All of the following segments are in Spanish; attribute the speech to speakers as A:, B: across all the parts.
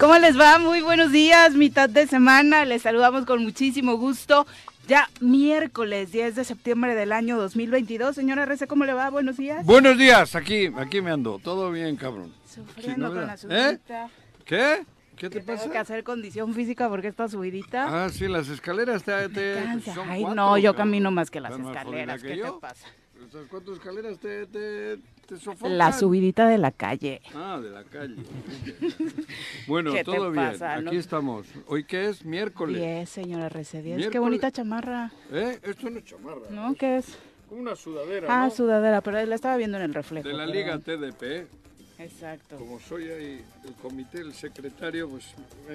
A: ¿Cómo les va? Muy buenos días, mitad de semana. Les saludamos con muchísimo gusto. Ya miércoles 10 de septiembre del año 2022. Señora Rece, ¿cómo le va? Buenos días.
B: Buenos días, aquí, aquí me ando. Todo bien, cabrón.
A: Sufriendo con la
B: vea.
A: subidita.
B: ¿Qué? ¿Qué te
A: Que tengo
B: pasa?
A: que hacer condición física porque está subidita.
B: Ah, sí, las escaleras te... te son
A: Ay,
B: cuatro,
A: no, yo
B: cabrón.
A: camino más que las escaleras. ¿Qué
B: que
A: te pasa?
B: ¿Esas cuatro escaleras te, te, te?
A: La subidita de la calle.
B: Ah, de la calle. bueno,
A: ¿Qué te
B: todo bien.
A: pasa?
B: Aquí
A: No-
B: estamos. ¿Hoy qué es? Miércoles.
A: 10, señora Rece, 10. Qué bonita chamarra.
B: ¿Eh? Esto no es chamarra.
A: ¿No? ¿Qué es?
B: Como una sudadera,
A: Ah,
B: ¿no?
A: sudadera, pero la estaba viendo en el reflejo.
B: De la. Liga TDP.
A: Exacto.
B: Como soy ahí el comité, el secretario, pues me,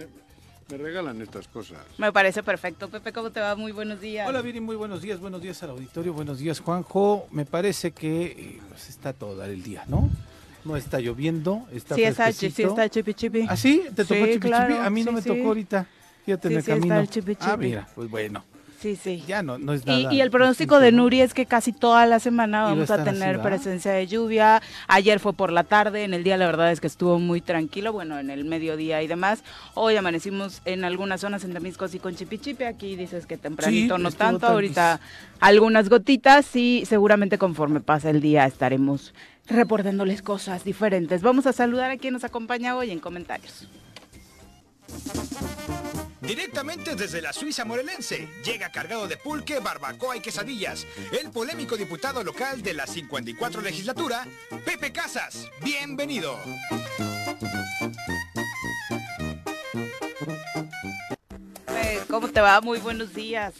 B: me regalan estas cosas.
A: Me parece perfecto. Pepe, ¿cómo te va? Muy buenos días.
C: Hola Viri, muy buenos días, buenos días al auditorio, buenos días Juanjo. Me parece que eh, pues, está todo dar el día, ¿no? No está lloviendo, está
A: Sí está, chi- sí está chipi chipi.
C: ¿Ah, sí? ¿Te tocó
A: Sí,
C: chipi
A: claro,
C: chipi? A mí no me
A: sí.
C: tocó ahorita. Fíjate en
A: Sí,
C: el
A: sí está
C: camino.
A: el chipi
C: Ah,
A: chipi.
C: mira, pues bueno.
A: Sí, sí.
C: Ya no, no es nada.
A: y el pronóstico de. Nuri es que casi toda la semana vamos a
C: así,
A: tener presencia de lluvia. Ayer fue por la tarde, en el día la verdad es que estuvo muy tranquilo, bueno, en el mediodía y demás. Hoy amanecimos en algunas zonas en Temiscos y con Chipichipe. Aquí dices que tempranito
C: Sí,
A: no tanto, ahorita algunas gotitas y seguramente conforme pasa el día estaremos reportándoles cosas diferentes. Vamos a saludar a quien nos acompaña hoy en comentarios.
D: Directamente desde la Suiza morelense, llega cargado de pulque, barbacoa y quesadillas, el polémico diputado local de la 54 legislatura, Pepe Casas. Bienvenido.
A: Eh, ¿Cómo te va? Muy buenos días.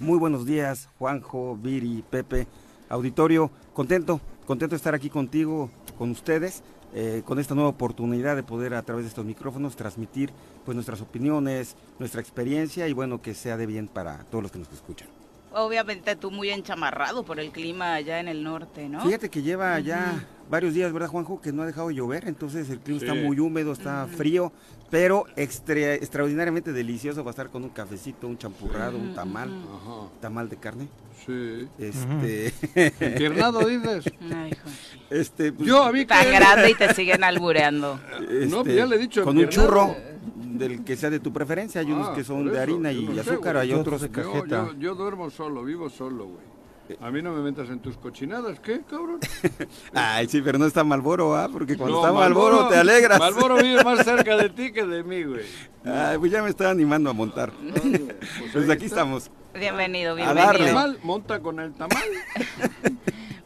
E: Muy buenos días, Juanjo, Viri, Pepe, auditorio. Contento, contento de estar aquí contigo, con ustedes, eh, con esta nueva oportunidad de poder a través de estos micrófonos transmitir pues nuestras opiniones, nuestra experiencia y bueno, que sea de bien para todos los que nos escuchan.
A: Obviamente tú muy enchamarrado por el clima allá en el norte, ¿no?
E: Fíjate que lleva ya varios días, ¿verdad, Juanjo? Que no ha dejado de llover, entonces el clima
B: Sí.
E: está muy húmedo, está frío, pero extra- extraordinariamente delicioso va a estar con un cafecito, un champurrado, un tamal, tamal de carne.
B: Sí.
E: Este,
B: ¿Empiernado dices?
A: Ay, hijo.
E: este, pues,
B: Yo a mí que...
A: Tan grande y te siguen albureando.
B: No,
E: Este,
B: ya le he dicho,
E: Con un churro del que sea de tu preferencia. Hay unos
B: Ah,
E: que son de harina y
B: no
E: azúcar, hay otros de
B: Yo,
E: cajeta.
B: yo, yo duermo solo, vivo solo, güey. A mí no me metas en tus cochinadas, ¿qué, cabrón?
E: Ay, sí, pero no está Malboro, ¿ah? Porque cuando
B: No,
E: está Malboro te alegras.
B: Malboro vive más cerca de ti que de mí, güey.
E: Ay, pues ya me está animando a montar. Pues
B: ahí
E: aquí
B: está.
E: estamos.
A: Bienvenido,
E: A darle.
A: bienvenido.
B: Monta con el tamal.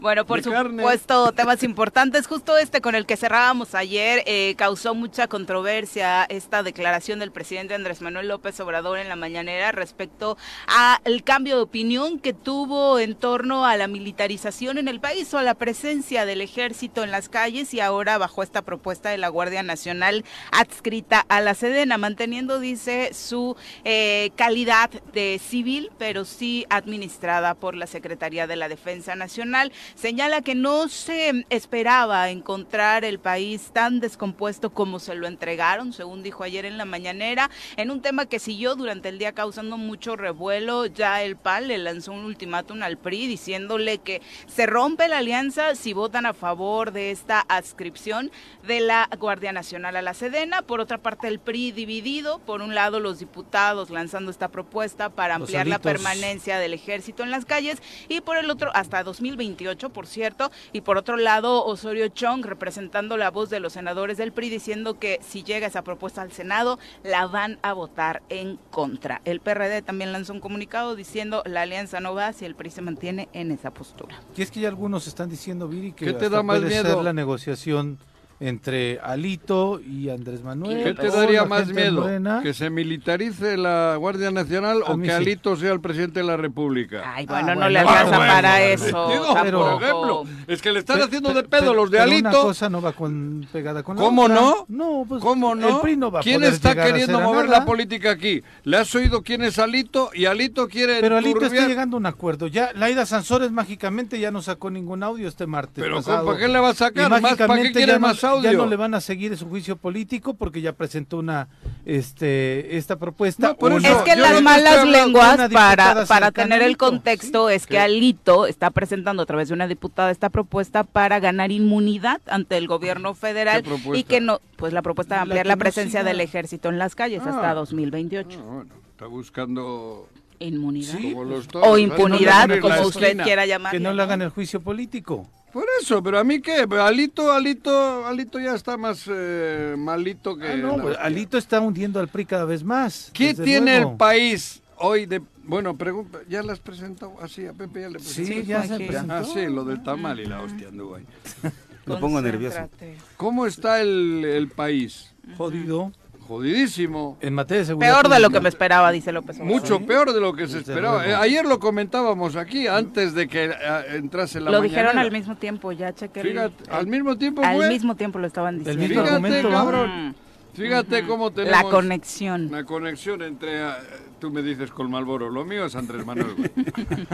A: Bueno, por
B: carne.
A: supuesto, temas importantes. Justo este con el que cerrábamos ayer eh, causó mucha controversia esta declaración del presidente Andrés Manuel López Obrador en la mañanera respecto al cambio de opinión que tuvo en torno a la militarización en el país o a la presencia del ejército en las calles y ahora bajo esta propuesta de la Guardia Nacional adscrita a la Sedena, manteniendo, dice, su eh, calidad de civil, pero sí administrada por la Secretaría de la Defensa Nacional. Señala que no se esperaba encontrar el país tan descompuesto como se lo entregaron, según dijo ayer en la mañanera, en un tema que siguió durante el día causando mucho revuelo. Ya el PAL le lanzó un ultimátum al PRI diciéndole que se rompe la alianza si votan a favor de esta adscripción de la Guardia Nacional a la Sedena. Por otra parte, el PRI dividido, por un lado los diputados lanzando esta propuesta para ampliar la permanencia del ejército en las calles y por el otro hasta 2028, por cierto, y por otro lado Osorio Chong representando la voz de los senadores del PRI diciendo que si llega esa propuesta al Senado la van a votar en contra. El PRD también lanzó un comunicado diciendo la alianza no va si el PRI se mantiene en esa postura.
C: Y es que ya algunos están diciendo, Viri, que
B: ¿Qué te
C: hasta
B: da más
C: puede
B: miedo?
C: ser la negociación entre Alito y Andrés Manuel.
B: ¿Qué te daría más miedo? ¿Que se militarice la Guardia Nacional
C: A
B: o que
C: sí.
B: Alito sea el presidente de la República?
A: Ay,
C: Ah,
A: bueno, no
C: bueno,
A: le
C: ah,
A: alcanza
C: bueno,
A: para
C: bueno,
A: eso.
B: Digo,
C: pero-
B: por ejemplo, es que le están haciendo de pedo
C: pe-
B: los de
C: pero Una
B: Alito.
C: cosa no va con, pegada con la
B: ¿Cómo
C: otra.
B: no?
C: No, pues
B: ¿Cómo no?
C: el PRI no va a
B: ¿Quién está queriendo mover
C: nada.
B: la política aquí? ¿Le has oído quién es Alito? Y Alito quiere
C: Pero Alito está llegando a un acuerdo. Ya Laida Sansores mágicamente ya no sacó ningún audio este martes
B: Pero
C: pasado.
B: ¿para qué le va a sacar? Más, ¿Para qué
C: mágicamente
B: quiere
C: no-
B: más
C: ya ya no le van a seguir su juicio político porque ya presentó una este esta propuesta.
B: No, por
C: Una-
B: eso,
A: Es que
B: no
A: las malas lenguas, para, para tener el contexto, es que Alito está presentando a través de una diputada esta propuesta para ganar inmunidad ante el gobierno federal y que no, pues la propuesta de ampliar la presencia del ejército en las calles
B: Ah.
A: hasta 2028.
B: Ah, está buscando
A: Inmunidad.
C: Sí.
B: como los toros,
A: O impunidad,
B: No
A: como usted
B: esquina.
A: quiera llamar.
C: que no le hagan el juicio político.
B: Por eso, pero a mí qué, Alito, Alito, Alito ya está más eh, malito que...
C: Ah, no, pues. Alito está hundiendo al PRI cada vez más.
B: ¿Qué tiene
C: luego.
B: el país hoy de... Bueno, pregunta, ¿ya las presentado así a Pepe? Ya le
C: Sí,
B: presenté?
C: ya se presentó.
B: Ah, sí, lo del tamal y la hostia anduvo ahí.
E: Lo pongo nervioso.
B: ¿Cómo está el, el país?
C: Jodido.
B: Jodidísimo.
C: En materia de seguridad.
A: Peor de lo que me esperaba, dice López Obrador.
B: Mucho peor de lo que se esperaba. Eh, ayer lo comentábamos aquí, antes de que eh, entrase la
A: Lo dijeron al mismo tiempo, ya chequé. el-
B: Fíjate, al mismo tiempo
A: al
B: fue.
A: mismo tiempo lo estaban diciendo.
C: mismo
B: Fíjate, cabrón.
A: Mm.
B: Fíjate cómo tenemos
A: La conexión.
B: una conexión entre... eh, tú me dices con Malboro, lo mío es Andrés Manuel.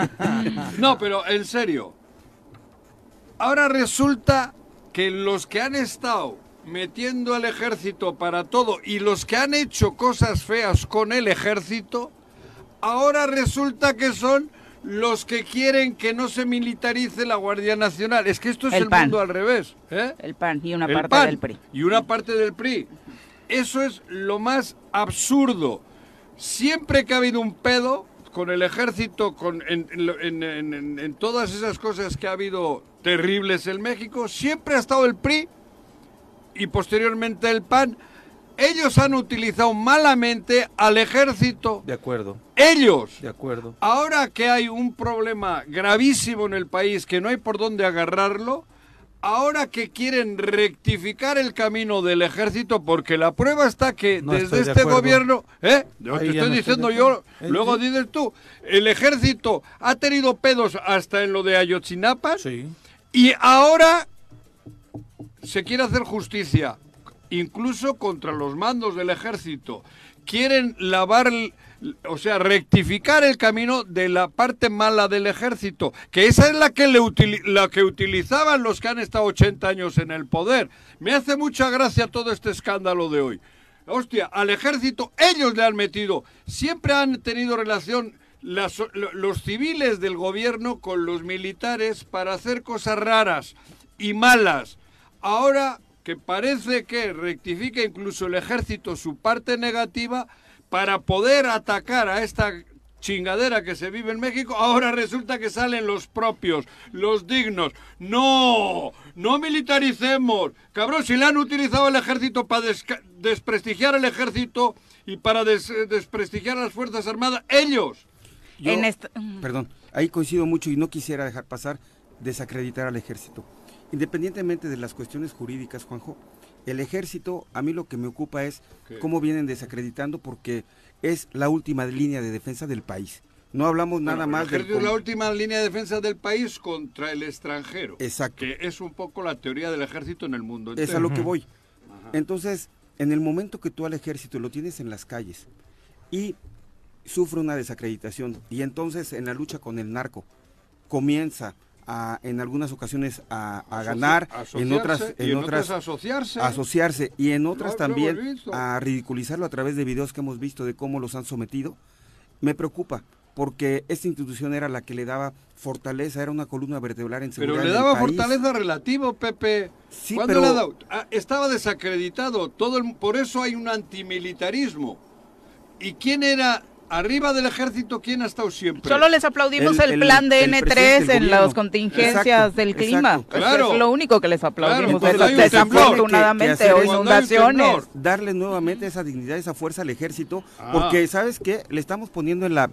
B: no, pero en serio. Ahora resulta que los que han estado metiendo al ejército para todo y los que han hecho cosas feas con el ejército, ahora resulta que son los que quieren que no se militarice la Guardia Nacional. Es que esto es
A: El
B: mundo al revés. ¿eh?
A: El PAN y una
B: El
A: parte
B: PAN
A: del PRI.
B: Y una parte del PRI. Eso es lo más absurdo. Siempre que ha habido un pedo con el ejército, con, en todas esas cosas que ha habido terribles en México, siempre ha estado el PRI y posteriormente el PAN. Ellos han utilizado malamente al ejército.
C: De acuerdo,
B: Ellos.
C: de acuerdo.
B: Ahora que hay un problema gravísimo en el país, que no hay por dónde agarrarlo, ahora que quieren rectificar el camino del ejército, porque la prueba está que
C: No
B: desde
C: de
B: este gobierno, ¿eh? Yo te estoy
C: no
B: diciendo yo, luego
C: sí.
B: dices tú, el ejército ha tenido pedos hasta en lo de Ayotzinapa
C: Sí.
B: y ahora se quiere hacer justicia, incluso contra los mandos del ejército. Quieren lavar, o sea, rectificar el camino de la parte mala del ejército, que esa es la que, le la que utilizaban los que han estado 80 años en el poder. Me hace mucha gracia todo este escándalo de hoy. Hostia, al ejército ellos le han metido. Siempre han tenido relación los civiles del gobierno con los militares para hacer cosas raras y malas. Ahora que parece que rectifica incluso el ejército su parte negativa para poder atacar a esta chingadera que se vive en México, ahora resulta que salen los propios, los dignos. No, no militaricemos. Cabrón, si le han utilizado el ejército para desprestigiar el ejército y para des- desprestigiar a las Fuerzas Armadas, ellos.
E: Yo-
A: En esta-
E: Perdón, ahí coincido mucho y no quisiera dejar pasar desacreditar al ejército. Independientemente de las cuestiones jurídicas, Juanjo, el ejército a mí lo que me ocupa es cómo vienen desacreditando porque es la última línea de defensa del país. No hablamos nada
B: Bueno,
E: más
B: es la última línea de defensa del país contra el extranjero.
E: Exacto.
B: Que es un poco la teoría del ejército en el mundo
E: Es
B: entero.
E: a lo que voy. Entonces, en el momento que tú al ejército lo tienes en las calles y sufre una desacreditación y entonces en la lucha con el narco comienza a, en algunas ocasiones a, ganar, en otras, en
B: y
E: otras
B: asociarse.
E: asociarse y en otras
B: Lo-
E: también a ridiculizarlo a través de videos que hemos visto de cómo los han sometido, me preocupa porque esta institución era la que le daba fortaleza, era una columna vertebral en seguridad
B: Pero le daba fortaleza relativo, Pepe.
E: Sí,
B: ¿Cuándo
E: pero-
B: le ha dado? Ah, estaba desacreditado. Todo el- por eso hay un antimilitarismo. ¿Y quién era arriba del ejército? ¿Quién ha estado siempre?
A: Solo les aplaudimos
E: El-
A: plan de
E: el
A: N3
E: presidente del
A: en las contingencias
E: Exacto,
A: del clima.
B: Claro.
A: Es lo único que les aplaudimos.
E: Claro, temblor,
A: desafortunadamente,
E: que- que hacer
A: o inundaciones.
B: temblor.
E: darle nuevamente esa dignidad, esa fuerza al ejército,
B: Ah.
E: porque sabes qué, le estamos poniendo en la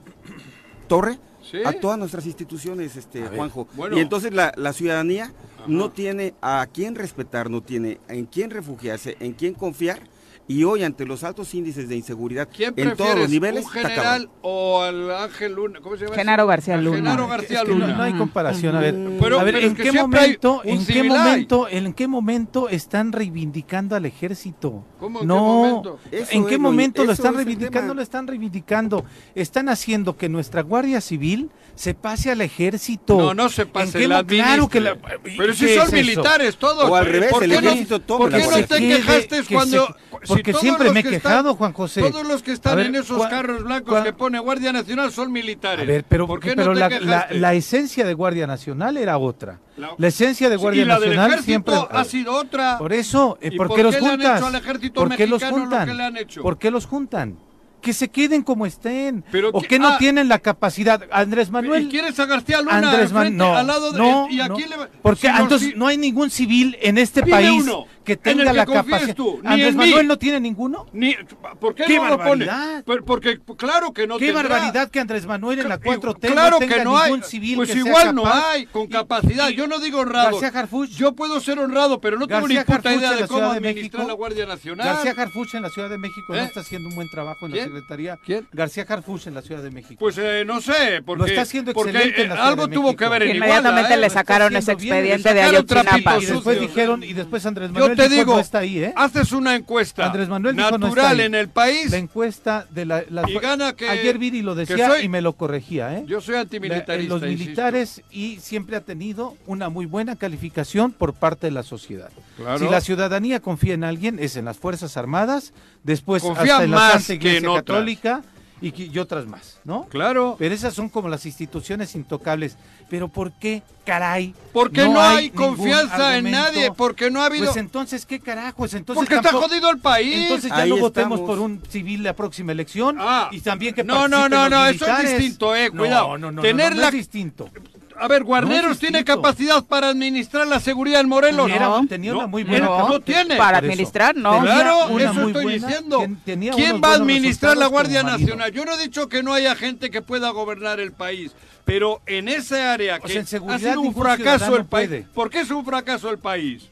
E: torre
B: Sí.
E: a todas nuestras instituciones, este Juanjo.
B: bueno.
E: Y entonces la, la ciudadanía no tiene a quién respetar, no tiene en quién refugiarse, en quién confiar, Y hoy, ante los altos índices de inseguridad
B: ¿Quién
E: en todos los niveles,
B: un general o al Ángel Luna? ¿Cómo se llama?
A: Genaro García Luna.
B: Genaro García
C: Es que no,
B: Luna.
C: no hay comparación. A ver,
B: Pero-
C: a ver
B: pero
C: ¿en qué momento, en qué
B: hay.
C: momento, en qué momento están reivindicando al ejército?
B: ¿Cómo en qué
C: no,
B: momento?
E: Eso
C: ¿en qué
E: lo-
C: momento lo están
E: es
C: reivindicando? Lo están reivindicando. Están haciendo que nuestra Guardia Civil se pase al ejército.
B: No, no se
C: ¿En
B: pase,
C: qué
B: la
C: claro que la.
B: Pero si
C: ¿qué
B: son
C: es
B: militares todos.
E: O al revés,
B: ¿Por
E: el
B: qué no-
E: ejército toma
B: ¿Por qué no te quejaste
C: Que
B: cuando... si
C: porque siempre me he
B: que
C: quejado,
B: están-
C: Juan José.
B: Todos los que están
C: ver,
B: en esos
C: Juan-
B: carros blancos
C: Juan-
B: que pone Guardia Nacional son militares.
C: A ver, pero,
B: ¿Por qué
C: pero
B: no
C: la, la- esencia de Guardia Nacional era otra.
B: La-
C: La esencia de
B: Sí,
C: Guardia
B: y del
C: Nacional siempre
B: ha sido otra.
C: Por eso, eh,
B: ¿Y
C: ¿por
B: por
C: qué los juntas?
B: hecho al ejército
C: ¿Por qué los juntan?
B: que le han hecho?
C: ¿Por qué los juntan? Que se queden como estén.
B: Pero
C: o
B: que-
C: que no
B: ah,
C: tienen la capacidad. Andrés
B: ¿Y
C: Manuel.
B: quieres a García Luna
C: Andrés Manuel, no,
B: al lado de
C: no,
B: y
C: no,
B: le va-
C: porque
B: si
C: entonces no hay ningún civil en este país
B: uno,
C: que
B: en
C: tenga
B: el que
C: la capacidad.
B: tú, ni
C: Andrés
B: en
C: Manuel
B: mí.
C: no tiene ninguno.
B: Ni, ¿Por qué,
C: ¡Qué
B: no lo pone?
C: barbaridad!
B: Por- Porque claro que no
C: Qué
B: tendrá.
C: barbaridad que Andrés Manuel en la 4T
B: claro
C: no tenga
B: que no hay.
C: ningún civil
B: pues
C: que sea
B: igual no
C: capaz.
B: hay, con capacidad.
C: y
B: Yo no digo honrado.
C: García Harfuch.
B: Yo puedo ser honrado, pero no tengo ni puta
C: Harfuch
B: idea de cómo
C: de
B: administrar
C: México.
B: la Guardia Nacional.
C: García Harfuch en la Ciudad de México no
B: ¿Eh?
C: está haciendo un buen trabajo en
B: ¿Quién?
C: la Secretaría.
B: ¿Quién?
C: García Harfuch en la Ciudad de México.
B: Pues eh, no sé, porque,
C: está haciendo
B: porque
C: excelente en la
B: eh,
C: Ciudad
B: algo
C: de
B: tuvo que ver en
A: Inmediatamente le
B: ¿eh?
A: sacaron ese expediente de Ayotzinapa.
C: y después dijeron, y después Andrés
B: Yo
C: Manuel
B: te digo,
C: no está ahí, ¿eh?
B: haces una encuesta
C: Andrés Manuel dijo, no está
B: natural
C: ahí.
B: en el país.
C: La encuesta de la... la-
B: Y gana que-
C: Ayer Viri lo decía
B: soy-
C: y me lo corregía, ¿eh?
B: Yo soy
C: La-
B: antimilitarista.
C: los
B: insisto.
C: militares y siempre ha tenido una muy buena calificación por parte de la sociedad.
B: Claro.
C: Si la ciudadanía confía en alguien es en las Fuerzas Armadas, después
B: Confía
C: hasta en la
B: más
C: Santa
B: que
C: Iglesia. Católica y, y otras más, ¿no?
B: Claro.
C: Pero esas son como las instituciones intocables. Pero ¿por qué, caray?
B: Porque no, hay,
C: ningún
B: confianza en nadie, porque no ha habido...
C: Pues entonces, ¿qué carajos? Entonces
B: porque está jodido el país.
C: Entonces ya
E: Ahí
C: no votemos
E: estamos.
C: por un civil la próxima elección
B: Ah.
C: y también que
B: No, no, no,
C: los
B: no, eso es
C: militares.
B: distinto, eh,
C: No,
B: cuidado.
C: No, no, no,
B: Tener
C: no, no
B: la-
C: es distinto.
B: A ver, Guarneros
C: No
B: tiene capacidad para administrar la seguridad en Morelos.
A: No.
C: tenía
B: No,
C: una muy
B: no,
C: buena
B: no
C: capacidad.
B: tiene.
A: Para administrar, no.
B: Claro, eso estoy
C: buena-
B: diciendo.
C: ten- tenía
B: ¿Quién va a administrar la Guardia. Nacional? Yo no he dicho que no haya gente que pueda gobernar el país, pero en esa área que
C: sea, seguridad
B: ha sido un fracaso el país.
C: puede.
B: ¿Por qué es un fracaso el país?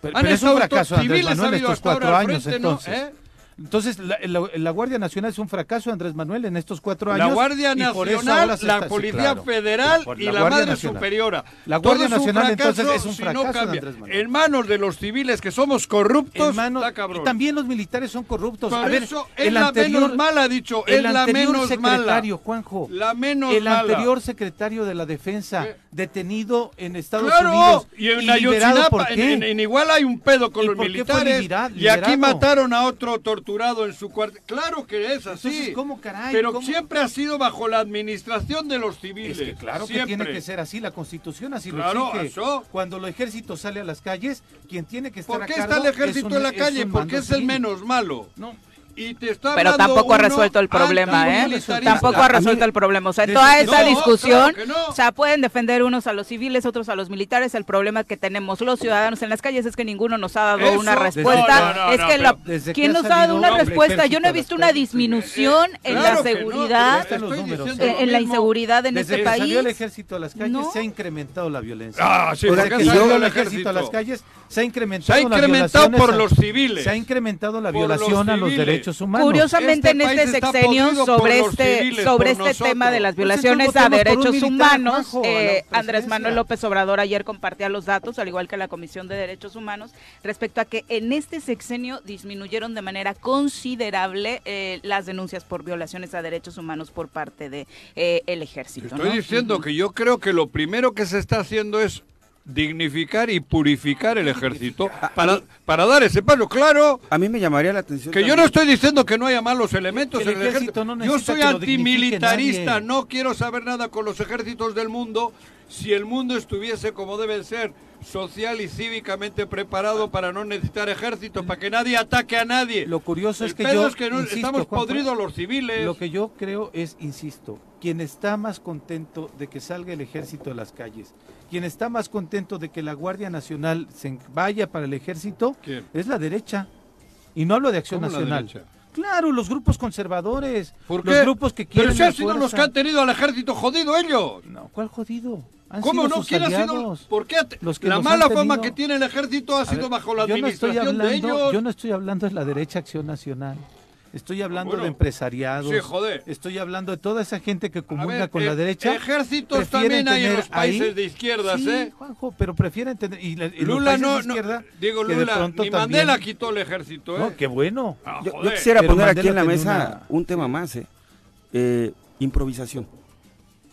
C: Pero, pero es un fracaso Andrés Manuel estos cuatro años,
B: frente, ¿no?
C: entonces.
B: ¿Eh?
C: Entonces, la, la- la Guardia Nacional es un fracaso Andrés Manuel en estos cuatro
B: La
C: años.
B: Guardia
C: por eso
B: Nacional, la
C: está- sí,
B: Policía
C: claro.
B: Federal
C: La-
B: y
C: la
B: la,
C: Guardia
B: Madre
C: Nacional.
B: Superiora.
C: La
B: Todo
C: Guardia
B: es un
C: Nacional,
B: fracaso
C: entonces, es un
B: si no
C: fracaso de
B: cambia.
C: Andrés Manuel.
B: En manos de los civiles que somos corruptos,
C: En manos-
B: está cabrón.
C: y también los militares son corruptos.
B: Por
C: a ver,
B: eso es
C: el
B: la
C: anterior,
B: menos mala, ha dicho. Es
C: el
B: la
C: anterior
B: menos
C: secretario,
B: mala.
C: Juanjo,
B: La menos
C: el
B: mala.
C: anterior secretario de la defensa. Detenido en Estados
B: Claro,
C: Unidos
B: y en
C: liberado,
B: Ayotzinapa,
C: ¿por
B: en, en- igual hay un pedo con
C: ¿Y
B: los militares. y aquí mataron a otro torturado en su cuarto. Claro que es así.
C: Entonces, ¿cómo caray?
B: Pero
C: ¿Cómo?
B: siempre ha sido bajo la administración de los civiles.
C: Es que claro que tiene que ser así, la constitución así
B: Claro,
C: lo exige.
B: eso.
C: Cuando el ejército sale a las calles, quien tiene que estar
B: ¿Por qué
C: a
B: está el ejército en la calle? Porque es el menos malo.
C: No,
B: Y te está
A: Pero tampoco ha resuelto el problema, ¿eh? Tampoco ha resuelto el problema. O sea, en toda
C: que-
A: esta
B: No,
A: discusión,
B: claro que no.
A: o sea, pueden defender unos a los civiles, otros a los militares. El problema que tenemos los ciudadanos en las calles es que ninguno nos ha dado
B: Eso,
A: una respuesta.
B: no, no, no,
A: es que la-
C: que
A: ¿quién
C: ha
A: nos ha dado una
C: el
A: respuesta? Yo no he visto una
C: las calles.
A: disminución en
B: Claro
A: la
B: que no,
A: seguridad, eh, en la
B: mismo.
A: inseguridad en
C: Desde
A: este
C: que salió el
A: país.
C: ejército a las calles
A: No.
C: se ha incrementado la violencia.
B: Ah, sí,
C: Desde que
B: salió el
C: ejército a las calles se ha incrementado
B: Se ha incrementado
C: violaciones
B: por los civiles.
C: Se ha incrementado la violación a los
B: civiles.
C: Derechos humanos.
A: Curiosamente
B: Este
A: en este sexenio sobre este
B: civiles,
A: sobre este tema de las
C: Pues
A: violaciones a derechos
C: militar,
A: humanos,
C: a
A: eh, Andrés. Manuel López Obrador ayer compartía los datos, al igual que la Comisión de Derechos Humanos, respecto a que en este sexenio disminuyeron de manera considerable eh, las denuncias por violaciones a derechos humanos por parte de eh, el ejército.
B: Estoy
A: ¿no?
B: diciendo que yo creo que lo primero que se está haciendo es dignificar y purificar el ejército para, para dar ese paso. Claro,
E: A mí me llamaría la atención.
B: que yo no estoy diciendo que no haya malos elementos
C: el
B: en el ejército.
C: ejército no
B: yo soy antimilitarista, no quiero saber nada con los ejércitos del mundo. Si el mundo estuviese como debe ser, social y cívicamente preparado para no necesitar ejércitos, para que nadie ataque a nadie.
C: Lo curioso
B: el
C: es que yo
B: es que no-
C: insisto,
B: estamos podridos los civiles.
C: Lo que yo creo es, insisto, quien está más contento de que salga el ejército a las calles, quien está más contento de que la Guardia Nacional se vaya para el ejército,
B: ¿Quién?
C: es la derecha. Y no hablo de Acción
B: ¿Cómo la
C: Nacional. Claro, los grupos conservadores,
B: ¿Por
C: los
B: qué?
C: grupos que
B: Pero
C: quieren
B: si han sido los que han tenido al ejército jodido ellos.
C: No, ¿cuál jodido? Han
B: ¿Cómo
C: sido
B: no? ¿Quién ha sido? ¿Por qué?
C: Los que
B: la
C: los
B: mala fama que tiene el ejército ha sido
C: ver,
B: bajo la
C: no
B: administración de ellos.
C: Yo no estoy hablando de la derecha acción nacional. Estoy hablando
B: Bueno,
C: de empresariados.
B: sí, joder.
C: Estoy hablando de toda esa gente que comulga
B: ver,
C: con la
B: eh,
C: derecha.
B: Ejércitos también hay en los países
C: ahí-
B: de izquierdas,
C: Sí,
B: ¿eh?
C: Juanjo, pero prefieren tener. Y, la- y
B: Lula no,
C: de
B: no,
C: izquierda,
B: digo Lula, ni
C: también-
B: Mandela quitó el ejército, ¿eh?
C: No, qué bueno.
B: Ah,
E: Yo, quisiera
C: Pero
E: poner aquí en la mesa
C: una-
E: un tema más, ¿eh? Eh, improvisación.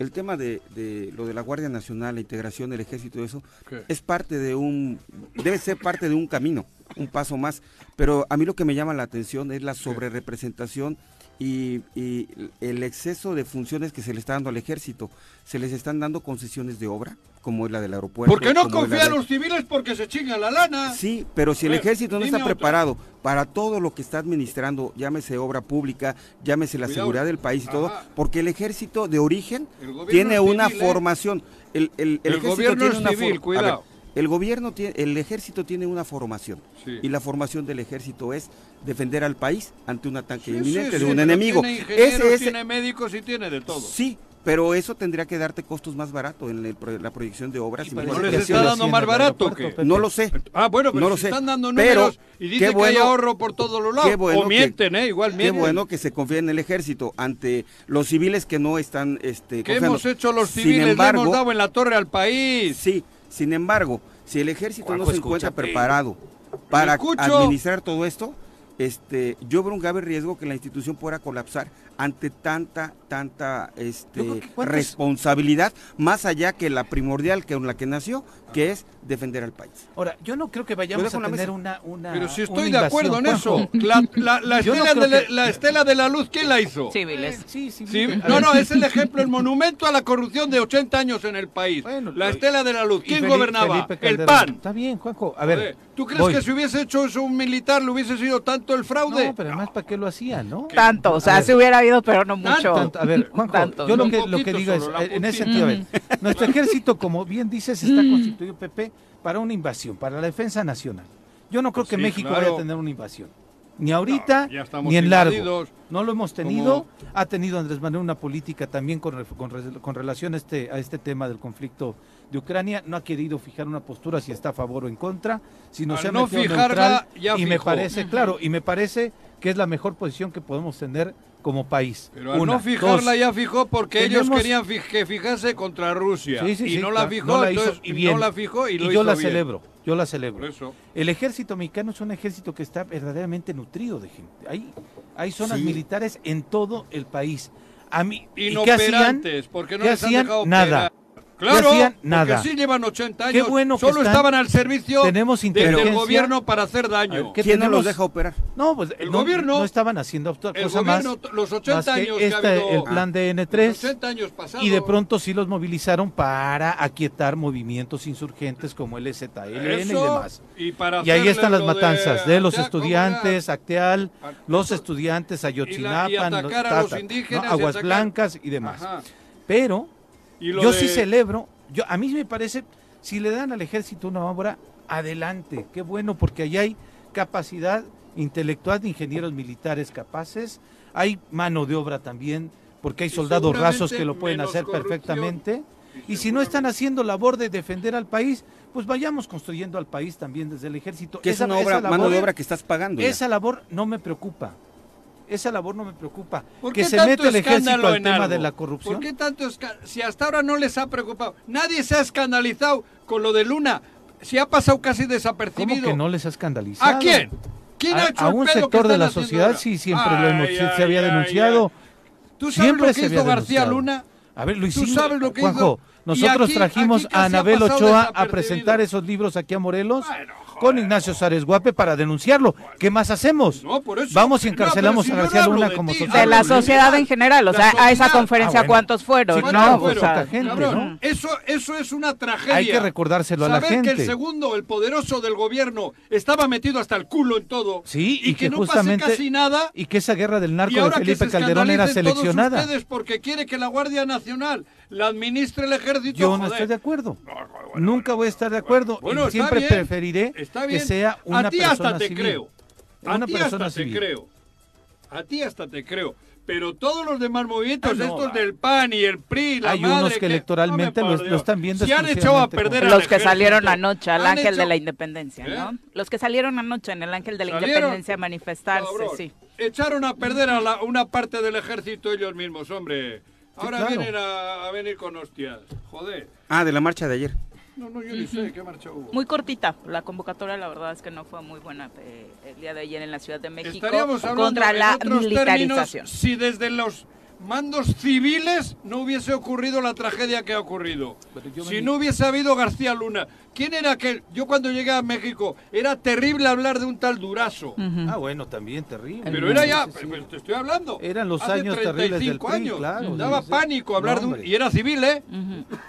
E: El tema de, de lo de la Guardia Nacional, la integración del ejército, eso,
B: ¿Qué?
E: es parte de un, debe ser parte de un camino, un paso más. Pero a mí lo que me llama la atención es la sobrerepresentación y, y el exceso de funciones que se le está dando al ejército. Se les están dando concesiones de obra, como es la del aeropuerto.
B: Porque no confía a
E: de-
B: los civiles porque se chingan la lana.
E: Sí, pero si el ejército no está
B: otra.
E: preparado para todo lo que está administrando, llámese obra pública, llámese la
B: Cuidado.
E: seguridad del país y todo, porque el ejército de origen tiene una
B: civil, ¿eh?
E: formación. El, el- el
B: El
E: ejército
B: gobierno
E: tiene una
B: civil,
E: for-
B: cuidado.
E: El gobierno tiene, el ejército tiene una formación
B: Sí.
E: y la formación del ejército es defender al país ante un ataque
B: Sí,
E: inminente
B: sí,
E: de
B: sí,
E: un
B: pero
E: enemigo.
B: Tiene ingenieros,
E: Ese es
B: tiene médicos y tiene de todo.
E: sí, pero eso tendría que darte costos más baratos en el pro- la proyección de obras. y
B: ¿No les
C: que
B: está dando más barato qué?
C: Pepe.
E: No lo sé.
B: Ah, bueno, pero
E: No lo
B: si
E: sé.
B: están dando
E: Pero,
B: números y
E: qué
B: dicen que hay
E: bueno-
B: ahorro por todos los lados.
E: Qué bueno
B: o
E: que-
B: mienten, ¿eh? Igual
E: Qué
B: mienten.
E: bueno que se confía en el ejército ante los civiles que no están este,
B: ¿Qué
E: confiando.
B: hemos hecho los
E: Sin
B: civiles? Le
E: embargo,
B: hemos dado en la torre al país.
E: Sí, sin embargo, si el ejército
C: Juanjo,
E: no se encuentra
C: escúchate.
E: preparado para
B: escucho.
E: administrar todo esto, este, yo veo un grave riesgo que la institución pueda colapsar ante tanta, tanta este, responsabilidad, más allá que la primordial que con la que nació, que es defender al país.
C: Ahora, yo no creo que vayamos a tener una, una.
B: Pero si estoy de acuerdo en eso. La, la- la
C: Yo no
B: estela de la,
C: que-
B: la estela de la luz, ¿quién la hizo?
A: Civiles.
C: Sí, sí,
B: Sí, no, no, es el ejemplo, el monumento a la corrupción de 80 años en el país.
C: Bueno,
B: la estela de la luz. ¿Quién
C: Felipe-
B: gobernaba?
C: Felipe
B: el. PAN.
C: Está bien, Juanjo. A ver.
B: ¿Tú crees
C: voy.
B: que si hubiese hecho eso un militar le hubiese sido tanto el fraude?
C: No, pero además, ¿para qué lo hacían, no?
A: Tanto, o sea, si hubiera habido, pero no mucho.
C: Tanto, a ver, Juanjo,
A: Tanto.
C: yo lo que, lo que digo es, eh, en ese sentido, a ver, nuestro ejército, como bien dices, está constituido, Pepe, para una invasión, para la defensa nacional. Yo no creo que
B: Sí,
C: México
B: claro.
C: vaya a tener una invasión. Ni ahorita,
B: No, ya estamos
C: ni en largo.
B: invadidos.
C: No lo hemos tenido. Ha tenido Andrés Manuel una política también con, con, re- con relación a este, a este tema del conflicto de Ucrania. No ha querido fijar una postura si está a favor o en contra, sino
B: Al
C: se ha
B: no fijarla,
C: neutral.
B: ya
C: y me parece, claro, y me parece que es la mejor posición que podemos tener como país.
B: Pero al
C: Una,
B: no fijarla
C: dos,
B: ya fijó porque ellos
C: Tenemos-
B: quería fij- que fijase contra Rusia.
C: Sí, sí,
B: y
C: sí,
B: no la fijó,
C: no la hizo, y bien.
B: no la fijó y,
C: y
B: lo
C: yo
B: hizo
C: la
B: bien.
C: celebro, yo la celebro.
B: Eso.
C: El ejército mexicano es un ejército que está verdaderamente nutrido de gente. Hay, hay zonas
E: Sí.
C: militares en todo el país. A mí, ¿y qué hacían?
B: Inoperantes, porque no
C: ¿Qué
B: les han
C: hacían?
B: dejado
C: Nada.
B: operar. Claro,
C: hacían?
B: porque
C: Nada.
B: sí llevan 80
C: Qué
B: años.
C: bueno que
B: Solo
C: están-
B: estaban al servicio
C: Tenemos
B: del gobierno para hacer daño.
C: ¿Qué
E: ¿Quién no
C: tenemos?
E: los deja operar?
C: No, pues
B: El
C: no,
B: gobierno-
C: no estaban haciendo otra
B: El
C: cosa
B: gobierno,
C: más,
B: los 80
C: más que
B: años que ha
C: este,
B: habido-
C: el plan de
B: Los
C: N3
B: 80 años pasados.
C: y de pronto sí los movilizaron para aquietar movimientos insurgentes como el ZLN y demás.
B: Y, para
C: Y ahí están las
B: lo de-
C: matanzas de los
B: o sea, ¿cómo
C: estudiantes, Acteal, los estudiantes,
B: Y la- y
C: Ayotzinapa,
B: atacar a los indígenas
C: Aguas
B: atacar-
C: Blancas y demás.
B: Ajá.
C: Pero
B: Y lo
C: yo
B: de-
C: sí celebro, yo a mí me parece, si le dan al ejército una obra, adelante, qué bueno, porque ahí hay capacidad intelectual de ingenieros militares capaces, hay mano de obra también, porque hay soldados rasos que lo pueden hacer perfectamente.
B: Y
C: Y si no están haciendo labor de defender al país, pues vayamos construyendo al país también desde el ejército.
E: Que es
C: Esa-
E: una
C: esa
E: obra, mano de obra que estás pagando. ya.
C: esa labor no me preocupa. Esa labor no me preocupa.
B: ¿Por
C: Que
B: qué
C: se
B: tanto
C: mete el ejército al tema
B: algo?
C: de la corrupción.
B: ¿Por qué tanto Si hasta ahora no les ha preocupado. Nadie se ha escandalizado con lo de Luna. Si ha pasado casi
C: ¿Cómo
B: desapercibido.
C: que no les ha escandalizado?
B: ¿A quién? ¿Quién
C: a,
B: ha hecho
C: a un
B: que
C: sector de la sociedad
B: ahora?
C: sí siempre lo hemos,
B: Ay, ay,
C: se había
B: ay,
C: denunciado.
B: ay. ¿Tú sabes
C: Siempre
B: lo
C: se
B: que hizo García
C: denunciado.
B: Luna?
C: A ver, lo
B: ¿Tú sabes lo que
C: Juanjo,
B: hizo?
C: Nosotros
B: aquí-
C: trajimos
B: aquí
C: a Anabel Ochoa a presentar esos libros aquí a Morelos
B: Bueno,
C: con. Ignacio Sárez Guape para denunciarlo. ¿Qué más hacemos?
B: No, por eso.
C: Vamos y
B: No,
C: encarcelamos
B: si
C: a García
B: no
C: Luna
B: de
C: como
B: ti.
A: De la sociedad en general, o sea, a esa conferencia,
C: Ah, bueno.
A: ¿cuántos fueron?
C: Sí,
A: no,
C: claro,
A: o sea,
C: gente,
B: Cabrón,
C: ¿no?
B: eso, eso es una tragedia.
C: Hay que recordárselo a la
B: Saber que
C: gente.
B: el segundo, el poderoso del gobierno, estaba metido hasta el culo en todo.
C: Sí,
B: y,
C: y
B: que,
C: que
B: no
C: justamente-
B: pase casi nada.
C: Y que esa guerra del narco de Felipe Calderón era
B: todos
C: seleccionada.
B: ustedes porque quiere que la Guardia Nacional la administre el ejército.
C: Yo no
B: joder.
C: estoy de acuerdo.
B: No, bueno, bueno,
C: Nunca voy a estar de acuerdo.
B: Bueno,
C: y
B: está
C: siempre
B: bien,
C: preferiré
B: está
C: que sea una
B: A ti
C: persona
B: hasta te
C: civil.
B: creo. A
C: Una
B: ti
C: persona
B: hasta te creo. A ti hasta te creo. Pero todos los demás movimientos,
C: Ah, no,
B: estos
C: ah.
B: del PAN y el PRI, la
C: Hay
B: madre
C: unos que electoralmente lo- están viendo
B: Si han echado a perder
A: Los que salieron anoche al Ángel de la Independencia,
B: ¿Eh?
A: ¿no? Los que salieron anoche en el Ángel de la
B: ¿Salieron?
A: Independencia a manifestarse,
B: Cabrón,
A: sí.
B: Echaron a perder a la- una parte del ejército ellos mismos, hombre. Ahora
C: claro.
B: vienen a, a venir con hostias. Joder.
E: Ah, de la marcha de ayer.
B: No, no, yo ni sé qué marcha hubo.
A: Muy cortita, la convocatoria la verdad es que no fue muy buena eh, el día de ayer en la Ciudad de México
B: Estaríamos hablando
A: contra
B: en
A: la
B: otros
A: militarización.
B: términos si desde los mandos civiles no hubiese ocurrido la tragedia que ha ocurrido. Si no hubiese habido García Luna. ¿Quién era aquel? Yo cuando llegué a México era terrible hablar de un tal Durazo.
C: Ah, bueno, también terrible.
B: Pero era ya,
C: Sí, sí, sí.
B: pero te estoy hablando.
C: Eran los
B: hace
C: años terribles del
B: 35
C: PRI,
B: años.
C: claro,
B: Daba
C: sí, sí.
B: pánico hablar
C: No,
B: de un... Y era civil, ¿eh?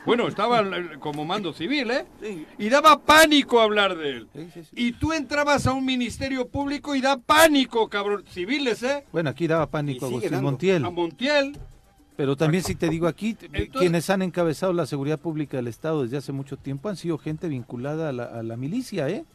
B: Bueno, estaba como mando civil, ¿eh?
C: Sí.
B: Y daba pánico hablar de él.
C: Sí, sí, sí.
B: Y tú entrabas a un ministerio público y da pánico, cabrón. Civiles, ¿eh?
C: Bueno, aquí daba pánico Agustín
E: dando.
C: Montiel.
B: A Montiel.
C: Pero también si te digo aquí,
B: Entonces-
C: quienes han encabezado la seguridad pública del Estado desde hace mucho tiempo han sido gente vinculada a la, a la milicia, ¿eh?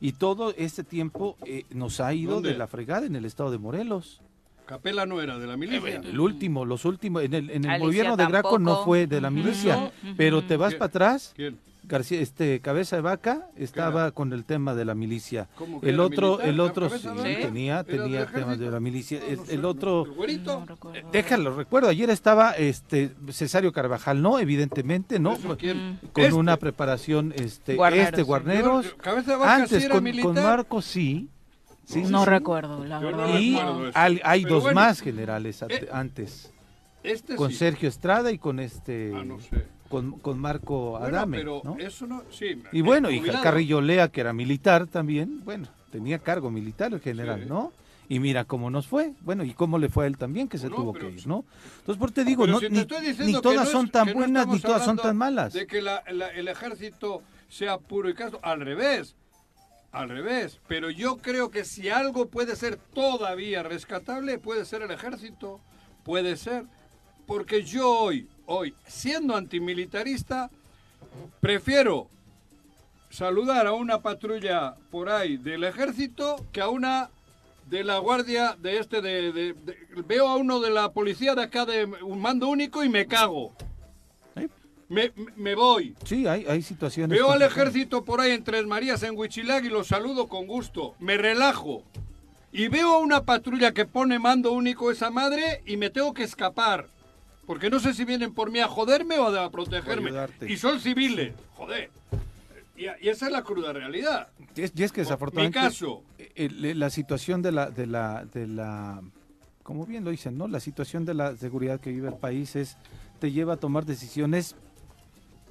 C: Y todo este tiempo eh, nos ha ido
B: ¿Dónde?
C: de la fregada en el estado de Morelos.
B: Capela no era de la milicia.
C: El último, los últimos, en el, en el gobierno de Graco no fue de la milicia, pero te vas
B: ¿Quién?
C: para atrás,
B: ¿Quién?
C: García, este Cabeza de Vaca estaba con el tema de la milicia.
B: ¿Cómo que
C: El otro,
B: militar?
C: el
B: ¿La
C: otro sí, tenía,
B: ¿Era del
C: tenía temas de la milicia.
B: No,
C: El,
B: no sé,
C: el otro.
A: No recuerdo.
C: déjalo, recuerdo, ayer estaba este Cesario Carvajal, no, evidentemente, no,
B: ¿Eso quién?
C: con
B: Este.
C: una preparación, este,
A: Guarneros,
C: este. Guarneros,
B: Cabeza de Vaca sí
C: antes
B: era
C: con,
B: militar.
C: con Marcos sí, sí,
A: no
C: sí,
A: recuerdo, la
B: Yo no
A: verdad.
C: y
B: recuerdo
C: hay,
B: Pero
C: dos
B: bueno.
C: más generales
B: Eh,
C: antes,
B: Este
C: con
B: sí.
C: Sergio Estrada y con este,
B: Ah, no sé.
C: Con, con Marco
B: Bueno,
C: Adame,
B: pero
C: ¿no?
B: eso no... Sí,
C: Y bueno, y. Carrillo Lea, que era militar también, bueno, tenía cargo militar el general,
B: Sí.
C: ¿no? Y mira cómo nos fue, bueno, y cómo le fue a él también, que se
B: No,
C: tuvo que ir. ¿no? Entonces, por te digo,
B: Pero
C: no,
B: si te
C: ni,
B: diciendo
C: ni todas
B: no es-
C: son tan buenas, ni todas son tan malas.
B: De que la- la- el ejército sea puro y casto, al revés. Al revés, pero yo creo que si algo puede ser todavía rescatable, puede ser el ejército, puede ser, porque yo hoy, hoy, siendo antimilitarista, prefiero saludar a una patrulla por ahí del ejército que a una de la guardia de este de, de- de- veo a uno de la policía de acá de un mando único y me cago.
C: ¿Eh?
B: me, me- voy.
C: Sí, hay, hay situaciones.
B: veo al ejército por ahí en Tres Marías en Huichilag y lo saludo con gusto. Me relajo. Y veo a una patrulla que pone mando único esa madre y me tengo que escapar porque no sé si vienen por mí a joderme o a protegerme. Y son civiles. Joder. Y, y esa es la cruda realidad.
C: Y es, y es que
B: mi
C: desafortunadamente
B: caso.
C: el- el- la situación de la, de la, de la, como bien lo dicen, ¿no? La situación de la seguridad que vive el país es, te lleva a tomar decisiones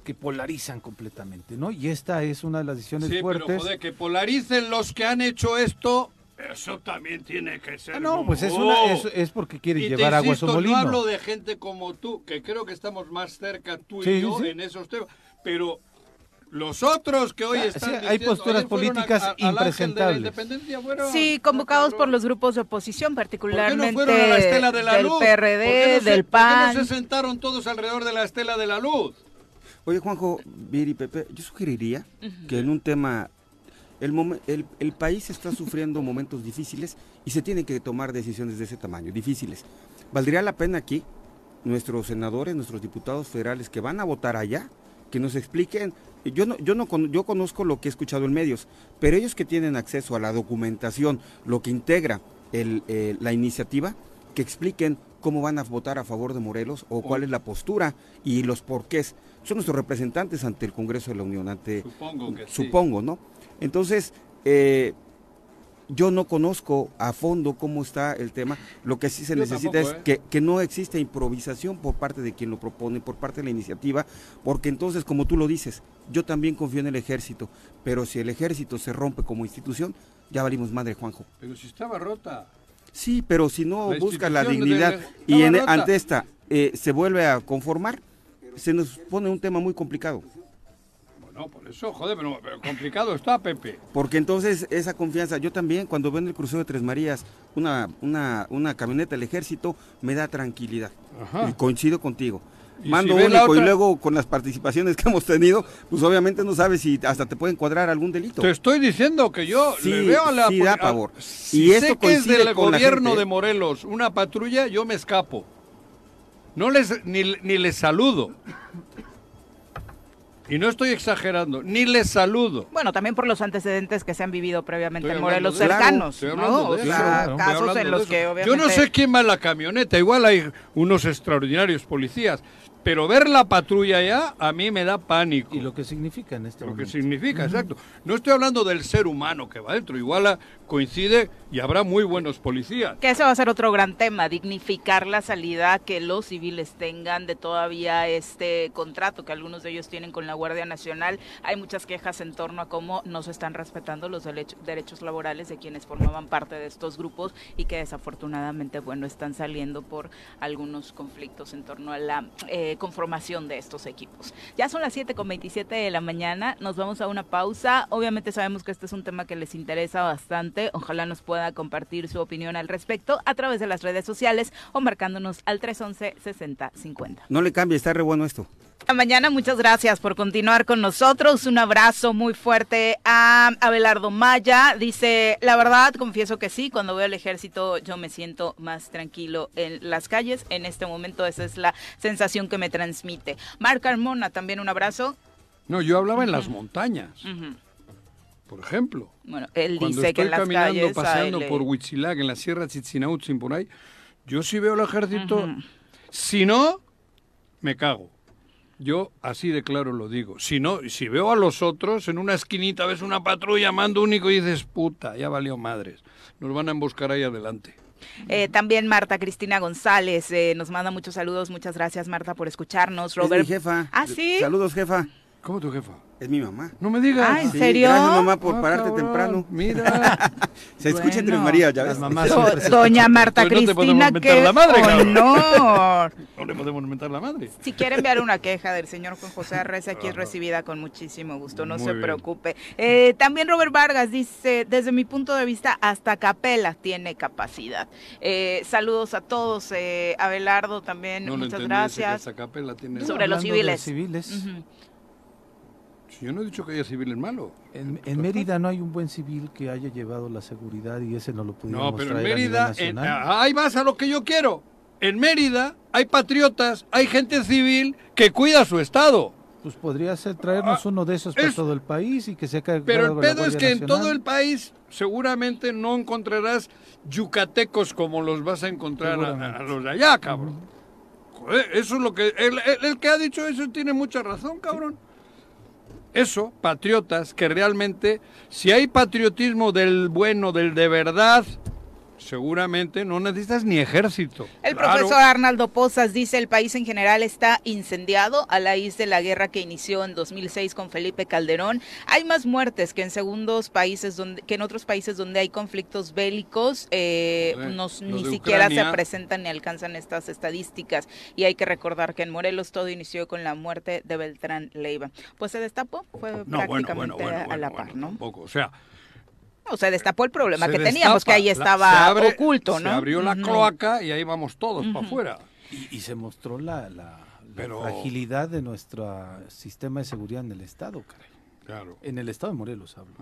C: que polarizan completamente, ¿no? Y esta es una de las decisiones
B: Sí,
C: fuertes.
B: pero joder, que polaricen los que han hecho esto, eso también tiene que ser.
C: Ah, no, pues es, una, es, es porque quiere
B: Y te
C: llevar agua a
B: insisto,
C: su molino.
B: No hablo de gente como tú, que creo que estamos más cerca tú
C: Sí,
B: y yo
C: sí.
B: en esos temas, pero los otros que hoy
C: Ah,
B: están
C: sí, hay
B: diciendo,
C: posturas políticas
B: al Ángel de la
C: impresentables.
B: Independencia, fueron-
A: Sí, convocados por
B: cabrón.
A: los grupos de oposición,
B: ¿Por qué no
A: particularmente
B: fueron a la Estela de la
A: del
B: Luz? ¿Por qué
A: PRD,
B: no se-
A: del
B: ¿Por qué
A: PAN.
B: no se sentaron todos alrededor de la Estela de la Luz?
E: Oye, Juanjo, Viri, Pepe, yo sugeriría que en un tema, el, momen- el, el país está sufriendo momentos difíciles y se tienen que tomar decisiones de ese tamaño, difíciles. ¿Valdría la pena aquí nuestros senadores, nuestros diputados federales que van a votar allá, que nos expliquen? Yo no, yo no yo conozco lo que he escuchado en medios, pero ellos que tienen acceso a la documentación, lo que integra el, eh, la iniciativa, que expliquen cómo van a votar a favor de Morelos o cuál es la postura y los porqués. Son nuestros representantes ante el Congreso de la Unión, ante
B: Supongo que sí.
E: supongo, ¿no? Entonces, eh, yo no conozco a fondo cómo está el tema. Lo que sí se
B: Yo
E: necesita
B: tampoco,
E: es
B: ¿eh?
E: que, que no exista improvisación por parte de quien lo propone, por parte de la iniciativa, porque entonces, como tú lo dices, yo también confío en el ejército, pero si el ejército se rompe como institución, ya valimos madre, Juanjo.
B: Pero si estaba rota.
E: Sí, pero si no
B: La
E: busca la dignidad
B: de-
E: y en- ante esta eh, se vuelve a conformar, se nos pone un tema muy complicado.
B: Bueno, por eso, joder, pero, pero complicado está, Pepe.
E: Porque entonces esa confianza, yo también cuando veo en el crucero de Tres Marías una, una, una camioneta del ejército, me da tranquilidad.
B: Ajá.
E: Y coincido contigo.
B: Y
E: mando
B: si
E: único y luego con las participaciones que hemos tenido, pues obviamente no sabes si hasta te pueden cuadrar algún delito.
B: Te estoy diciendo que yo
E: Sí,
B: le veo a la
E: sí da pavor.
B: Si
E: Y
B: sé que es del gobierno
E: gente,
B: de. Morelos una patrulla, yo me escapo. No les ni, ni les saludo. Y no estoy exagerando, ni les saludo.
A: Bueno, también por los antecedentes que se han vivido previamente
B: Estoy
A: en Morelos cercanos, ¿no? O sea,
B: eso.
A: Casos en los que
B: Yo
A: obviamente...
B: no sé quién va en la camioneta, igual hay unos extraordinarios policías, pero ver la patrulla ya a mí me da pánico.
C: Y lo que significa en este
B: Lo que
C: momento.
B: significa, exacto. No estoy hablando del ser humano que va dentro, igual ah, coincide y habrá muy buenos policías.
A: Que ese va a ser otro gran tema, dignificar la salida que los civiles tengan de todavía este contrato que algunos de ellos tienen con la Guardia Nacional. Hay muchas quejas en torno a cómo no se están respetando los derech- derechos laborales de quienes formaban parte de estos grupos y que desafortunadamente, bueno, están saliendo por algunos conflictos en torno a la eh, conformación de estos equipos. Ya son las 7 con 27 de la mañana, nos vamos a una pausa. Obviamente sabemos que este es un tema que les interesa bastante. Ojalá nos pueda compartir su opinión al respecto a través de las redes sociales o marcándonos al 311-6050.
E: No le cambie, está re bueno esto.
A: Mañana, muchas gracias por continuar con nosotros. Un abrazo muy fuerte a Abelardo Maya. Dice, la verdad, confieso que sí, cuando veo el ejército yo me siento más tranquilo en las calles. En este momento esa es la sensación que me transmite. Marc Carmona, también un abrazo.
B: No, yo hablaba en las montañas, por ejemplo.
A: Bueno, él
B: Cuando
A: dice que en las
B: caminando,
A: calles
B: paseando por Huitzilac, en la Sierra Chitzinautzin, por ahí, yo sí veo el ejército. Si no, me cago. Yo así de claro lo digo. Si no, si veo a los otros en una esquinita, ves una patrulla, mando único y dices, puta, ya valió madres. Nos van a emboscar ahí adelante.
A: Eh, también Marta Cristina González eh, nos manda muchos saludos. Muchas gracias, Marta, por escucharnos. Robert.
E: Es mi jefa.
A: Ah, sí.
E: Saludos, jefa.
B: ¿Cómo tu jefa?
E: Es mi mamá.
B: No me digas.
A: Ah, ¿en
E: Sí,
A: serio?
E: Gracias, mamá, por
B: Ah,
E: pararte
B: cabrón,
E: temprano.
B: Mira.
E: Se escucha entre
A: Bueno,
E: María, ya
C: Las
E: ves.
C: mamás
A: Do- Doña Marta
B: Pues no
A: Cristina,
B: mentar
A: qué
B: la madre,
A: honor.
B: No le podemos mentar la madre.
A: Si quiere enviar una queja del señor Juan José Arreza, aquí es
B: Ajá.
A: recibida con muchísimo gusto, no
B: Muy
A: se
B: bien.
A: preocupe. Eh, también Robert Vargas dice, desde mi punto de vista, hasta Capela tiene capacidad. Eh, saludos a todos, eh, Abelardo también,
B: No
A: muchas
B: que
A: gracias.
B: hasta Capela tiene-
A: Sobre los civiles.
C: civiles.
A: Ujú.
B: Si yo no he dicho que haya civiles malos.
C: En, en Mérida no hay un buen civil que haya llevado la seguridad y ese no lo pudimos
B: No, pero en
C: traer a nivel
B: Mérida, en-
C: nacional.
B: ahí vas a lo que yo quiero. En Mérida hay patriotas, hay gente civil que cuida su estado.
C: Pues podría ser traernos
B: Ah,
C: uno de esos para
B: es-
C: todo el país y que se haga
B: Pero el pedo es que en todo el país seguramente no encontrarás yucatecos como los vas a encontrar a, los de allá, cabrón. Joder, eso es lo que... El, el- el que ha dicho eso tiene mucha razón, cabrón. Eso, patriotas, que realmente, si hay patriotismo del bueno, del de verdad, seguramente no necesitas ni ejército.
A: El
B: Claro.
A: profesor Arnaldo Pozas dice el país en general está incendiado a la de la guerra que inició en 2006 con Felipe Calderón. Hay más muertes que en segundos países donde que en otros países donde hay conflictos bélicos eh, nos- ni siquiera
B: Ucrania.
A: se presentan ni alcanzan estas estadísticas y hay que recordar que en Morelos todo inició con la muerte de Beltrán Leiva. Pues se destapó, fue
B: No,
A: prácticamente
B: bueno, bueno,
A: a la par, ¿no?
B: tampoco. O sea,
A: O se destapó el problema
B: se
A: que teníamos, que ahí
B: la-
A: estaba
B: se abre-
A: oculto, ¿no?
B: Se abrió la cloaca y ahí vamos todos para
A: Ujú.
B: afuera.
C: Y, y se mostró la, la- la
B: Pero-
C: fragilidad de nuestro sistema de seguridad en el Estado, caray.
B: Claro.
C: En el Estado de Morelos hablo.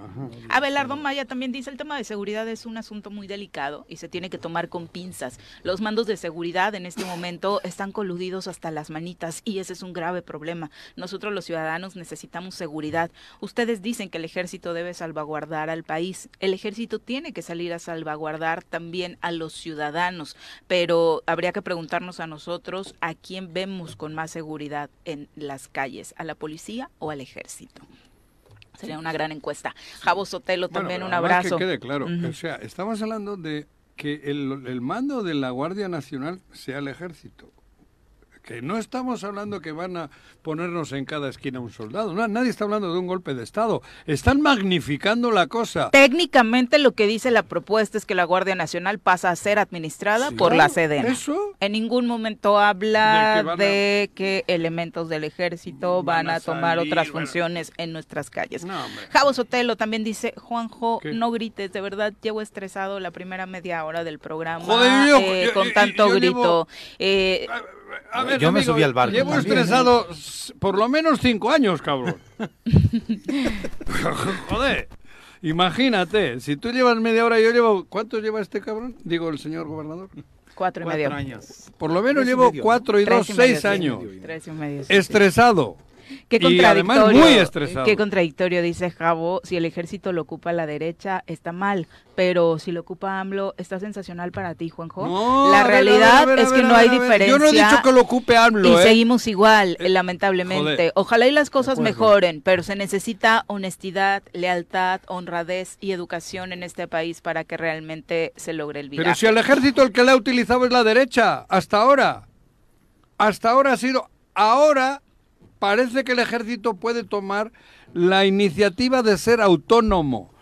A: Abelardo. Maya también dice el tema de seguridad es un asunto muy delicado y se tiene que tomar con pinzas. Los mandos de seguridad en este momento están coludidos hasta las manitas y ese es un grave problema. Nosotros los ciudadanos necesitamos seguridad. Ustedes dicen que el ejército debe salvaguardar al país. El ejército tiene que salir a salvaguardar también a los ciudadanos, pero habría que preguntarnos a nosotros a quién vemos con más seguridad en las calles, a la policía o al ejército. Sería una gran encuesta. Javo Sotelo,
B: Bueno,
A: también un abrazo.
B: Que quede claro. O sea, estamos hablando de que el, el mando de la Guardia Nacional sea el ejército. Que no estamos hablando que van a ponernos en cada esquina un soldado. No, nadie está hablando de un golpe de Estado. Están magnificando la cosa.
A: Técnicamente lo que dice la propuesta es que la Guardia Nacional pasa a ser administrada
B: Sí.
A: por la Sedena.
B: Eso.
A: En ningún momento habla
B: De que a-
A: elementos del ejército van,
B: Van a
A: a tomar
B: salir,
A: otras
B: bueno.
A: funciones en nuestras calles.
B: No.
A: Javo Sotelo también dice, Juanjo,
B: ¿Qué?
A: no grites, de verdad llevo estresado la primera media hora del programa
B: Joder, yo-
A: eh,
B: yo-
A: con tanto
B: yo
A: grito.
B: llevo-
A: Eh,
B: A ver,
C: Yo me subí al barco
B: Llevo
C: también,
B: estresado por lo menos cinco años, cabrón. Joder. Imagínate, si tú llevas media hora, yo llevo... ¿Cuánto lleva este cabrón? Digo, el señor gobernador.
A: Cuatro y medio.
C: Cuatro años.
B: Por lo menos
C: Tres
B: llevo cuatro y
A: Tres
B: dos,
A: y medio,
B: seis años.
A: Tres y medio. sí,
B: Estresado.
A: Qué
B: Y
A: contradictorio.
B: además muy estresado.
A: Qué contradictorio, dice Javo. Si el ejército lo ocupa la derecha, está mal. Pero si lo ocupa AMLO, está sensacional para ti, Juanjo.
B: No,
A: la
B: ver, ver,
A: realidad es que
B: ver,
A: no hay diferencia.
B: Yo no he dicho que lo ocupe AMLO,
A: y
B: ¿eh?
A: seguimos igual,
B: Eh,
A: lamentablemente.
B: joder.
A: Ojalá y las cosas mejoren, pero se necesita honestidad, lealtad, honradez y educación en este país para que realmente se logre el
B: Pero
A: viraje.
B: si al ejército el que le ha utilizado es la derecha, hasta ahora. Hasta ahora ha sido... Ahora parece que el ejército puede tomar la iniciativa de ser autónomo.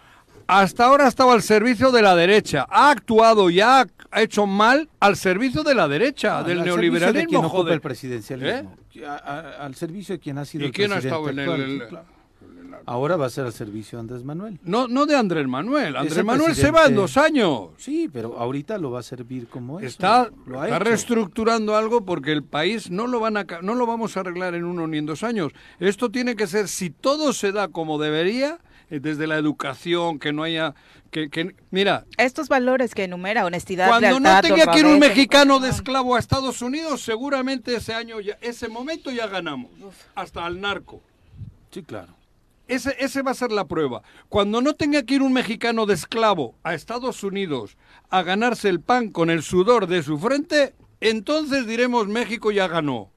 B: Hasta ahora ha estado al servicio de la derecha. Ha actuado y ha hecho mal al servicio de la derecha,
C: Al-
B: del
C: al servicio de
B: neoliberalismo,
C: quien
B: joder.
C: el presidencialismo. A- a- al servicio de quien ha sido
B: ¿Y
C: el
B: quién ha
C: presidente
B: estado en el- el-
C: claro. Ahora va a ser al servicio de Andrés Manuel.
B: No, no de Andrés Manuel. Andrés
C: el
B: Manuel se va en dos años.
C: Sí, pero ahorita lo va a servir como eso.
B: Está,
C: lo ha
B: está reestructurando algo porque el país no lo van a ca- no lo vamos a arreglar en uno ni en dos años. Esto tiene que ser si todo se da como debería eh, desde la educación que no haya que, que- mira
A: Estos valores que enumera, honestidad,
B: cuando no tenga que ir un mexicano de esclavo a Estados Unidos seguramente ese año ya, ese momento ya ganamos hasta al narco.
C: Sí, claro.
B: Ese, ese va a ser la prueba. Cuando no tenga que ir un mexicano de esclavo a Estados Unidos a ganarse el pan con el sudor de su frente, entonces diremos México ya ganó.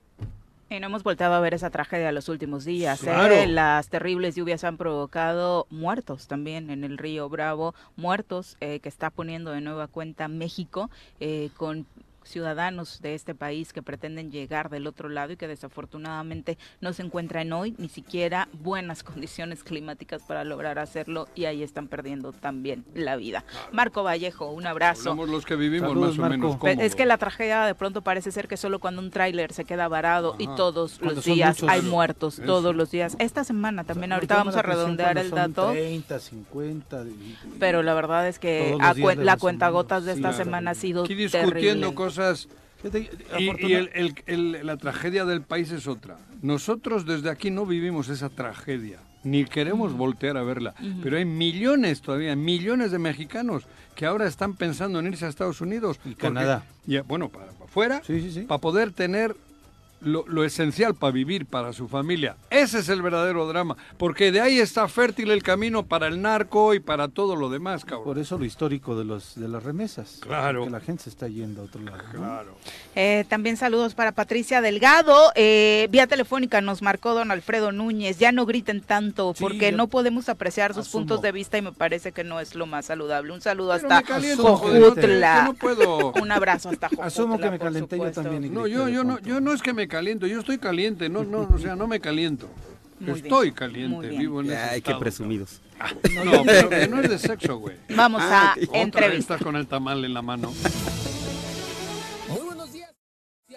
A: Y no hemos volteado a ver esa tragedia los últimos días. ¿eh? Las terribles lluvias han provocado muertos también en el río Bravo, muertos eh, que está poniendo de nueva cuenta México eh, con ciudadanos de este país que pretenden llegar del otro lado y que desafortunadamente no se encuentran hoy ni siquiera buenas condiciones climáticas para lograr hacerlo y ahí están perdiendo también la vida. Marco Vallejo, un abrazo.
B: Hablamos los que vivimos
C: Saludos,
B: más o
C: Marco.
B: menos cómodos.
A: Es que la tragedia de pronto parece ser que solo cuando un tráiler se queda varado y todos
C: Cuando
A: los días
C: muchos.
A: hay muertos,
B: Eso.
A: todos los días. Esta semana también, ahorita vamos a redondear el dato,
C: 30, 50. y- y-
A: pero la verdad es que a
C: de
A: la cuentagotas de esta semana ha sido
B: Aquí discutiendo
A: terrible.
B: cosas Y,
C: afortuna-
B: y el- el- el- la tragedia del país es otra. Nosotros desde aquí no vivimos esa tragedia, ni queremos voltear a verla. Pero hay millones todavía, millones de mexicanos que ahora están pensando en irse a Estados Unidos.
C: Y
B: porque-
C: Canadá.
B: y, bueno, para, para afuera,
C: Sí, sí, sí.
B: para poder tener lo, lo esencial para vivir, para su familia. Ese es el verdadero drama, porque de ahí está fértil el camino para el narco y para todo lo demás, cabrón.
C: Por eso lo histórico de los de las remesas.
B: Claro.
C: Que la gente se está yendo a otro lado. ¿no?
B: Claro.
A: Eh, también saludos para Patricia Delgado. Eh, vía telefónica nos marcó don Alfredo Núñez. Ya no griten tanto
C: Sí,
A: porque no podemos apreciar sus
C: Asumo.
A: puntos de vista y me parece que no es lo más saludable. Un saludo
B: Pero
A: hasta Jojutla.
B: yo no puedo.
A: Un abrazo hasta Jojutla.
C: Asumo que me calenté yo también
B: No, yo, no, yo no es que me caliento, yo estoy caliente, no, no, o sea, no me caliento.
A: Muy
B: estoy caliente, vivo en ese
E: Ay, qué
B: estado,
E: presumidos.
B: cabrón. No, pero que no es de sexo, güey.
A: Vamos
E: Ah,
A: a
E: ok.
B: Otra vez
A: entrevista.
B: estás con el tamal en la mano.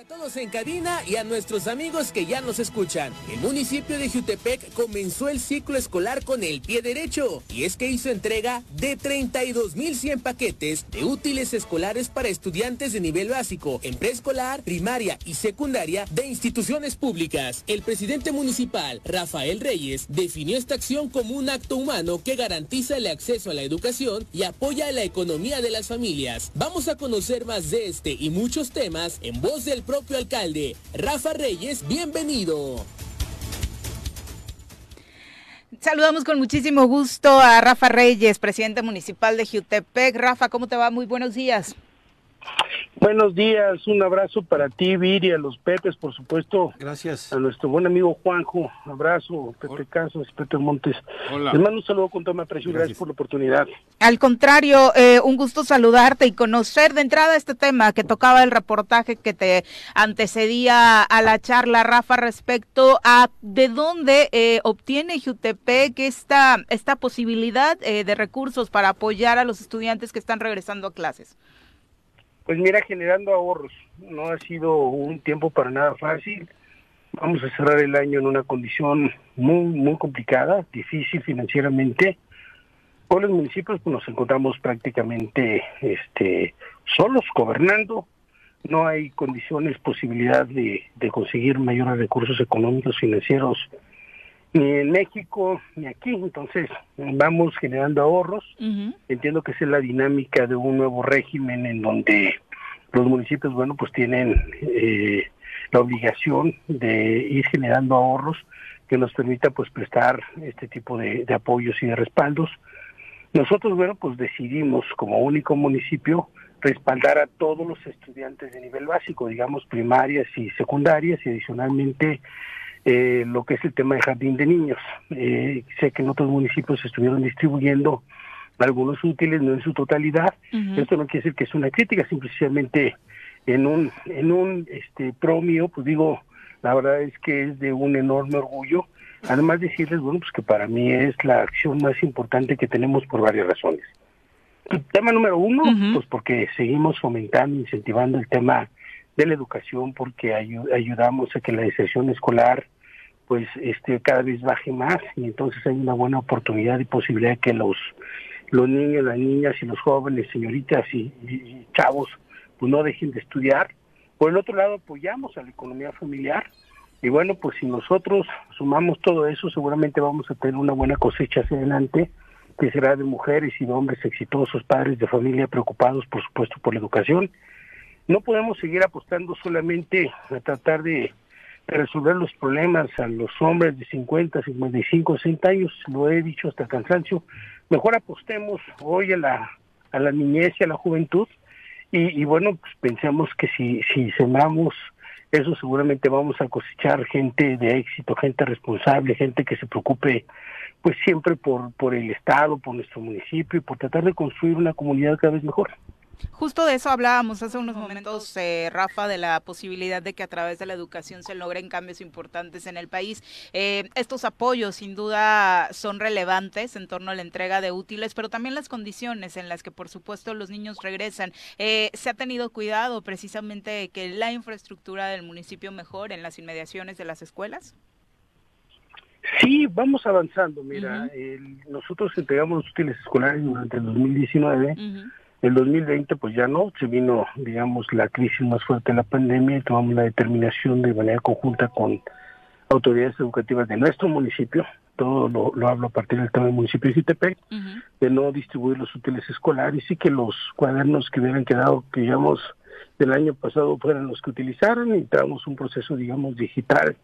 F: Todos en cabina y a nuestros amigos que ya nos escuchan. El municipio de Jutepec comenzó el ciclo escolar con el pie derecho y es que hizo entrega de 32.100 paquetes de útiles escolares para estudiantes de nivel básico en preescolar, primaria y secundaria de instituciones públicas. El presidente municipal, Rafael Reyes, definió esta acción como un acto humano que garantiza el acceso a la educación y apoya la economía de las familias. Vamos a conocer más de este y muchos temas en voz del propio alcalde. Rafa Reyes, bienvenido.
A: Saludamos con muchísimo gusto a Rafa Reyes, presidente municipal de Jutepec. Rafa, ¿cómo te va? Muy buenos días.
G: Buenos días, un abrazo para ti, Viri, a los Pepes, por supuesto,
C: Gracias.
G: a nuestro buen amigo Juanjo, abrazo, Pepe Casas, Pepe Montes.
B: Hola.
G: Les mando un saludo con todo mi aprecio gracias por la oportunidad.
A: Al contrario, eh, un gusto saludarte y conocer de entrada este tema que tocaba el reportaje que te antecedía a la charla, Rafa, respecto a de dónde eh, obtiene Jutepec esta, esta posibilidad eh, de recursos para apoyar a los estudiantes que están regresando a clases.
G: Pues mira, generando ahorros, no ha sido un tiempo para nada fácil. Vamos a cerrar el año en una condición muy, muy complicada, difícil financieramente. Hoy los municipios pues, nos encontramos prácticamente este, solos, gobernando. no hay condiciones, posibilidad de, de conseguir mayores recursos económicos, financieros, ni en México ni aquí. Entonces, vamos generando ahorros. Entiendo que esa es la dinámica de un nuevo régimen en donde los municipios, bueno, pues tienen eh, la obligación de ir generando ahorros que nos permita pues prestar este tipo de, de apoyos y de respaldos. Nosotros, bueno, pues decidimos como único municipio respaldar a todos los estudiantes de nivel básico, digamos primarias y secundarias y adicionalmente eh, lo que es el tema de jardín de niños. Eh, sé que en otros municipios se estuvieron distribuyendo algunos útiles, no en su totalidad. Esto no quiere decir que es una crítica, simplemente en un en un este promio, pues digo, la verdad es que es de un enorme orgullo. Además decirles, bueno, pues que para mí es la acción más importante que tenemos por varias razones. Tema número uno, pues porque seguimos fomentando, incentivando el tema de la educación, porque ayudamos a que la deserción escolar pues este cada vez baje más y entonces hay una buena oportunidad y posibilidad que los los niños, las niñas y los jóvenes, señoritas y, y chavos pues no dejen de estudiar. Por el otro lado apoyamos a la economía familiar y bueno, pues si nosotros sumamos todo eso, seguramente vamos a tener una buena cosecha hacia adelante que será de mujeres y de hombres exitosos, padres de familia preocupados, por supuesto, por la educación. No podemos seguir apostando solamente a tratar de, resolver los problemas a los hombres de 50, 55, 60 años, lo he dicho hasta cansancio. Mejor apostemos hoy a la, a la niñez y a la juventud y, y bueno, pues pensamos que si, si sembramos eso seguramente vamos a cosechar gente de éxito, gente responsable, gente que se preocupe pues siempre por, por el Estado, por nuestro municipio y por tratar de construir una comunidad cada vez mejor.
A: Justo de eso hablábamos hace unos momentos, eh, Rafa, de la posibilidad de que a través de la educación se logren cambios importantes en el país. Eh, estos apoyos sin duda son relevantes en torno a la entrega de útiles, pero también las condiciones en las que por supuesto los niños regresan. Eh, ¿Se ha tenido cuidado precisamente de que la infraestructura del municipio mejore en las inmediaciones de las escuelas?
G: Sí, vamos avanzando. Mira, el, nosotros entregamos útiles escolares durante el 2019. El 2020 pues ya no, se vino, digamos, la crisis más fuerte de la pandemia y tomamos la determinación de manera conjunta con autoridades educativas de nuestro municipio, todo lo, lo hablo a partir del tema del municipio de Jitepec, de no distribuir los útiles escolares y que los cuadernos que hubieran quedado, que digamos, del año pasado fueran los que utilizaron y traemos un proceso, digamos, digital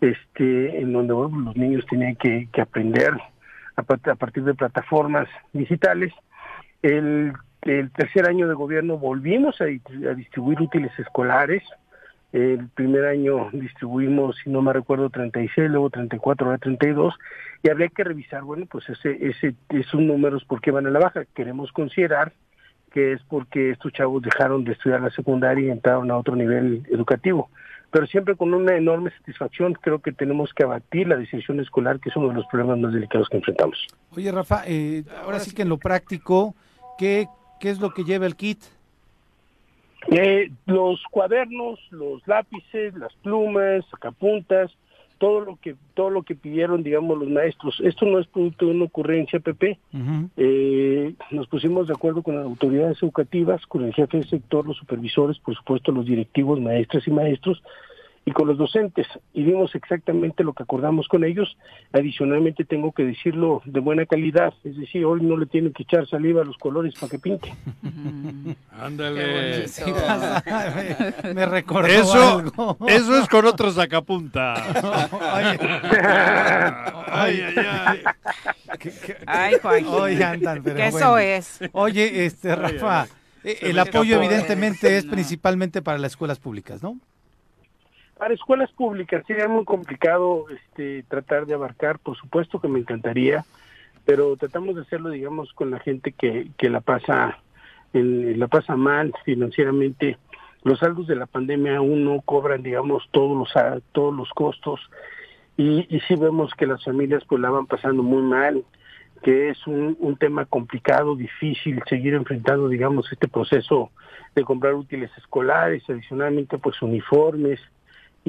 G: este en donde los niños tienen que, que aprender a, a, partir de plataformas digitales. El, el, tercer año de gobierno volvimos a, a, distribuir útiles escolares. El primer año distribuimos, si no me recuerdo, 36, luego 34, ahora 32, y habría que revisar, bueno, pues ese, ese, esos números, ¿por qué van a la baja? Queremos considerar que es porque estos chavos dejaron de estudiar la secundaria y entraron a otro nivel educativo pero siempre con una enorme satisfacción. Creo que tenemos que abatir la decisión escolar, que es uno de los problemas más delicados que enfrentamos.
C: Oye, Rafa, eh, ahora sí que en lo práctico, ¿qué, qué es lo que lleva el kit?
G: Eh, los cuadernos, los lápices, las plumas, sacapuntas, todo lo que todo lo que pidieron digamos los maestros esto no es producto de una ocurrencia Pepe uh -huh. eh, nos pusimos de acuerdo con las autoridades educativas con el jefe del sector los supervisores por supuesto los directivos maestras y maestros y con los docentes y vimos exactamente lo que acordamos con ellos. Adicionalmente tengo que decirlo de buena calidad, es decir, hoy no le tienen que echar saliva a los colores para que pinte.
B: Ándale.
C: Sí, me, me recordó
B: eso,
C: algo.
B: Eso es con otro sacapunta.
C: Oye.
B: ay, ay, ay.
A: Ay, Juan.
C: Hoy andan, pero
A: Que
C: bueno.
A: eso es.
C: Oye, este, Rafa, eh, el apoyo
B: escapó.
C: evidentemente es principalmente para las escuelas públicas, ¿no?
G: Para escuelas públicas sería muy complicado este, tratar de abarcar, por supuesto que me encantaría, pero tratamos de hacerlo, digamos, con la gente que, que la pasa en, la pasa mal financieramente. Los saldos de la pandemia aún no cobran, digamos, todos los todos los costos y, y sí vemos que las familias pues la van pasando muy mal, que es un, un tema complicado, difícil seguir enfrentando, digamos, este proceso de comprar útiles escolares, adicionalmente pues uniformes,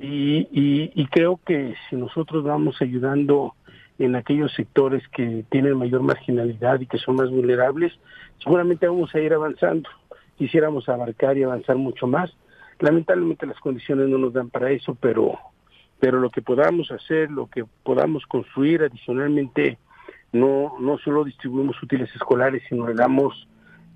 G: y, y, y, creo que si nosotros vamos ayudando en aquellos sectores que tienen mayor marginalidad y que son más vulnerables, seguramente vamos a ir avanzando. Quisiéramos abarcar y avanzar mucho más. Lamentablemente las condiciones no nos dan para eso, pero pero lo que podamos hacer, lo que podamos construir adicionalmente, no, no solo distribuimos útiles escolares, sino le damos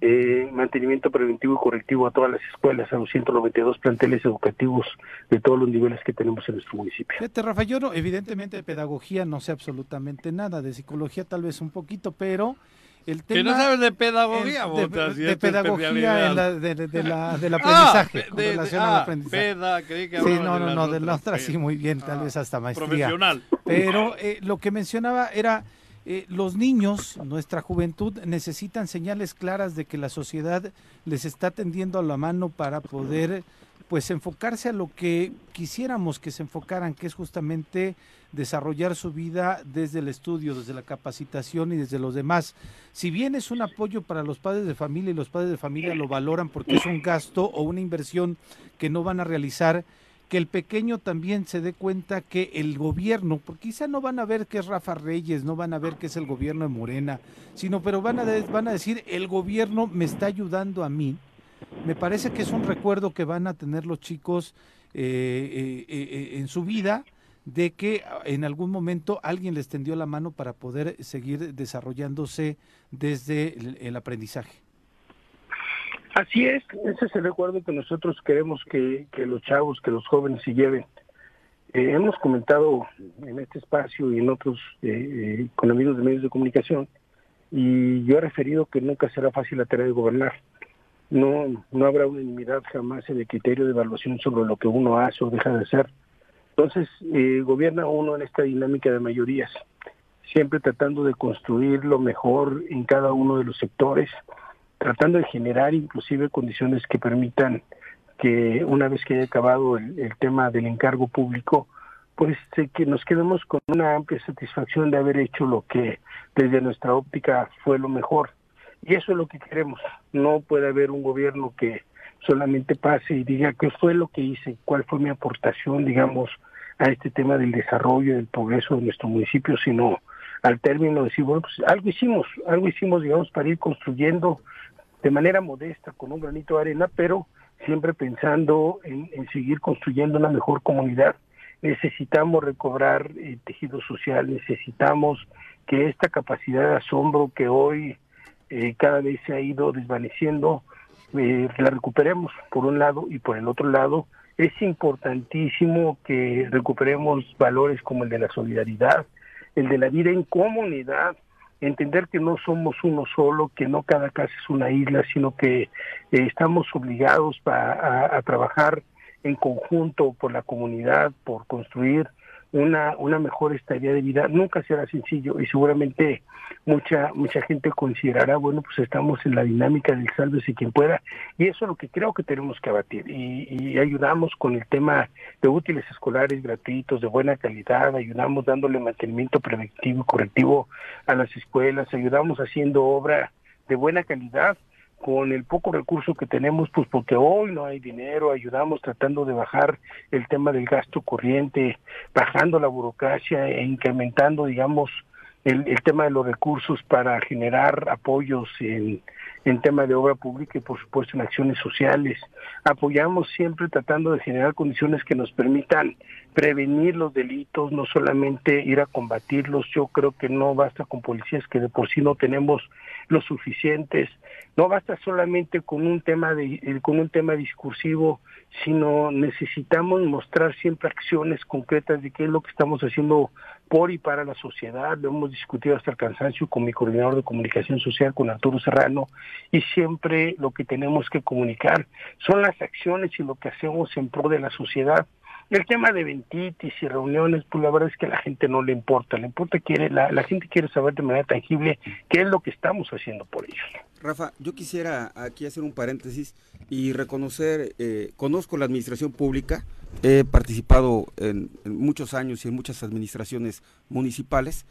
G: eh, mantenimiento preventivo y correctivo a todas las escuelas, a los 192 planteles educativos de todos los niveles que tenemos en nuestro municipio.
C: Fíjate, Rafa, yo no, evidentemente de pedagogía no sé absolutamente nada, de psicología tal vez un poquito, pero el tema...
B: Que no sabes de pedagogía,
C: de,
B: Botas,
C: de, de pedagogía en la, de, de- de la, del
B: Ah,
C: aprendizaje, con
B: de- de-
C: relación al
B: ah,
C: aprendizaje.
B: peda, creí que
C: Sí,
B: hablabas
C: no,
B: de
C: no, no, de la otra sí, muy bien, tal
B: Ah,
C: vez hasta maestría.
B: Profesional.
C: Pero eh, lo que mencionaba era, eh, los niños, nuestra juventud, necesitan señales claras de que la sociedad les está tendiendo a la mano para poder pues enfocarse a lo que quisiéramos que se enfocaran, que es justamente desarrollar su vida desde el estudio, desde la capacitación y desde los demás. Si bien es un apoyo para los padres de familia y los padres de familia lo valoran porque es un gasto o una inversión que no van a realizar, que el pequeño también se dé cuenta que el gobierno, porque quizá no van a ver que es Rafa Reyes, no van a ver que es el gobierno de Morena, sino pero van a, van a decir, el gobierno me está ayudando a mí. Me parece que es un recuerdo que van a tener los chicos eh, eh, eh, en su vida de que ah, en algún momento alguien les tendió la mano para poder seguir desarrollándose desde el aprendizaje.
G: Así es, ese es el recuerdo que nosotros queremos que, los chavos, que los jóvenes se lleven. Eh, hemos comentado en este espacio y en otros eh, eh, con amigos de medios de comunicación y yo he referido que nunca será fácil la tarea de gobernar. No, no habrá unanimidad jamás en el criterio de evaluación sobre lo que uno hace o deja de hacer. Entonces, eh, gobierna uno en esta dinámica de mayorías, siempre tratando de construir lo mejor en cada uno de los sectores, tratando de generar inclusive condiciones que permitan que una vez que haya acabado el, tema del encargo público, pues eh, que nos quedemos con una amplia satisfacción de haber hecho lo que desde nuestra óptica fue lo mejor. Y eso es lo que queremos. No puede haber un gobierno que solamente pase y diga qué fue lo que hice, cuál fue mi aportación, digamos, a este tema del desarrollo, del progreso de nuestro municipio, sino al término de decir, bueno, pues algo hicimos, algo hicimos, digamos, para ir construyendo de manera modesta, con un granito de arena, pero siempre pensando en, seguir construyendo una mejor comunidad. Necesitamos recobrar el tejido social, necesitamos que esta capacidad de asombro que hoy eh, cada vez se ha ido desvaneciendo, eh, la recuperemos por un lado y por el otro lado es importantísimo que recuperemos valores como el de la solidaridad, el de la vida en comunidad, entender que no somos uno solo, que no cada casa es una isla, sino que eh, estamos obligados a trabajar en conjunto por la comunidad, por construir una, una mejor estadía de vida. Nunca será sencillo y seguramente mucha mucha gente considerará, bueno, pues estamos en la dinámica del sálvese quien pueda y eso es lo que creo que tenemos que abatir y, y ayudamos con el tema de útiles escolares gratuitos de buena calidad, ayudamos dándole mantenimiento preventivo y correctivo a las escuelas, ayudamos haciendo obra de buena calidad con el poco recurso que tenemos, pues porque hoy no hay dinero, ayudamos tratando de bajar el tema del gasto corriente, bajando la burocracia e incrementando, digamos, el, el tema de los recursos para generar apoyos en, en tema de obra pública y por supuesto en acciones sociales. Apoyamos siempre tratando de generar condiciones que nos permitan prevenir los delitos, no solamente ir a combatirlos. Yo creo que no basta con policías que de por sí no tenemos los suficientes. No basta solamente con un tema de eh, con un tema discursivo, sino necesitamos mostrar siempre acciones concretas de qué es lo que estamos haciendo por y para la sociedad. Lo hemos discutido hasta el cansancio con mi coordinador de comunicación social, con Arturo Serrano, y siempre lo que tenemos que comunicar son las acciones y lo que hacemos en pro de la sociedad. El tema de ventitis y reuniones, pues la verdad es que a la gente no le importa, le importa quiere, la, la gente quiere saber de manera tangible qué es lo que estamos haciendo por ellos.
E: Rafa, yo quisiera aquí hacer un paréntesis y reconocer, eh, conozco la administración pública, he participado en, muchos años y en muchas administraciones municipales.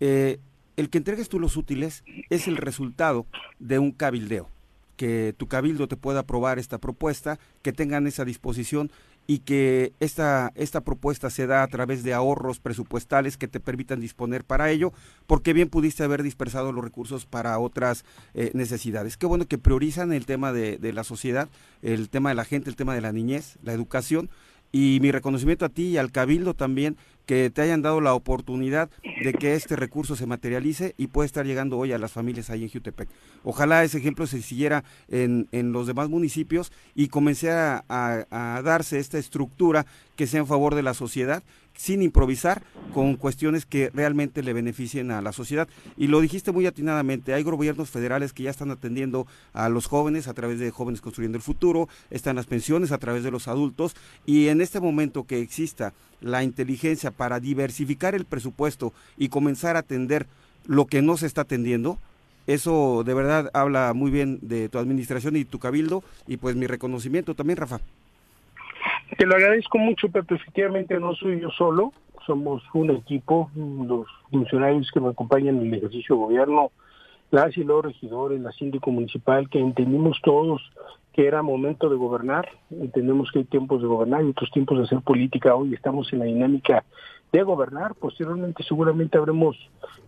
E: Eh, el que entregues tú los útiles es el resultado de un cabildeo, que tu cabildo te pueda aprobar esta propuesta, que tengan esa disposición y que esta, esta propuesta se da a través de ahorros presupuestales que te permitan disponer para ello, porque bien pudiste haber dispersado los recursos para otras eh, necesidades. Qué bueno que priorizan el tema de, de la sociedad, el tema de la gente, el tema de la niñez, la educación, y mi reconocimiento a ti y al Cabildo también que te hayan dado la oportunidad de que este recurso se materialice y pueda estar llegando hoy a las familias ahí en Jutepec. Ojalá ese ejemplo se siguiera en, en los demás municipios y comenzara a darse esta estructura que sea en favor de la sociedad sin improvisar con cuestiones que realmente le beneficien a la sociedad. Y lo dijiste muy atinadamente, hay gobiernos federales que ya están atendiendo a los jóvenes a través de Jóvenes Construyendo el Futuro, están las pensiones a través de los adultos, y en este momento que exista la inteligencia para diversificar el presupuesto y comenzar a atender lo que no se está atendiendo, eso de verdad habla muy bien de tu administración y tu cabildo, y pues mi reconocimiento también, Rafa.
G: Te lo agradezco mucho, pero efectivamente no soy yo solo, somos un equipo, los funcionarios que me acompañan en el ejercicio de gobierno, las y los regidores, la síndico municipal, que entendimos todos que era momento de gobernar, entendemos que hay tiempos de gobernar y otros tiempos de hacer política, hoy estamos en la dinámica de gobernar, posteriormente seguramente habremos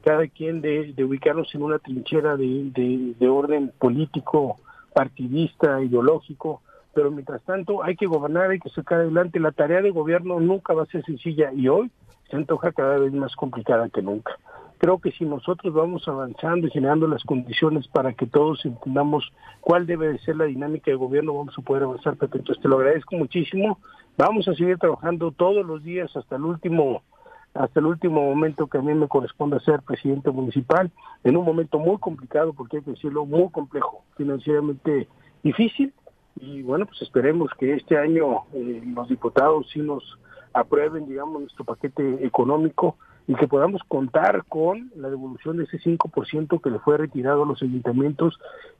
G: cada quien de, ubicarnos en una trinchera de, de orden político, partidista, ideológico, pero mientras tanto hay que gobernar, hay que sacar adelante. La tarea de gobierno nunca va a ser sencilla y hoy se antoja cada vez más complicada que nunca. Creo que si nosotros vamos avanzando y generando las condiciones para que todos entendamos cuál debe de ser la dinámica de gobierno, vamos a poder avanzar, Pepe. Entonces te lo agradezco muchísimo. Vamos a seguir trabajando todos los días hasta el último hasta el último momento que a mí me corresponde ser presidente municipal, en un momento muy complicado, porque hay que decirlo, muy complejo, financieramente difícil, y bueno, pues esperemos que este año eh, los diputados sí nos aprueben, digamos, nuestro paquete económico y que podamos contar con la devolución de ese 5% que le fue retirado a los ayuntamientos,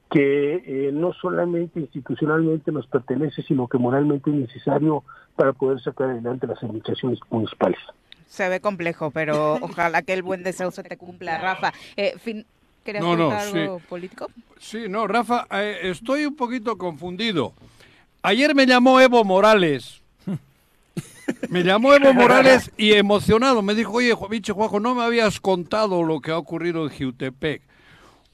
G: que eh, no solamente institucionalmente nos pertenece, sino que moralmente es necesario para poder sacar adelante las administraciones municipales.
A: Se ve complejo, pero ojalá que el buen deseo se te cumpla, Rafa. Eh, ¿Querías
B: no, no,
A: algo político?
B: Sí, no, Rafa, eh, estoy un poquito confundido. Ayer me llamó Evo Morales. Me llamó Evo Morales y emocionado me dijo, oye, bicho Juanjo, no me habías contado lo que ha ocurrido en Jiutepec.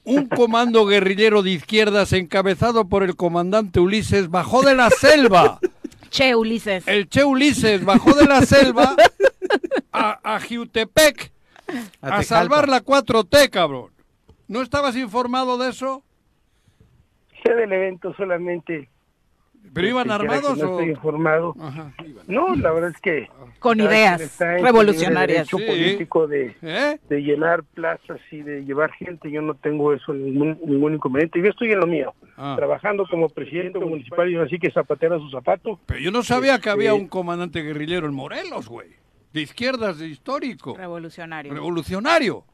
B: Un comando guerrillero de izquierdas encabezado por el comandante Ulises bajó de la selva.
A: Che Ulises.
B: El Che Ulises bajó de la selva a, a Jiutepec a, a salvar la 4T, cabrón. ¿No estabas informado de eso?
G: Sé del evento solamente.
B: ¿Pero iban armados
G: no estoy informado. No, la verdad es que...
A: Con ideas revolucionarias.
G: Sí. político de, ¿Eh? de llenar plazas y de llevar gente, yo no tengo eso, ningún, ningún inconveniente. Yo estoy en lo mío, ah. trabajando como presidente municipal y así que zapatera su zapato.
B: Pero yo no sabía que había este un comandante guerrillero en Morelos, güey. De izquierdas, de histórico.
A: Revolucionario.
B: Revolucionario.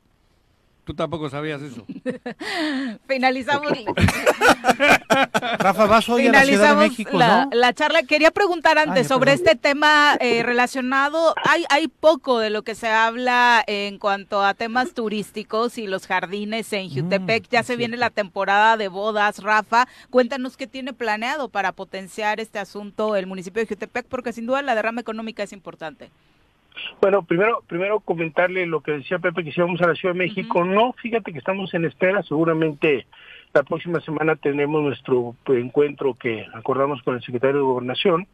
B: Tú tampoco sabías eso.
A: Finalizamos.
C: Rafa, vas hoy a la Ciudad de México,
A: la, la charla. Quería preguntar antes sobre este tema eh, relacionado. Hay, hay poco de lo que se habla en cuanto a temas turísticos y los jardines en mm, Jutepec. ya se viene la temporada de bodas. Rafa, cuéntanos qué tiene planeado para potenciar este asunto el municipio de Jutepec, porque sin duda la derrama económica es importante.
G: Bueno, primero, primero comentarle lo que decía Pepe, que si vamos a la Ciudad de México, no, fíjate que estamos en espera, seguramente la próxima semana tenemos nuestro encuentro que acordamos con el secretario de Gobernación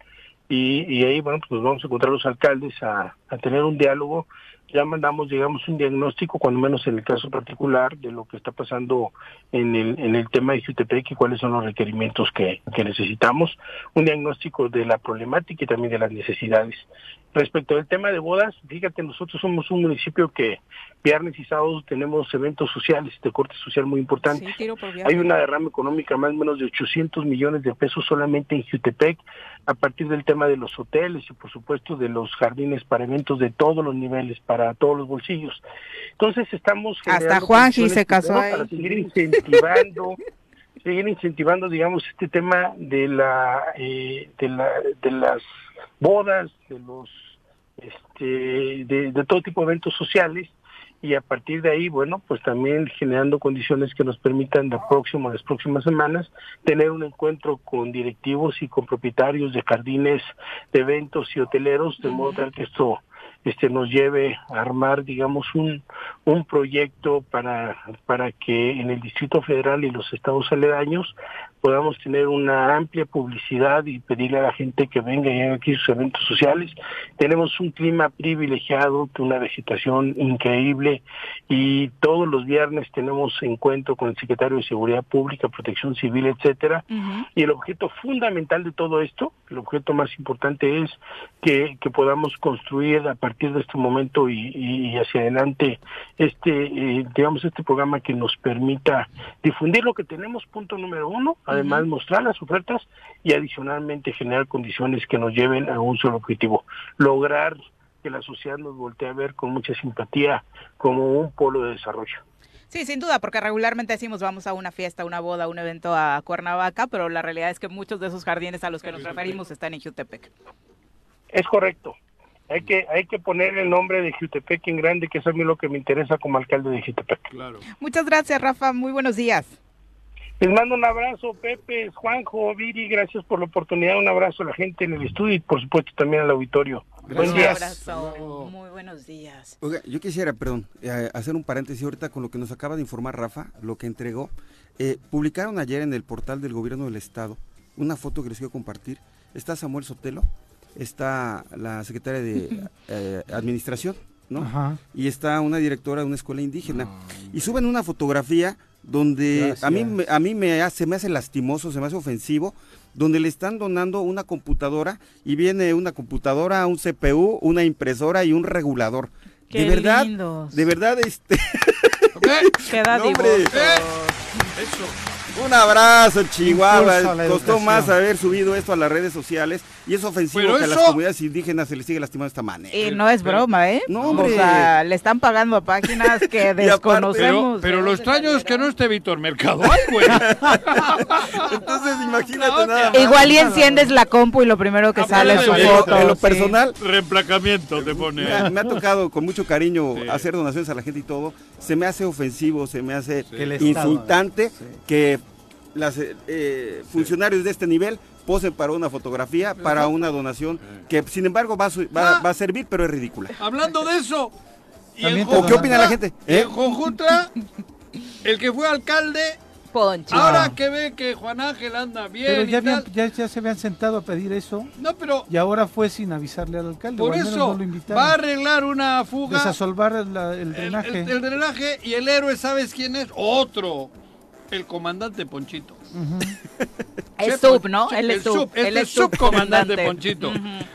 G: y, y ahí, bueno, pues nos vamos a encontrar los alcaldes a, a tener un diálogo. Ya mandamos, digamos, un diagnóstico, cuando menos en el caso particular, de lo que está pasando en el, en el tema de Jutepec y cuáles son los requerimientos que, que necesitamos, un diagnóstico de la problemática y también de las necesidades. Respecto al tema de bodas, fíjate, nosotros somos un municipio que viernes y sábados tenemos eventos sociales de corte social muy importantes. Hay una derrama económica más o menos de 800 millones de pesos solamente en Jutepec, a partir del tema de los hoteles y por supuesto de los jardines para eventos de todos los niveles, para todos los bolsillos. Entonces estamos...
A: Hasta Juanji se casó
G: Para seguir incentivando... seguir incentivando, digamos, este tema de la, eh, de la, de las bodas, de los este, de, todo tipo de eventos sociales y a partir de ahí, bueno, pues también generando condiciones que nos permitan la próxima, las próximas semanas tener un encuentro con directivos y con propietarios de jardines, de eventos y hoteleros, de modo tal que esto este nos lleve a armar digamos un, un proyecto para para que en el Distrito Federal y los estados aledaños podamos tener una amplia publicidad y pedirle a la gente que venga y haga aquí sus eventos sociales. Tenemos un clima privilegiado, una vegetación increíble y todos los viernes tenemos encuentro con el secretario de Seguridad Pública, Protección Civil, etcétera. Y el objeto fundamental de todo esto, el objeto más importante es que, que podamos construir a partir de este momento y, y hacia adelante este, eh, digamos, este programa que nos permita difundir lo que tenemos, punto número uno, además mostrar las ofertas y adicionalmente generar condiciones que nos lleven a un solo objetivo, lograr que la sociedad nos voltee a ver con mucha simpatía como un polo de desarrollo.
A: Sí, sin duda, porque regularmente decimos vamos a una fiesta, una boda, un evento a Cuernavaca, pero la realidad es que muchos de esos jardines a los que nos referimos están en Jutepec.
G: Es correcto. Hay que hay que poner el nombre de Jutepec en grande, que es a mí lo que me interesa como alcalde de Jutepec.
B: Claro.
A: Muchas gracias, Rafa. Muy buenos días.
G: Les mando un abrazo, Pepe, Juanjo, Viri, gracias por la oportunidad, un abrazo a la gente en el estudio y por supuesto también al auditorio. Buen
A: Un
G: día.
A: abrazo. Muy buenos días.
E: Oiga, yo quisiera, perdón, eh, hacer un paréntesis ahorita con lo que nos acaba de informar Rafa, lo que entregó. Eh, publicaron ayer en el portal del gobierno del estado una foto que les quiero compartir. Está Samuel Sotelo, está la secretaria de eh, administración, ¿no?
C: Ajá.
E: Y está una directora de una escuela indígena. Y suben una fotografía donde a mí, me- a mí me hace, me hace lastimoso, se me hace ofensivo, donde le están donando una computadora y viene una computadora, un CPU, una impresora y un regulador.
A: Qué
E: de verdad,
A: lindos.
E: de verdad, este.
B: Eso.
E: Un abrazo, Chihuahua. Costó más haber subido esto a las redes sociales y es ofensivo
B: Pero
E: que a las comunidades indígenas se les sigue lastimando de esta manera.
A: Y no es broma, ¿eh?
E: No, hombre.
A: O sea, le están pagando a páginas que
E: aparte-
A: desconocemos.
B: Pero, pero
A: ¿de
B: lo extraño es que no esté Víctor Mercado. ¡Ay, güey!
E: Entonces, imagínate
B: No,
E: nada más.
A: Igual y enciendes la compu y lo primero que
B: Ah,
A: sale es su
B: pero-
E: En lo-
A: foto.
E: en lo
A: sí.
E: personal,
B: Reemplacamiento te pone.
E: Me ha, me ha tocado con mucho cariño
B: Sí.
E: hacer donaciones a la gente y todo. Se me hace ofensivo, se me hace insultante
C: sí.
E: que las eh, eh, funcionarios de este nivel posen para una fotografía, para una donación, que sin embargo va a, va-
B: Ah.
E: va a servir, pero es ridícula.
B: Hablando de eso. y en
C: También te
E: ¿O qué opina la gente? ¿Eh?
B: En Jojutla, el que fue alcalde,
A: Poncho.
B: ahora que ve que Juan Ángel anda bien
C: Pero
B: y
C: ya, habían-
B: tal.
C: ya, ya se habían sentado a pedir eso
B: No, pero
C: y ahora fue sin avisarle al alcalde.
B: por eso
C: no lo invitaron.
B: va a arreglar una fuga.
C: Desasolvar la- el
B: el,
C: drenaje.
B: el- el drenaje y el héroe, ¿sabes quién es? Otro. El comandante Ponchito. Chepo,
A: sub, ¿no?
B: el
A: sub.
B: Este es subcomandante. Ponchito.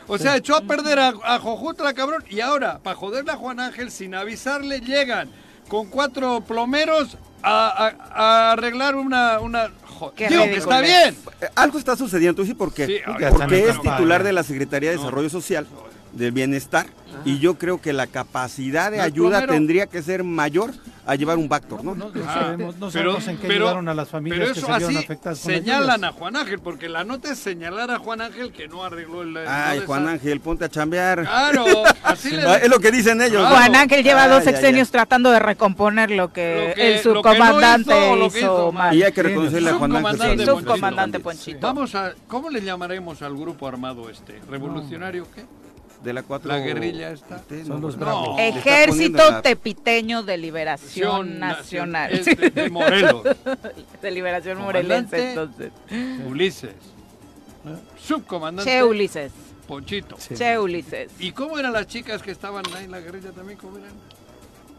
B: O sea, echó a perder a, a Jojutla, cabrón. Y ahora, para joderle a Juan Ángel, sin avisarle, llegan con cuatro plomeros a, a- a arreglar una... una jo-
A: Qué
B: Digo que está bien.
E: Eh, Algo está sucediendo, sí, porque,
B: Sí,
E: porque es titular de la Secretaría de
B: No.
E: Desarrollo Social, del Bienestar, y yo creo que la capacidad de
B: No,
E: ayuda
B: plomero.
E: tendría que ser mayor a llevar un Bactor, ¿no?
C: No, no
B: Ah,
C: sabemos, no
B: pero-
C: sabemos en qué
B: pero-
C: ayudaron a las familias
B: pero
C: que se vieron afectadas con
B: señalan a Juan Ángel, porque la nota es señalar a Juan Ángel que no arregló el...
E: Ay,
B: no
E: Juan Ángel, ponte a chambear.
B: Claro, así
E: es lo que dicen ellos. ¿no?
B: Claro.
A: Juan Ángel lleva dos sexenios tratando de recomponer lo que,
B: Lo que-
A: el subcomandante
B: lo que no hizo o lo
A: hizo,
B: que hizo mal.
E: Y hay que
C: Sí,
E: reconocerle a Juan Ángel.
B: subcomandante Ponchito. Vamos a... ¿Cómo le llamaremos al grupo armado este? ¿Revolucionario qué?
E: De la cuatro...
B: La guerrilla esta.
E: T,
C: Son los
B: No.
C: bravos.
E: Está
A: Ejército
E: la-
A: Tepiteño de Liberación
B: Nacional.
A: Nacional.
B: Es de, de Morelos.
A: de Liberación. Morelense, entonces.
B: Ulises. Subcomandante.
A: Che Ulises.
B: Ponchito.
A: Che Ulises.
B: ¿Y cómo eran las chicas que estaban ahí en la guerrilla también? ¿Cómo eran?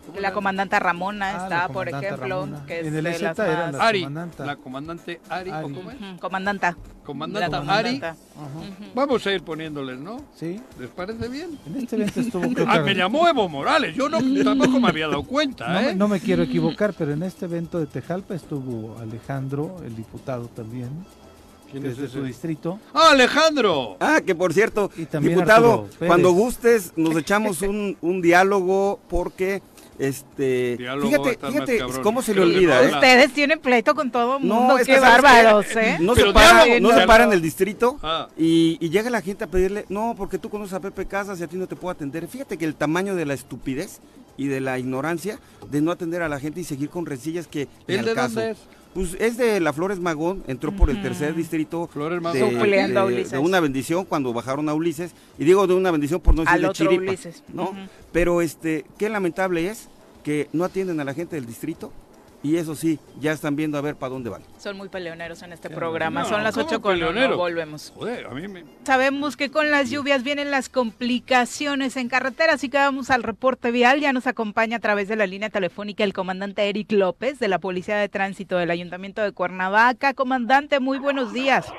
B: ¿Cómo
A: La
B: eran?
A: comandanta Ramona
C: Ah,
A: está, por
C: comandante
A: ejemplo,
C: Ramona.
A: que es
C: En el
A: de
C: EZ
A: las más-
B: Ari.
C: comandanta.
B: La comandante Ari. ¿o
C: Ari.
B: cómo es?
A: Comandanta.
B: Comandante Ari.
A: comandanta.
C: Ajá.
B: Vamos a ir poniéndoles, ¿no?
C: Sí,
B: ¿Les parece bien?
C: en este evento estuvo
B: Ah, me llamó Evo Morales. Yo no, tampoco me había dado cuenta,
C: no, me-
B: ¿eh?
C: no me quiero equivocar, pero en este evento de Tejalpa estuvo Alejandro, el diputado también,
B: ¿Quién es ese?
C: su distrito.
B: ¡Ah, Alejandro!
E: Ah, que por cierto, diputado, cuando gustes nos echamos un, un diálogo porque, este,
B: Diálogo
E: fíjate, fíjate cómo se le
B: Creo que
E: olvida,
B: no
E: ¿eh?
A: Ustedes tienen pleito con todo el mundo.
E: es
A: Qué bárbaros, ¿eh?
E: No
B: Pero
E: se para,
B: diálogo,
E: no se
B: diálogo.
E: para en el distrito
B: Ah.
E: y, y llega la gente a pedirle, no, porque tú conoces a Pepe Casas y a ti no te puedo atender. Fíjate que el tamaño de la estupidez y de la ignorancia de no atender a la gente y seguir con rencillas que ni
B: ¿El
E: al
B: de
E: caso.
B: dónde es?
E: Pues es de la Flores Magón, entró por el tercer distrito
B: Flores
E: de,
B: Magón.
A: Supleando a
E: de-
A: Ulises.
E: de una bendición cuando bajaron a Ulises. Y digo de una bendición por no
A: otro
E: chiripa,
A: Ulises.
E: ¿no? Pero este, qué lamentable es que no atienden a la gente del distrito y eso sí, ya están viendo a ver para dónde van.
A: Son muy peleoneros en este programa.
B: No,
A: Son las
B: ¿cómo
A: 8 con uno, volvemos.
B: Joder, a mí me...
A: Sabemos que con las lluvias vienen las complicaciones en carretera, así que vamos al reporte vial. Ya nos acompaña a través de la línea telefónica el comandante Eric López de la Policía de Tránsito del Ayuntamiento de Cuernavaca. Comandante, muy buenos días.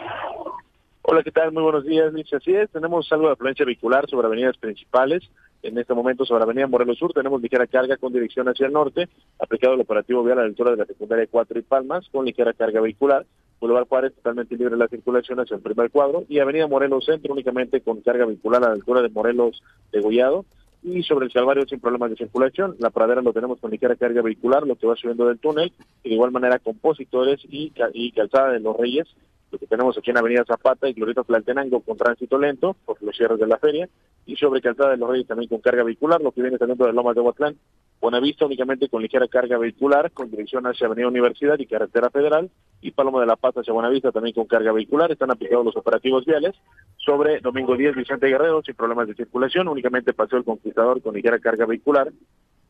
H: Hola, ¿qué tal? Muy buenos días, Mitch. Así es, tenemos algo de afluencia vehicular sobre avenidas principales. En este momento sobre Avenida Morelos Sur tenemos ligera carga con dirección hacia el norte, aplicado el operativo vial a la altura de la secundaria 4 y Palmas, con ligera carga vehicular. Boulevard Juárez totalmente libre la circulación hacia el primer cuadro y Avenida Morelos Centro únicamente con carga vehicular a la altura de Morelos de Gollado y sobre el Calvario sin problemas de circulación. La pradera lo tenemos con ligera carga vehicular, lo que va subiendo del túnel, de igual manera compositores y, y calzada de los Reyes, lo que tenemos aquí en Avenida Zapata y Glorieta Tlaltenango con tránsito lento por los cierres de la feria, y sobre calzada de los Reyes también con carga vehicular, lo que viene saliendo de Lomas de Huatlán. Buenavista únicamente con ligera carga vehicular, con dirección hacia Avenida Universidad y Carretera Federal, y Paloma de la Paz hacia Buenavista también con carga vehicular. Están aplicados los operativos viales sobre Domingo 10 Vicente Guerrero sin problemas de circulación, únicamente Paseo el Conquistador con ligera carga vehicular.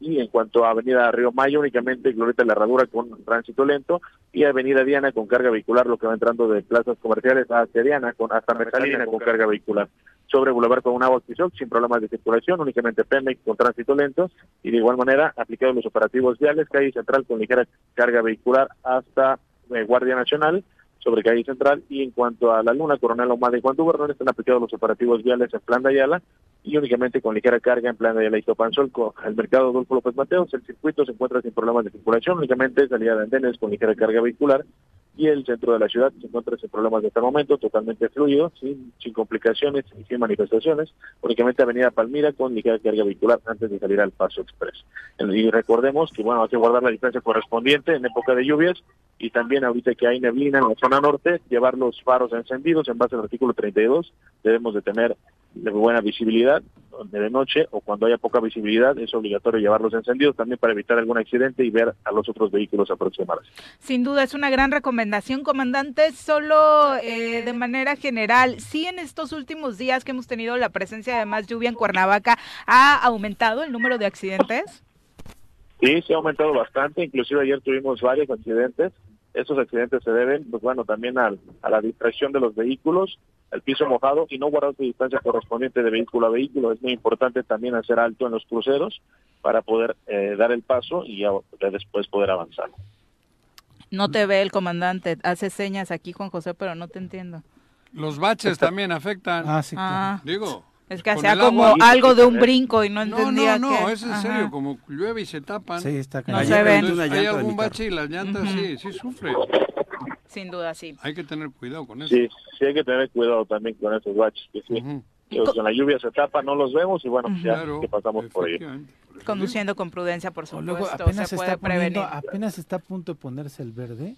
H: Y en cuanto a Avenida Río Mayo, únicamente Glorieta La Herradura con tránsito lento y Avenida Diana con carga vehicular, lo que va entrando de plazas comerciales hacia Diana con hasta Mesalina con carga vehicular. Sobre Boulevard con una Tizoc sin problemas de circulación, únicamente Pemex con tránsito lento y de igual manera aplicados los operativos viales, calle central con ligera carga vehicular hasta eh, Guardia Nacional sobre calle central y en cuanto a la Luna, Coronel Ahumada y Juan Gobernador están aplicados los operativos viales en Plan de Ayala y únicamente con ligera carga en Plan de Ayala y Topanzol con el mercado Adolfo López Mateos. El circuito se encuentra sin problemas de circulación, únicamente salida de andenes con ligera carga vehicular y el centro de la ciudad se encuentra sin problemas de este momento, totalmente fluido, sin, sin complicaciones y sin manifestaciones, únicamente Avenida Palmira con ligera carga vehicular antes de salir al Paso Express. Y recordemos que bueno, hay que guardar la distancia correspondiente en época de lluvias y también ahorita que hay neblina en la zona norte, llevar los faros encendidos en base al artículo 32, debemos de tener de buena visibilidad donde de noche o cuando haya poca visibilidad es obligatorio llevarlos encendidos también para evitar algún accidente y ver a los otros vehículos aproximarse.
A: Sin duda es una gran recomendación, comandante. Solo eh, de manera general, sí en estos últimos días que hemos tenido la presencia de más lluvia en Cuernavaca, ¿ha aumentado el número de accidentes?
H: Sí, se ha aumentado bastante, inclusive ayer tuvimos varios accidentes. Estos accidentes se deben, pues bueno, también al- a la distracción de los vehículos, al piso mojado y no guardar su distancia correspondiente de vehículo a vehículo. Es muy importante también hacer alto en los cruceros para poder eh, dar el paso y ya después poder avanzar.
A: No te ve el comandante, hace señas aquí Juan José, pero no te entiendo.
B: Los baches también afectan.
C: Ah, sí, claro.
A: Ah,
B: Digo.
A: Es que hacía
B: el
A: como
B: agua-
A: algo de un brinco y no
B: No,
A: entendía
B: no, no,
A: qué.
B: es en
A: Ajá.
B: serio, como llueve y se tapan.
C: Sí, está
A: No se ven.
B: Entonces, hay algún bache y las llantas
A: Ujú.
B: sí, sí sufren.
A: Sin duda, sí.
B: Hay que tener cuidado con eso.
H: Sí, sí hay que tener cuidado también con esos baches, que sí. Que con la lluvia se tapa, no los vemos y bueno, ya
B: Claro,
H: que pasamos por ahí.
A: Conduciendo con prudencia, por supuesto,
C: luego apenas
A: se
C: se
A: puede
C: está poniendo,
A: prevenir.
C: apenas está a punto de ponerse el verde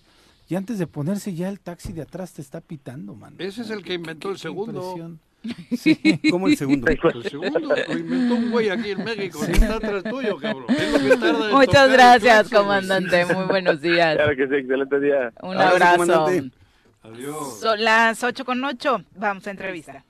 C: y antes de ponerse ya el taxi de atrás te está pitando, man.
B: Ese es el que inventó el
C: Qué
B: segundo.
C: Impresión.
E: ¿Cómo el segundo?
B: El segundo lo inventó un güey aquí en México. que Está atrás tuyo, cabrón.
A: Muchas gracias, comandante. Muy buenos días.
H: Claro que sí, excelente día.
A: Un
E: Abrazo,
A: abrazo.
E: comandante.
B: Adiós.
A: Son las 8 con 8. Vamos a entrevista.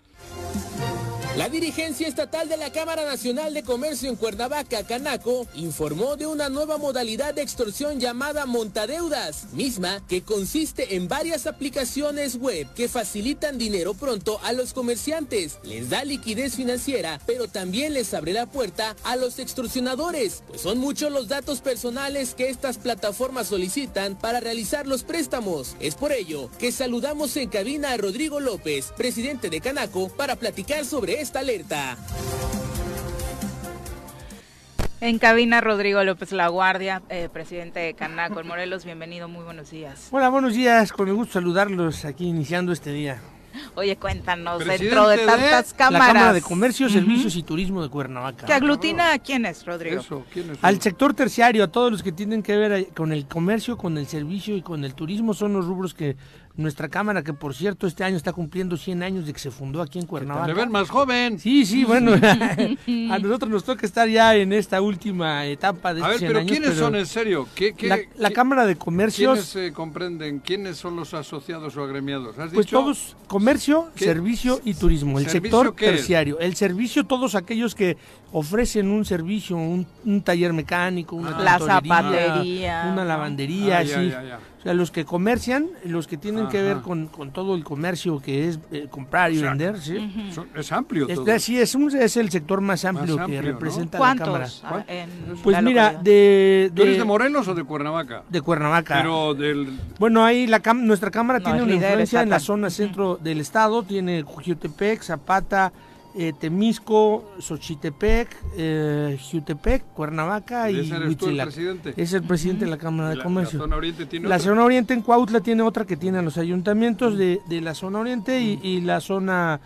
F: La dirigencia estatal de la Cámara Nacional de Comercio en Cuernavaca, Canaco, informó de una nueva modalidad de extorsión llamada montadeudas, misma que consiste en varias aplicaciones web que facilitan dinero pronto a los comerciantes, les da liquidez financiera, pero también les abre la puerta a los extorsionadores, pues son muchos los datos personales que estas plataformas solicitan para realizar los préstamos. Es por ello que saludamos en cabina a Rodrigo López, presidente de Canaco, para platicar sobre esta alerta.
A: En cabina, Rodrigo López Laguardia, eh, presidente de Canaco en Morelos. Bienvenido, muy buenos días.
I: Hola, buenos días. Con el gusto saludarlos aquí iniciando este día.
A: Oye, cuéntanos,
B: Presidente
A: dentro de
B: de
A: tantas
I: La
A: cámaras.
I: Cámara de Comercio. Servicios y Turismo de Cuernavaca.
A: Que aglutina a quiénes, Rodrigo.
B: Eso, ¿quién es?
I: Al sector terciario, a todos los que tienen que ver con el comercio, con el servicio y con el turismo, son los rubros que nuestra cámara, que por cierto este año está cumpliendo 100 años de que se fundó aquí en Cuernavaca.
B: Ven más joven.
I: Sí, sí, bueno, a nosotros nos toca estar ya en esta última etapa de
B: A ver,
I: estos 100
B: pero
I: años,
B: ¿quiénes
I: pero
B: son en serio? ¿Qué, qué-
I: La, la
B: qué-
I: Cámara de
B: ¿Quiénes
I: Comercios,
B: se comprenden? ¿Quiénes son los asociados o agremiados? ¿Has
I: pues
B: dicho?
I: todos, comercio,
B: ¿Qué?
I: servicio y turismo, el
B: ¿Servicio
I: sector
B: es?
I: terciario. El servicio, todos aquellos que ofrecen un servicio, un, un taller mecánico, una
A: zapatería,
I: una lavandería,
B: Ah, ya,
I: sí.
B: ya, ya.
I: O sea, los que comercian, los que tienen que ver con, con todo el comercio que es eh, comprar y
B: O sea,
I: vender, ¿sí?
B: Es amplio todo.
I: Sí, es, un- es el sector más amplio,
B: amplio,
I: que
B: ¿no?
I: representa la Cámara.
A: Ah,
I: Pues
A: la
I: mira, de,
B: ¿Tú eres
I: de,
B: Morelos o de Cuernavaca?
I: de Cuernavaca.
B: Pero del...
I: Bueno, ahí la cam- nuestra Cámara
A: No,
I: tiene una influencia en la zona centro del estado, tiene Jutepec, Zapata, eh, Temisco, Xochitepec, eh, Jutepec, Cuernavaca y
B: ¿Ese eres tú el
I: Huitzilac.
B: presidente?
I: Es el presidente de la Cámara de
B: La-
I: Comercio.
B: La zona oriente tiene
I: La
B: otra.
I: zona oriente en Cuautla tiene otra que tienen los ayuntamientos de, de la zona oriente y, y la zona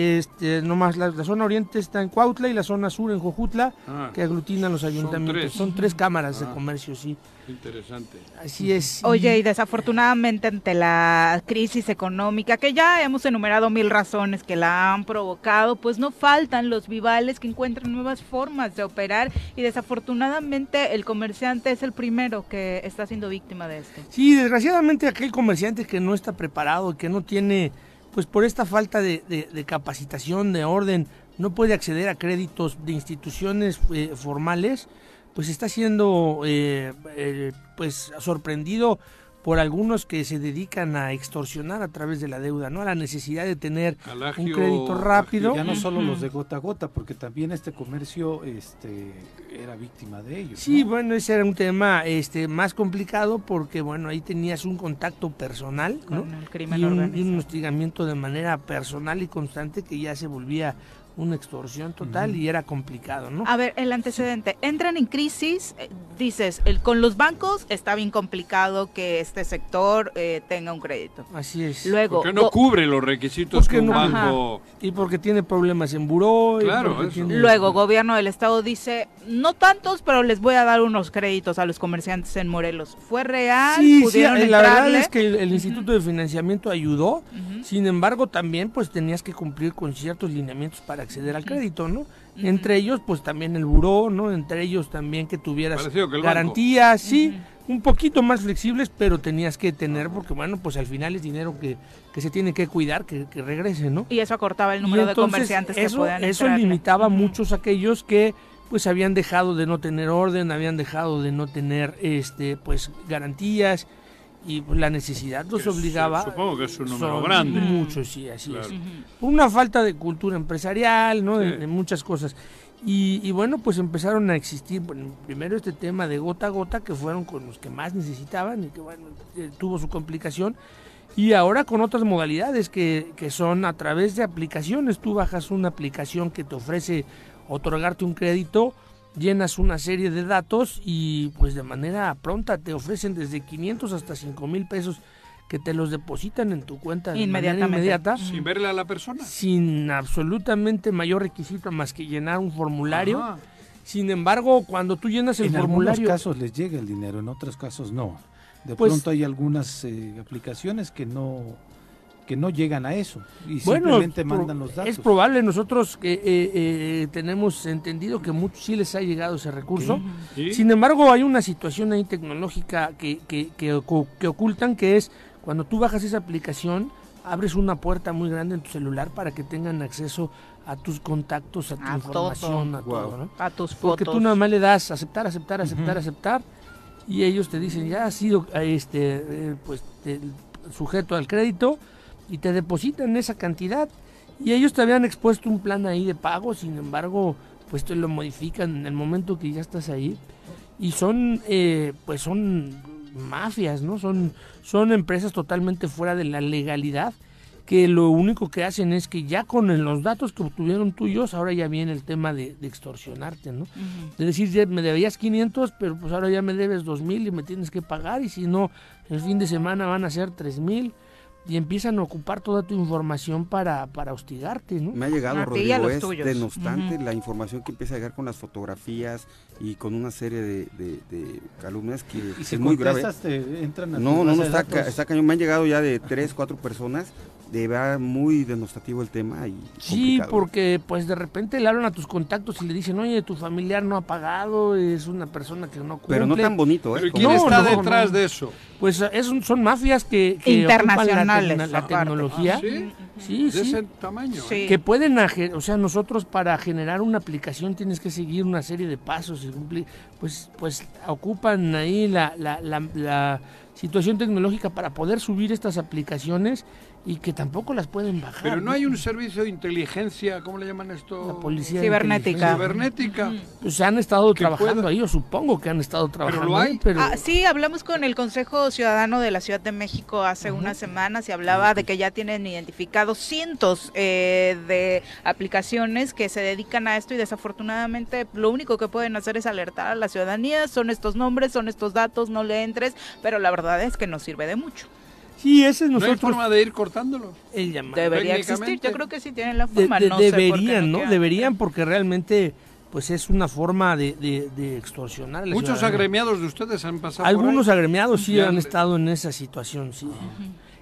I: este nomás la, la zona oriente está en Cuautla y la zona sur en Jojutla
B: Ah,
I: que aglutinan los ayuntamientos.
B: tres.
I: Son tres cámaras de
B: Ah.
I: comercio, sí.
B: interesante.
I: Así es.
A: Oye, y desafortunadamente ante la crisis económica, que ya hemos enumerado mil razones que la han provocado, pues no faltan los vivales que encuentran nuevas formas de operar y desafortunadamente el comerciante es el primero que está siendo víctima de esto.
I: Sí, desgraciadamente aquel comerciante que no está preparado que no tiene, pues por esta falta de, de- de capacitación, de orden, no puede acceder a créditos de instituciones eh, formales, pues está siendo eh, eh, pues sorprendido por algunos que se dedican a extorsionar a través de la deuda, ¿no? A la necesidad de tener un crédito rápido.
C: Ya no solo los de gota a gota, porque también este comercio este, era víctima de ellos.
I: Sí,
C: ¿no?
I: bueno, ese era un tema este más complicado porque bueno, ahí tenías un contacto personal, ¿no?
A: Con el crimen
I: y un, y un hostigamiento de manera personal y constante que ya se volvía una extorsión total y era complicado, ¿no?
A: A ver, el antecedente, entran en crisis, eh, dices, el, con los bancos está bien complicado que este sector eh, tenga un crédito.
I: Así es.
A: Luego,
B: Porque no cubre los requisitos
I: Porque
B: que un
I: no-
B: banco...
I: Y porque tiene problemas en buró. y
B: Claro,
I: tiene-
A: Luego, gobierno del estado dice, no tantos, pero les voy a dar unos créditos a los comerciantes en Morelos. ¿Fue real?
I: Sí, sí,
A: ¿Pudieron
I: la verdad
A: entrarle?
I: es que el, el Instituto de Financiamiento ayudó, sin embargo también pues tenías que cumplir con ciertos lineamientos para acceder al crédito, ¿no? Entre ellos pues también el buró, ¿no? Entre ellos también que tuvieras
B: que
I: garantías, sí, un poquito más flexibles, pero tenías que tener porque bueno, pues al final es dinero que, que se tiene que cuidar, que, que regrese, ¿no?
A: Y eso acortaba el número de comerciantes
I: eso,
A: que podían
I: eso
A: entrarle.
I: limitaba
A: Ujú.
I: muchos aquellos que pues habían dejado de no tener orden, habían dejado de no tener este pues garantías y pues, la necesidad los obligaba
B: su- supongo que es un número
I: son
B: grande.
I: muchos sí así
B: Claro.
I: es una falta de cultura empresarial no de,
B: Sí.
I: de muchas cosas y, y bueno pues empezaron a existir bueno, primero este tema de gota a gota que fueron con los que más necesitaban y que bueno eh, tuvo su complicación y ahora con otras modalidades que, que son a través de aplicaciones. Tú bajas una aplicación que te ofrece otorgarte un crédito, llenas una serie de datos y pues de manera pronta te ofrecen desde 500 hasta 5 mil pesos que te los depositan en tu cuenta de manera inmediata
B: Sin verle a la persona.
I: sin absolutamente mayor requisito más que llenar un formulario.
B: Ajá.
I: Sin embargo, cuando tú llenas el
C: en algunos
I: formulario...
C: casos les llega el dinero, en otros casos no. De
I: Pues-
C: pronto hay algunas eh, aplicaciones que no que no llegan a eso y
I: Bueno,
C: simplemente mandan los datos.
I: es probable, nosotros que eh, eh, tenemos entendido que muchos sí les ha llegado ese recurso.
B: ¿Sí?
I: Sin embargo, hay una situación ahí tecnológica que, que, que ocu- que ocultan, que es cuando tú bajas esa aplicación, abres una puerta muy grande en tu celular para que tengan acceso a tus contactos, a tu
A: A
I: información, a
C: Wow.
I: todo, ¿no?
A: A tus
I: Porque
A: fotos.
I: tú nada más le das aceptar, aceptar, aceptar, aceptar, y ellos te dicen, ya has sido eh, este, eh, pues, te- sujeto al crédito, y te depositan esa cantidad, y ellos te habían expuesto un plan ahí de pago, sin embargo, pues te lo modifican en el momento que ya estás ahí, y son, eh, pues son mafias, ¿no? Son, son empresas totalmente fuera de la legalidad, que lo único que hacen es que ya con los datos que obtuvieron tuyos, ahora ya viene el tema de, de extorsionarte, ¿no?
A: Ujú.
I: De decir, ya me debías 500, pero pues ahora ya me debes 2000 y me tienes que pagar, y si no, el fin de semana van a ser 3000. Y empiezan a ocupar toda tu información para, para hostigarte, ¿no?
E: Me ha llegado,
A: A a
E: Rodrigo,
A: los
E: es
A: tuyos.
E: denostante la información que empieza a llegar con las fotografías y con una serie de, de- de calumnias que
C: Y
E: es
C: si
E: muy grave.
C: te entran a
E: No, no, no, está, ca- está cañón. Me han llegado ya de tres, cuatro personas. De verdad, muy denostativo el tema y
I: Sí,
E: complicado.
I: porque pues de repente le hablan a tus contactos y le dicen, oye, tu familiar no ha pagado, es una persona que no cumple.
E: Pero no tan bonito, ¿eh?
B: Pero ¿y
E: Como-
B: quién
I: No,
B: está
I: no,
B: detrás
I: no.
B: de eso?
I: Pues es un- son mafias que, que
A: Internacionales,
I: ocupan la, tecnología.
B: ¿Ah, sí?
I: Sí,
B: ¿De
I: sí.
B: ese tamaño?
A: Sí.
I: Que pueden, o sea, nosotros para generar una aplicación tienes que seguir una serie de pasos y cumplir, pues, pues ocupan ahí la, la, la, la situación tecnológica para poder subir estas aplicaciones y que tampoco las pueden bajar.
B: Pero no hay un servicio de inteligencia, ¿cómo le llaman esto?
I: La policía
A: Cibernética.
B: Cibernética.
I: Pues han estado trabajando
B: pueda-
I: ahí, yo supongo que han estado trabajando
B: lo hay.
I: ahí, pero...
A: Ah, sí, hablamos con el Consejo Ciudadano de la Ciudad de México hace unas semanas y hablaba de que ya tienen identificados cientos eh, de aplicaciones que se dedican a esto y desafortunadamente lo único que pueden hacer es alertar a la ciudadanía, son estos nombres, son estos datos, no le entres, pero la verdad es que no sirve de mucho.
I: Sí, ese es
B: ¿No hay
I: nosotros
B: forma de ir cortándolos?
I: el llamado.
A: Debería existir, yo creo que sí tienen la
I: De-
A: forma,
I: de-
A: no sé por qué
I: deberían, ¿no? Deberían porque realmente pues es una forma de, de- de extorsionar a la
B: Muchos
I: ciudadanía.
B: agremiados de ustedes han pasado
I: Algunos
B: por ahí.
I: agremiados sí han estado en esa situación, sí.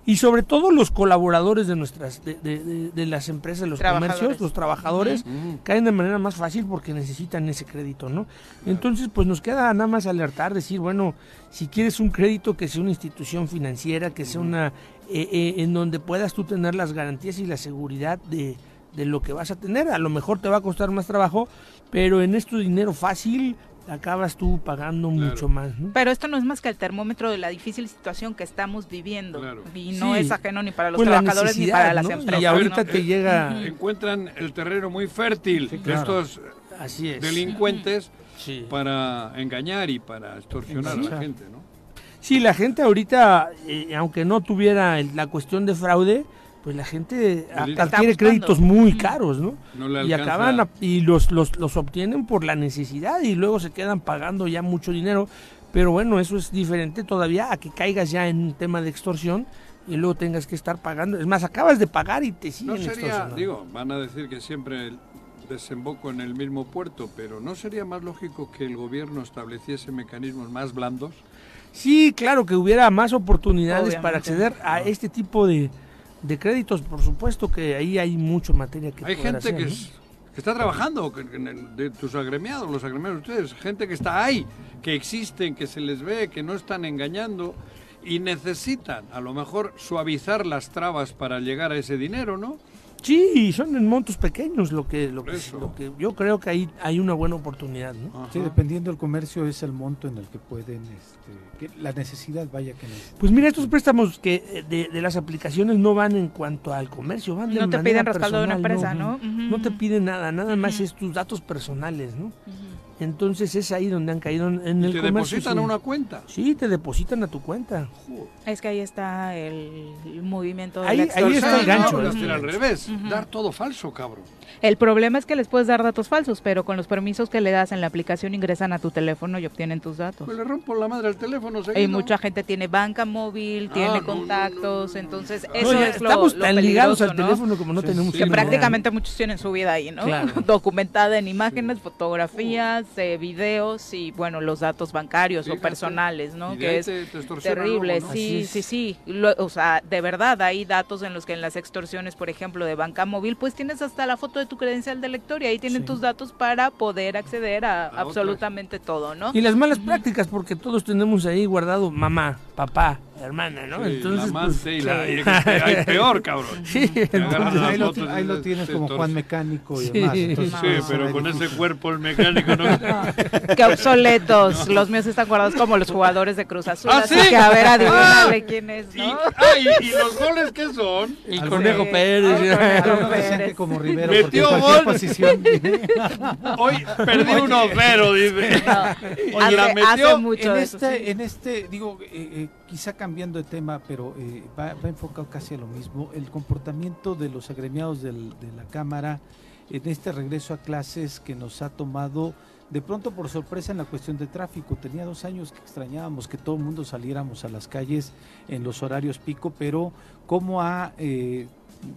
I: Y sobre todo los colaboradores de nuestras, de, de- de- de las empresas, los comercios, los trabajadores, caen de manera más fácil porque necesitan ese crédito, ¿no? Entonces, pues nos queda nada más alertar, decir, bueno, si quieres un crédito que sea una institución financiera, que sea una, eh, eh, en donde puedas tú tener las garantías y la seguridad de, de lo que vas a tener, a lo mejor te va a costar más trabajo, pero en esto dinero fácil acabas tú pagando
B: Claro.
I: mucho más, ¿no?
A: Pero esto no es más que el termómetro de la difícil situación que estamos viviendo
B: Claro.
A: y no
I: Sí.
A: es ajeno ni para los
I: Pues
A: trabajadores ni para las
I: ¿no?
A: empresas.
I: Y ahorita que llega,
B: Encuentran el terreno muy fértil de
C: claro.
B: estos
I: así es.
B: delincuentes
I: Sí.
B: para engañar y para extorsionar a la gente, ¿no?
I: Sí, la gente ahorita, eh, aunque no tuviera el- la cuestión de fraude, pues la gente adquiere créditos muy caros, ¿no?
B: No le
I: Y acaban a- y los, los, los obtienen por la necesidad y luego se quedan pagando ya mucho dinero. Pero bueno, eso es diferente todavía a que caigas ya en un tema de extorsión y luego tengas que estar pagando. Es más, acabas de pagar y te siguen
B: No sería, digo, van a decir que siempre desemboco en el mismo puerto, pero ¿no sería más lógico que el gobierno estableciese mecanismos más blandos?
I: Sí, claro, que hubiera más oportunidades para acceder a este tipo de, de créditos. Por supuesto que ahí hay mucho materia que
B: Hay gente
I: hacer,
B: que, que está trabajando, que- de tus agremiados, los agremiados de ustedes, gente que está ahí, que existen, que se les ve, que no están engañando y necesitan a lo mejor suavizar las trabas para llegar a ese dinero, ¿no?
I: Sí, son en montos pequeños lo que, lo que, lo que yo creo que ahí hay una buena oportunidad, ¿no?
C: Sí, dependiendo del comercio es el monto en el que pueden, este, que la necesidad vaya que necesitan.
I: Pues mira, estos préstamos que de, de las aplicaciones no van en cuanto al comercio, van de
A: No te piden respaldo de una
I: personal,
A: empresa, ¿no?
I: No te piden nada, nada más es tus datos personales, ¿no? Entonces es ahí donde han caído en, el
B: te
I: comercio.
B: depositan
I: sí.
B: a una cuenta.
I: Sí, te depositan a tu cuenta.
A: Es que ahí está el, el movimiento de
I: Ahí-
A: la
I: ahí está el
A: ¿no?
I: gancho, ¿no?
B: hacer al revés,
A: Ujú.
B: dar todo falso, cabrón.
A: El problema es que les puedes dar datos falsos, pero con los permisos que le das en la aplicación ingresan a tu teléfono y obtienen tus datos.
B: Pues le rompo la madre al teléfono
A: Y
B: seguido.
A: mucha gente tiene banca móvil,
B: Ah,
A: tiene
B: no,
A: contactos,
B: no, no, no.
A: entonces
B: No,
A: eso es lo,
I: estamos tan ligados al
A: ¿no?
I: teléfono como no
C: Sí,
I: tenemos
C: sí.
A: Que prácticamente muchos tienen su vida ahí, ¿no?
I: Claro.
A: Documentada en imágenes, fotografías, eh, videos y, bueno, los datos bancarios o personales, ¿no?
B: Y
A: Que es
B: te-
A: terrible, sí, sí, sí. Lo- o sea, de verdad, hay datos en los que en las extorsiones, por ejemplo, de banca móvil, pues tienes hasta la foto de tu credencial de lector y ahí tienen
I: Sí.
A: tus datos para poder acceder a,
B: A
A: absolutamente todo, ¿no?
I: Y las malas prácticas, porque todos tenemos ahí guardado mamá, papá, hermana, ¿no?
B: Sí,
I: Entonces,
B: la
I: pues,
B: y la-
A: sí.
B: y hay peor, cabrón.
I: sí,
C: Entonces, ahí, lo,
B: fotos
C: ahí
B: y
C: lo tienes como Juan. Mecánico y
I: Sí.
C: demás. entonces,
B: Sí,
C: pues,
B: pero con
C: difícil.
B: ese cuerpo el mecánico no.
A: Qué obsoletos. Los míos están guardados como los jugadores de Cruz Azul.
B: ¿Ah,
A: así
B: sí?
A: que a ver,
B: Ah.
A: adivínale quién es,
B: Y,
A: ¿no?
B: ah, y, y los goles qué son?
I: el
C: Al-
I: Conejo
A: Sí.
I: Pérez.
A: Ah, Pérez.
C: como Rivero
B: Metió gol.
C: posición
B: Hoy perdí 1-0, dice.
A: No,
B: Oye, la metió
A: hace mucho
C: en
A: de eso,
C: este,
A: sí.
C: en este, digo, eh, eh, quizá cambiando de tema, pero eh, va, enfocado casi a lo mismo, el comportamiento de los agremiados de la Cámara en este regreso a clases que nos ha tomado de pronto por sorpresa en la cuestión de tráfico. Tenía dos años que extrañábamos que todo el mundo saliéramos a las calles en los horarios pico, pero ¿cómo, ha, eh,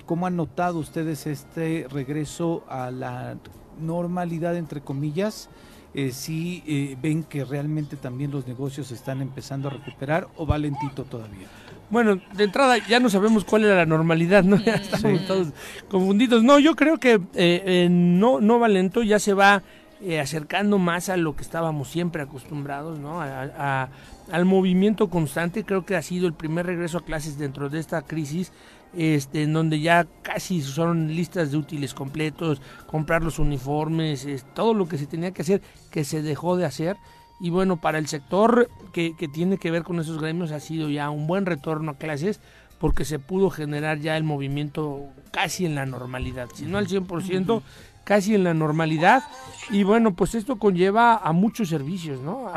C: cómo han notado ustedes este regreso a la normalidad, entre comillas? Eh, si eh, ven que realmente también los negocios están empezando a recuperar o va lentito todavía.
I: Bueno, de entrada ya no sabemos cuál era la normalidad, ¿no? Ya estamos todos confundidos. No, yo creo que eh, no, no va lento, ya se va eh, acercando más a lo que estábamos siempre acostumbrados, ¿no? A, al movimiento constante. Creo que ha sido el primer regreso a clases dentro de esta crisis, este, en donde ya casi son listas de útiles completos, comprar los uniformes, todo lo que se tenía que hacer, que se dejó de hacer. Y bueno, para el sector que, que tiene que ver con esos gremios ha sido ya un buen retorno a clases porque se pudo generar ya el movimiento casi en la normalidad, si no al 100%, casi en la normalidad. Y bueno, pues esto conlleva a muchos servicios, ¿no?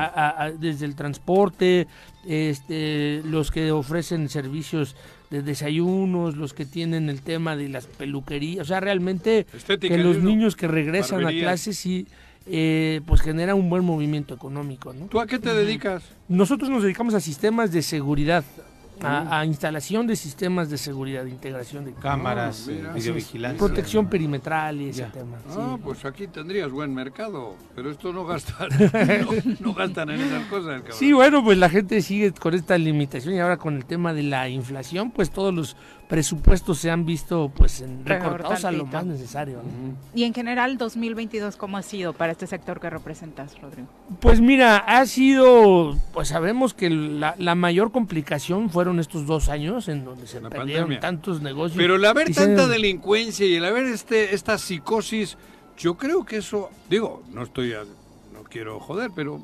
I: desde el transporte, este, los que ofrecen servicios de desayunos, los que tienen el tema de las peluquerías, o sea, realmente que los niños que regresan a clases sí, eh, pues genera un buen movimiento económico, ¿no?
B: ¿Tú a qué te dedicas?
I: Nosotros nos dedicamos a sistemas de seguridad, a, instalación de sistemas de seguridad, de integración de
C: cámaras,
B: Ah,
C: videovigilancia.
I: protección perimetral y ese tema.
B: Ah, pues aquí tendrías buen mercado, pero esto no gastan, no, no gastan en esas cosas. cabrón.
I: Sí, bueno, pues la gente sigue con esta limitación y ahora con el tema de la inflación, pues todos los presupuestos se han visto pues en- recortados a lo más necesario. ¿no?
A: Y en general, 2022, ¿cómo ha sido para este sector que representas, Rodrigo?
I: Pues mira, ha sido, pues sabemos que la, la mayor complicación fueron estos dos años en donde se
B: La
I: perdieron
B: pandemia.
I: tantos negocios.
B: Pero el haber
I: y se-
B: tanta delincuencia y el haber este, esta psicosis, yo creo que eso, digo, no estoy, a- no quiero joder, pero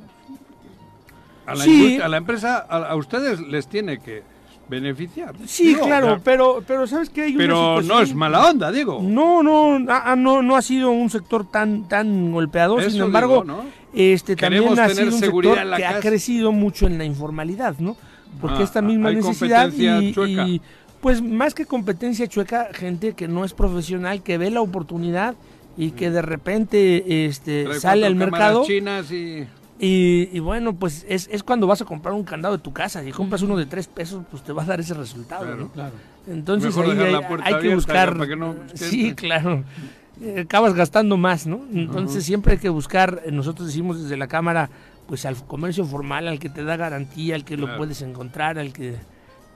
B: a la,
I: Sí.
B: a la empresa, a, a ustedes les tiene que beneficiar.
I: Sí, claro, pero, pero ¿sabes una
B: pero no es mala onda, digo.
I: No, no, ah, ah, no, no ha sido un sector tan, tan golpeado. Sin embargo,
B: digo, ¿no?
I: este
B: Queremos
I: también ha sido un sector que ha
B: casa.
I: crecido mucho en la informalidad, ¿no? Porque
B: Ah,
I: esta misma necesidad y,
B: chueca.
I: y, pues más que competencia chueca, gente que no es profesional, que ve la oportunidad y que de repente este
B: Trae
I: sale al mercado
B: chinas y...
I: y, y bueno, pues es, es cuando vas a comprar un candado de tu casa. Si compras uno de tres pesos, pues te va a dar ese resultado,
B: Claro.
I: ¿no?
C: Claro.
I: Entonces
B: Mejor
I: ahí
B: dejar
I: hay,
B: la puerta
I: hay que buscar.
B: ya para que no- que
I: sí, claro. Eh, Acabas gastando más, ¿no? Entonces siempre hay que buscar, eh, nosotros decimos desde la Cámara, pues al comercio formal, al que te da garantía, al que lo puedes encontrar, al que...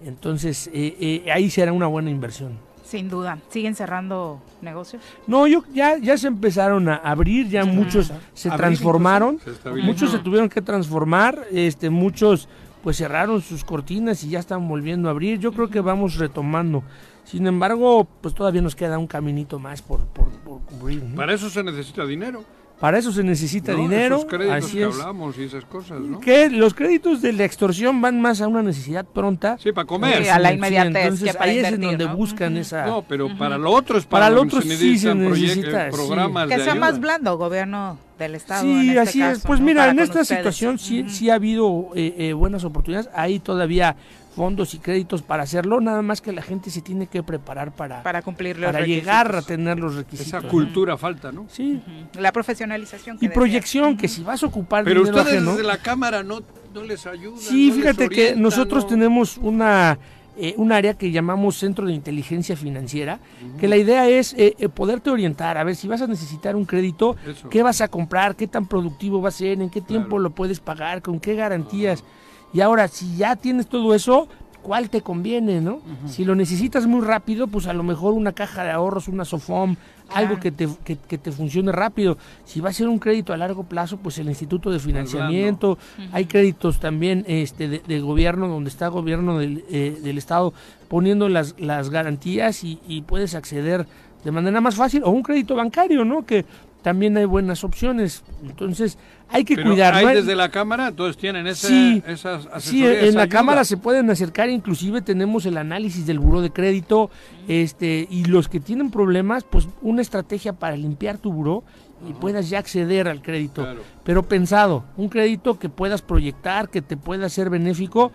I: Entonces eh, eh, ahí será una buena inversión.
A: Sin duda. ¿Siguen cerrando negocios?
I: No, yo ya, ya se empezaron a abrir, ya muchos se
C: Abrir
I: transformaron,
B: Se
I: muchos se tuvieron que transformar, este, muchos pues cerraron sus cortinas y ya están volviendo a abrir. Yo creo que vamos retomando. Sin embargo, pues todavía nos queda un caminito más por, por, por cubrir. ¿no?
B: Para eso se necesita dinero.
I: Para eso se necesita
B: ¿no?
I: dinero.
B: Esos créditos
I: así
B: que
I: es.
B: hablamos y esas cosas, ¿no?
I: Que los créditos de la extorsión van más a una necesidad pronta.
B: Sí, para comer.
A: Sí, a la
I: Sí,
A: inmediatez
I: entonces
A: que para
I: ahí es en
A: invertir,
I: donde
A: ¿no?
I: buscan esa.
B: No, pero para lo otro es para,
I: Para lo
B: que
I: otro sí se
B: necesitan proyectos,
I: necesita, sí.
B: programas
A: Que
B: de
A: sea más
B: ayuda.
A: blando, gobierno del Estado.
I: Sí,
A: en este
I: así es.
A: caso,
I: Pues
A: ¿no?
I: mira,
A: Para
I: en esta
A: ustedes.
I: situación sí,
A: Ujú.
I: sí ha habido eh, eh, buenas oportunidades. Hay todavía fondos y créditos para hacerlo, nada más que la gente se tiene que preparar para,
A: Para cumplir los
I: para llegar a
A: requisitos.
I: tener los requisitos.
B: Esa
I: ¿no?
B: cultura falta, ¿no?
I: Sí.
A: La profesionalización. que
I: Y
A: decías.
I: proyección, que si vas a ocupar
B: Pero
I: dinero
B: ustedes
I: ajeno-
B: desde la Cámara no, no les ayudan.
I: Sí,
B: no
I: fíjate que nosotros
B: no-
I: tenemos una eh, un área que llamamos Centro de Inteligencia Financiera, que la idea es eh, eh, poderte orientar, a ver si vas a necesitar un crédito,
B: Eso.
I: qué vas a comprar, qué tan productivo va a ser, en qué tiempo
B: Claro.
I: lo puedes pagar, con qué garantías. Y ahora, si ya tienes todo eso, ¿cuál te conviene, no? Si lo necesitas muy rápido, pues a lo mejor una caja de ahorros, una SOFOM, algo que te, que, que te funcione rápido. Si va a ser un crédito a largo plazo, pues el Instituto de Financiamiento, hay créditos también este de, de gobierno, donde está gobierno del, eh, del Estado poniendo las, las garantías y, y puedes acceder de manera más fácil, o un crédito bancario, ¿no? Que también hay buenas opciones. Entonces, hay que
B: Pero
I: cuidar.
B: hay
I: ¿no?
B: desde la Cámara, entonces tienen ese,
I: Sí,
B: esas
I: Sí, en la
B: ayuda.
I: cámara se pueden acercar, inclusive tenemos el análisis del buró de crédito, este, y los que tienen problemas, pues una estrategia para limpiar tu buró y puedas ya acceder al crédito.
B: Claro.
I: Pero pensado, un crédito que puedas proyectar, que te pueda ser benéfico,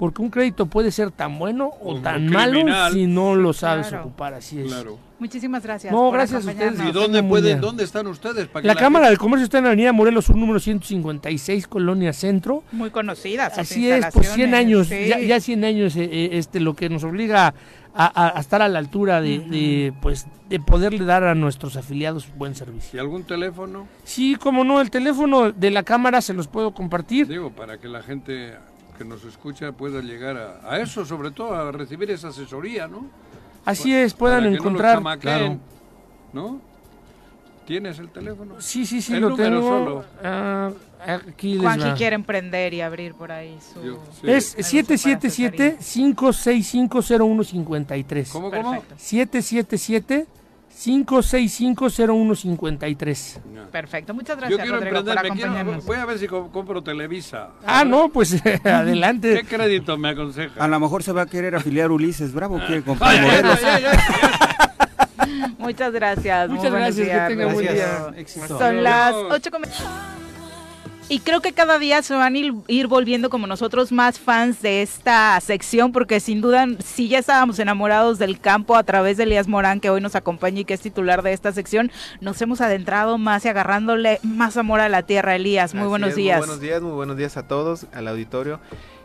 I: porque un crédito puede ser tan bueno o tan malo si no lo sabes
A: claro.
I: ocupar, así es.
B: Claro.
A: Muchísimas gracias.
I: No,
A: por
I: gracias a ustedes.
B: ¿Y dónde pueden, dónde están ustedes? Para que
I: La Cámara
B: gente-
I: del Comercio está en la Avenida Morelos Sur número 156, Colonia Centro.
A: Muy conocidas. sus
I: Así es, por 100 años, ya, ya 100 años, eh, eh, este, lo que nos obliga a, a- a estar a la altura de, de, pues, de poderle dar a nuestros afiliados buen servicio.
B: ¿Y algún teléfono?
I: Sí, como no, el teléfono de la cámara se los puedo compartir.
B: Digo, para que la gente que nos escucha pueda llegar a, eso, sobre todo a recibir esa asesoría, ¿no?
I: Así es, puedan
B: encontrar. No, claro. ¿No? ¿Tienes el teléfono?
I: Sí, sí, sí,
B: el
I: lo tengo.
B: Solo.
I: Uh, aquí Juan
A: les
I: va.
A: que quiere emprender y abrir por ahí su.
B: Yo, sí.
I: Es
A: 777
I: 5650153.
B: ¿Cómo, cómo?
I: 777
B: 5650153.
A: Perfecto, muchas gracias.
B: Yo quiero
A: Rodrigo,
B: emprender, por
A: acompañarnos.
B: Quiero, voy a ver si compro Televisa.
I: Ah, no, pues adelante.
B: ¿Qué crédito me aconseja?
E: A lo mejor se va a querer afiliar Ulises Bravo, ah.
B: quiere
E: comprar
B: Ay,
A: muchas gracias.
I: Muchas gracias,
A: días,
I: que tenga
A: buen
I: día. Éxito.
A: Son las 8 y creo que cada día se van a ir, ir volviendo como nosotros más fans de esta sección, porque sin duda, si ya estábamos enamorados del campo a través de Elías Morán, que hoy nos acompaña y que es titular de esta sección, nos hemos adentrado más y agarrándole más amor a la tierra, Elías. Muy
J: Así
A: buenos
J: es,
A: días.
J: Muy buenos días, muy buenos días a todos, al auditorio.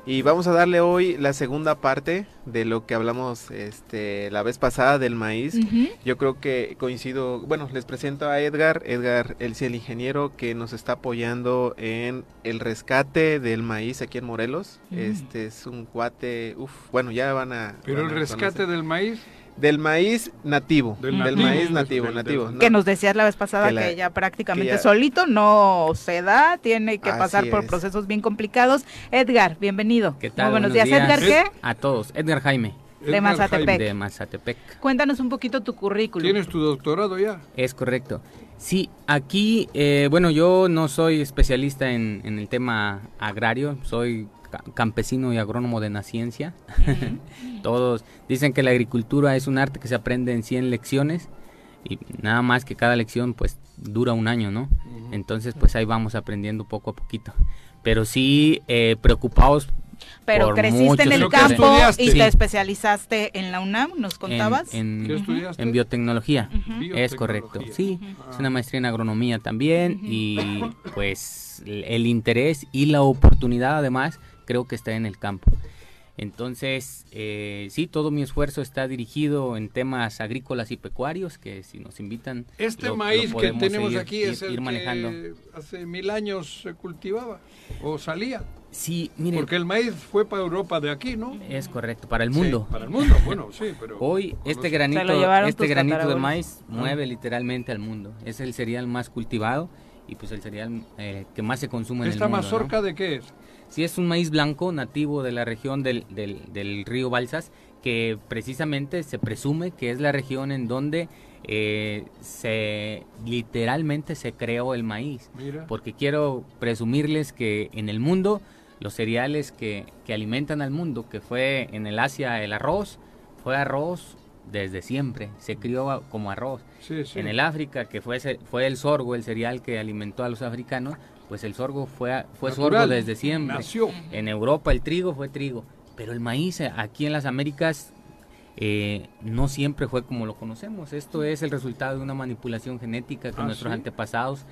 J: Y vamos a darle hoy la segunda parte de lo que hablamos este, la vez pasada del maíz.
A: Ujú.
J: Yo creo que coincido, bueno, les presento a Edgar, Edgar, él es el ingeniero que nos está apoyando en el rescate del maíz aquí en Morelos.
A: Mm.
J: Este es un cuate, uff, bueno, ya van a...
B: Pero
J: van
B: el
J: a
B: rescate
J: conocer.
B: del maíz,
J: Del maíz nativo,
B: Del
J: del,
B: nativo,
J: maíz nativo,
B: del-
J: nativo.
B: del-
J: ¿no?
A: Que nos decías la vez pasada
J: Que la-
A: que ya prácticamente
J: que ya-
A: solito no se da, tiene que
J: Así
A: pasar por
J: es.
A: procesos bien complicados. Edgar, bienvenido.
K: ¿Qué tal?
A: Muy buenos,
K: Buenos
A: días.
K: días.
A: Edgar, ¿qué?
K: A todos. Edgar Jaime,
A: De Mazatepec.
K: De Mazatepec.
A: Cuéntanos un poquito tu currículum.
B: ¿Tienes tu doctorado ya?
K: Es correcto. Sí, aquí, eh, bueno, yo no soy especialista en, en el tema agrario, soy campesino y agrónomo de naciencia. Todos dicen que la agricultura es un arte que se aprende en 100 lecciones y nada más que cada lección pues dura un año, ¿no? Entonces pues ahí vamos aprendiendo poco a poquito. Pero sí eh, preocupados
A: Pero
K: por
A: creciste en el
B: ¿Pero qué
A: campo y
K: Sí.
A: te especializaste en la UNAM, ¿nos contabas?
K: en-
B: ¿Qué estudiaste?
K: en biotecnología. Es correcto, sí.
B: Ah.
K: Es una maestría en agronomía también y pues el el interés y la oportunidad además creo que está en el campo. Entonces, eh, sí, todo mi esfuerzo está dirigido en temas agrícolas y pecuarios, que si nos invitan...
B: Este
K: lo- lo
B: maíz que tenemos
K: seguir-
B: aquí
K: ir-
B: es el
K: ir manejando.
B: que hace mil años se cultivaba o salía.
K: Sí, mire,
B: Porque el maíz fue para Europa de aquí, ¿no?
K: es correcto, para el
B: Sí,
K: mundo.
B: para el mundo, bueno, sí, pero...
K: Hoy este granito, este granito de maíz mueve literalmente al mundo. Es el cereal más cultivado y pues el cereal eh, que más se consume en
B: ¿Esta
K: el mundo. ¿no?
B: mazorca de qué es?
K: Sí, es un maíz blanco nativo de la región del, del, del río Balsas, que precisamente se presume que es la región en donde eh, se literalmente se creó el maíz.
B: Mira.
K: Porque quiero presumirles que en el mundo los cereales que, que alimentan al mundo, que fue en el Asia el arroz, fue arroz desde siempre, se crió como arroz.
B: Sí, sí.
K: En el África, que fue, fue el sorgo, el cereal que alimentó a los africanos, pues el sorgo fue, fue sorgo desde siempre.
B: Nació.
K: En Europa el trigo fue trigo, pero el maíz eh, aquí en las Américas eh, no siempre fue como lo conocemos. Esto es el resultado de una manipulación genética que
B: Ah,
K: nuestros
B: ¿sí?
K: antepasados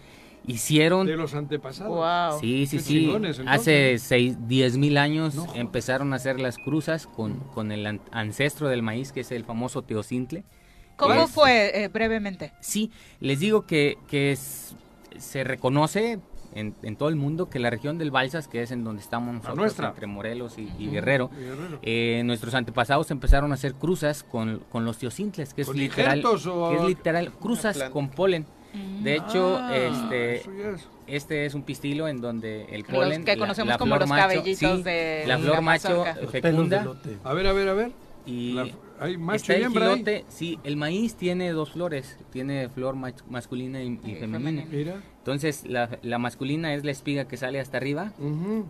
K: hicieron.
B: De los antepasados.
A: Wow.
K: Sí, sí, sí. Hace seis, diez mil años
B: No
K: empezaron a hacer las cruzas con, con el an- ancestro del maíz, que es el famoso teocintle.
A: ¿Cómo fue, eh, brevemente?
K: Sí, les digo que, que es- se reconoce en, en todo el mundo que la región del Balsas, que es en donde estamos nosotros,
B: nuestra.
K: entre Morelos y, y Guerrero,
B: Guerrero.
K: eh, nuestros antepasados empezaron a hacer cruzas con, con los teocintles, que es
B: ¿Con
K: literal, que es literal cruzas con polen. De hecho,
B: Ah,
K: este,
B: eso ya es.
K: este es un pistilo en donde el
A: Los
K: polen,
A: que
K: la-
A: conocemos
K: la
A: como los
K: macho-
A: cabellitos
K: sí,
A: de
K: la flor
A: la
K: macho.
C: Los
K: fecunda.
B: A ver, a ver, a ver.
K: y
B: La- hay macho
K: está
B: y
K: el
B: hembra ahí.
K: gilote, sí, el maíz tiene dos flores, tiene flor mach- masculina y, y
A: Y
K: femenina.
A: femenina.
B: Mira.
K: Entonces, la, la masculina es la espiga que sale hasta arriba,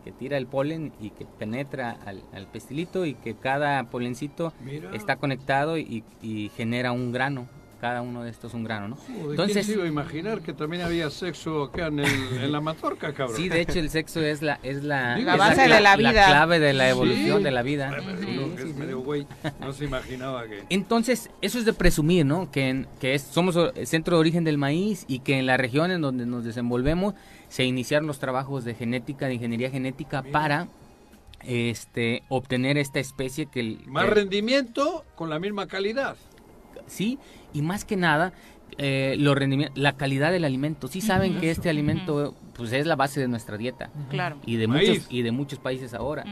K: que tira el polen y que penetra al, al pestilito y que cada polencito
B: Mira.
K: está conectado y, y genera un grano. Cada uno de estos un grano, ¿no? Entonces,
B: ¿quién se iba a imaginar que también había sexo acá en, el- en la mazorca, cabrón?
K: sí, de hecho el sexo es la es la, es
A: La base de la vida.
K: clave de la
B: Sí.
K: evolución de la vida.
B: Uno que es medio güey, no se imaginaba que...
K: Entonces, eso es de presumir, ¿no? Que, en- que es, somos el centro de origen del maíz y que en la región en donde nos desenvolvemos se iniciaron los trabajos de genética, de ingeniería genética para este obtener esta especie que el
B: Más
K: que-
B: rendimiento con la misma calidad.
K: Sí y más que nada eh, los la calidad del alimento. Sí saben que este alimento pues es la base de nuestra dieta
A: Claro.
K: y de
B: Maíz.
K: muchos y de muchos países ahora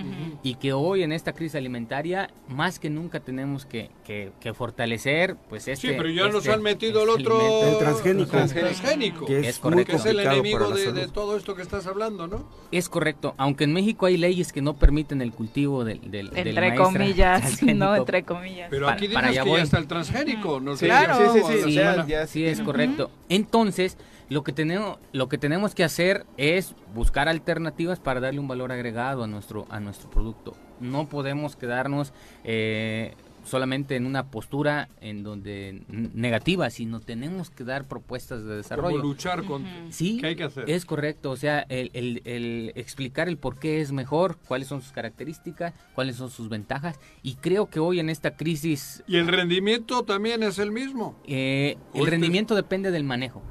K: y que hoy en esta crisis alimentaria más que nunca tenemos que, que- que fortalecer pues este
B: sí, pero ya nos
K: este-
B: han metido el otro...
E: El transgénico.
B: transgénico.
E: Que es,
K: Es correcto.
B: que es el enemigo
E: para
B: de, todo esto que estás hablando, ¿no?
K: Es correcto, aunque en México hay leyes que no permiten el cultivo del, del, del
A: Entre
K: tra-
A: comillas, no, entre comillas.
B: Pero
K: Para-
B: aquí
K: para
B: dices
K: allá
B: que
K: voy.
B: ya está el transgénico. No sé,
A: Claro.
J: Sí, sí, sí,
B: la
J: o sea,
B: semana.
J: ya
K: Sí, es correcto. Entonces, lo que tenemos, lo que tenemos que hacer es buscar alternativas para darle un valor agregado a nuestro, a nuestro producto. No podemos quedarnos eh, solamente en una postura en donde negativa, sino tenemos que dar propuestas de
B: Como
K: desarrollo.
B: luchar con...
K: Sí,
B: ¿Qué hay que hacer?
K: es correcto. O sea, el, el- el explicar el por qué es mejor, cuáles son sus características, cuáles son sus ventajas. Y creo que hoy en esta crisis
B: ¿Y el rendimiento también es el mismo?
K: eh, el
B: este-
K: rendimiento depende del manejo.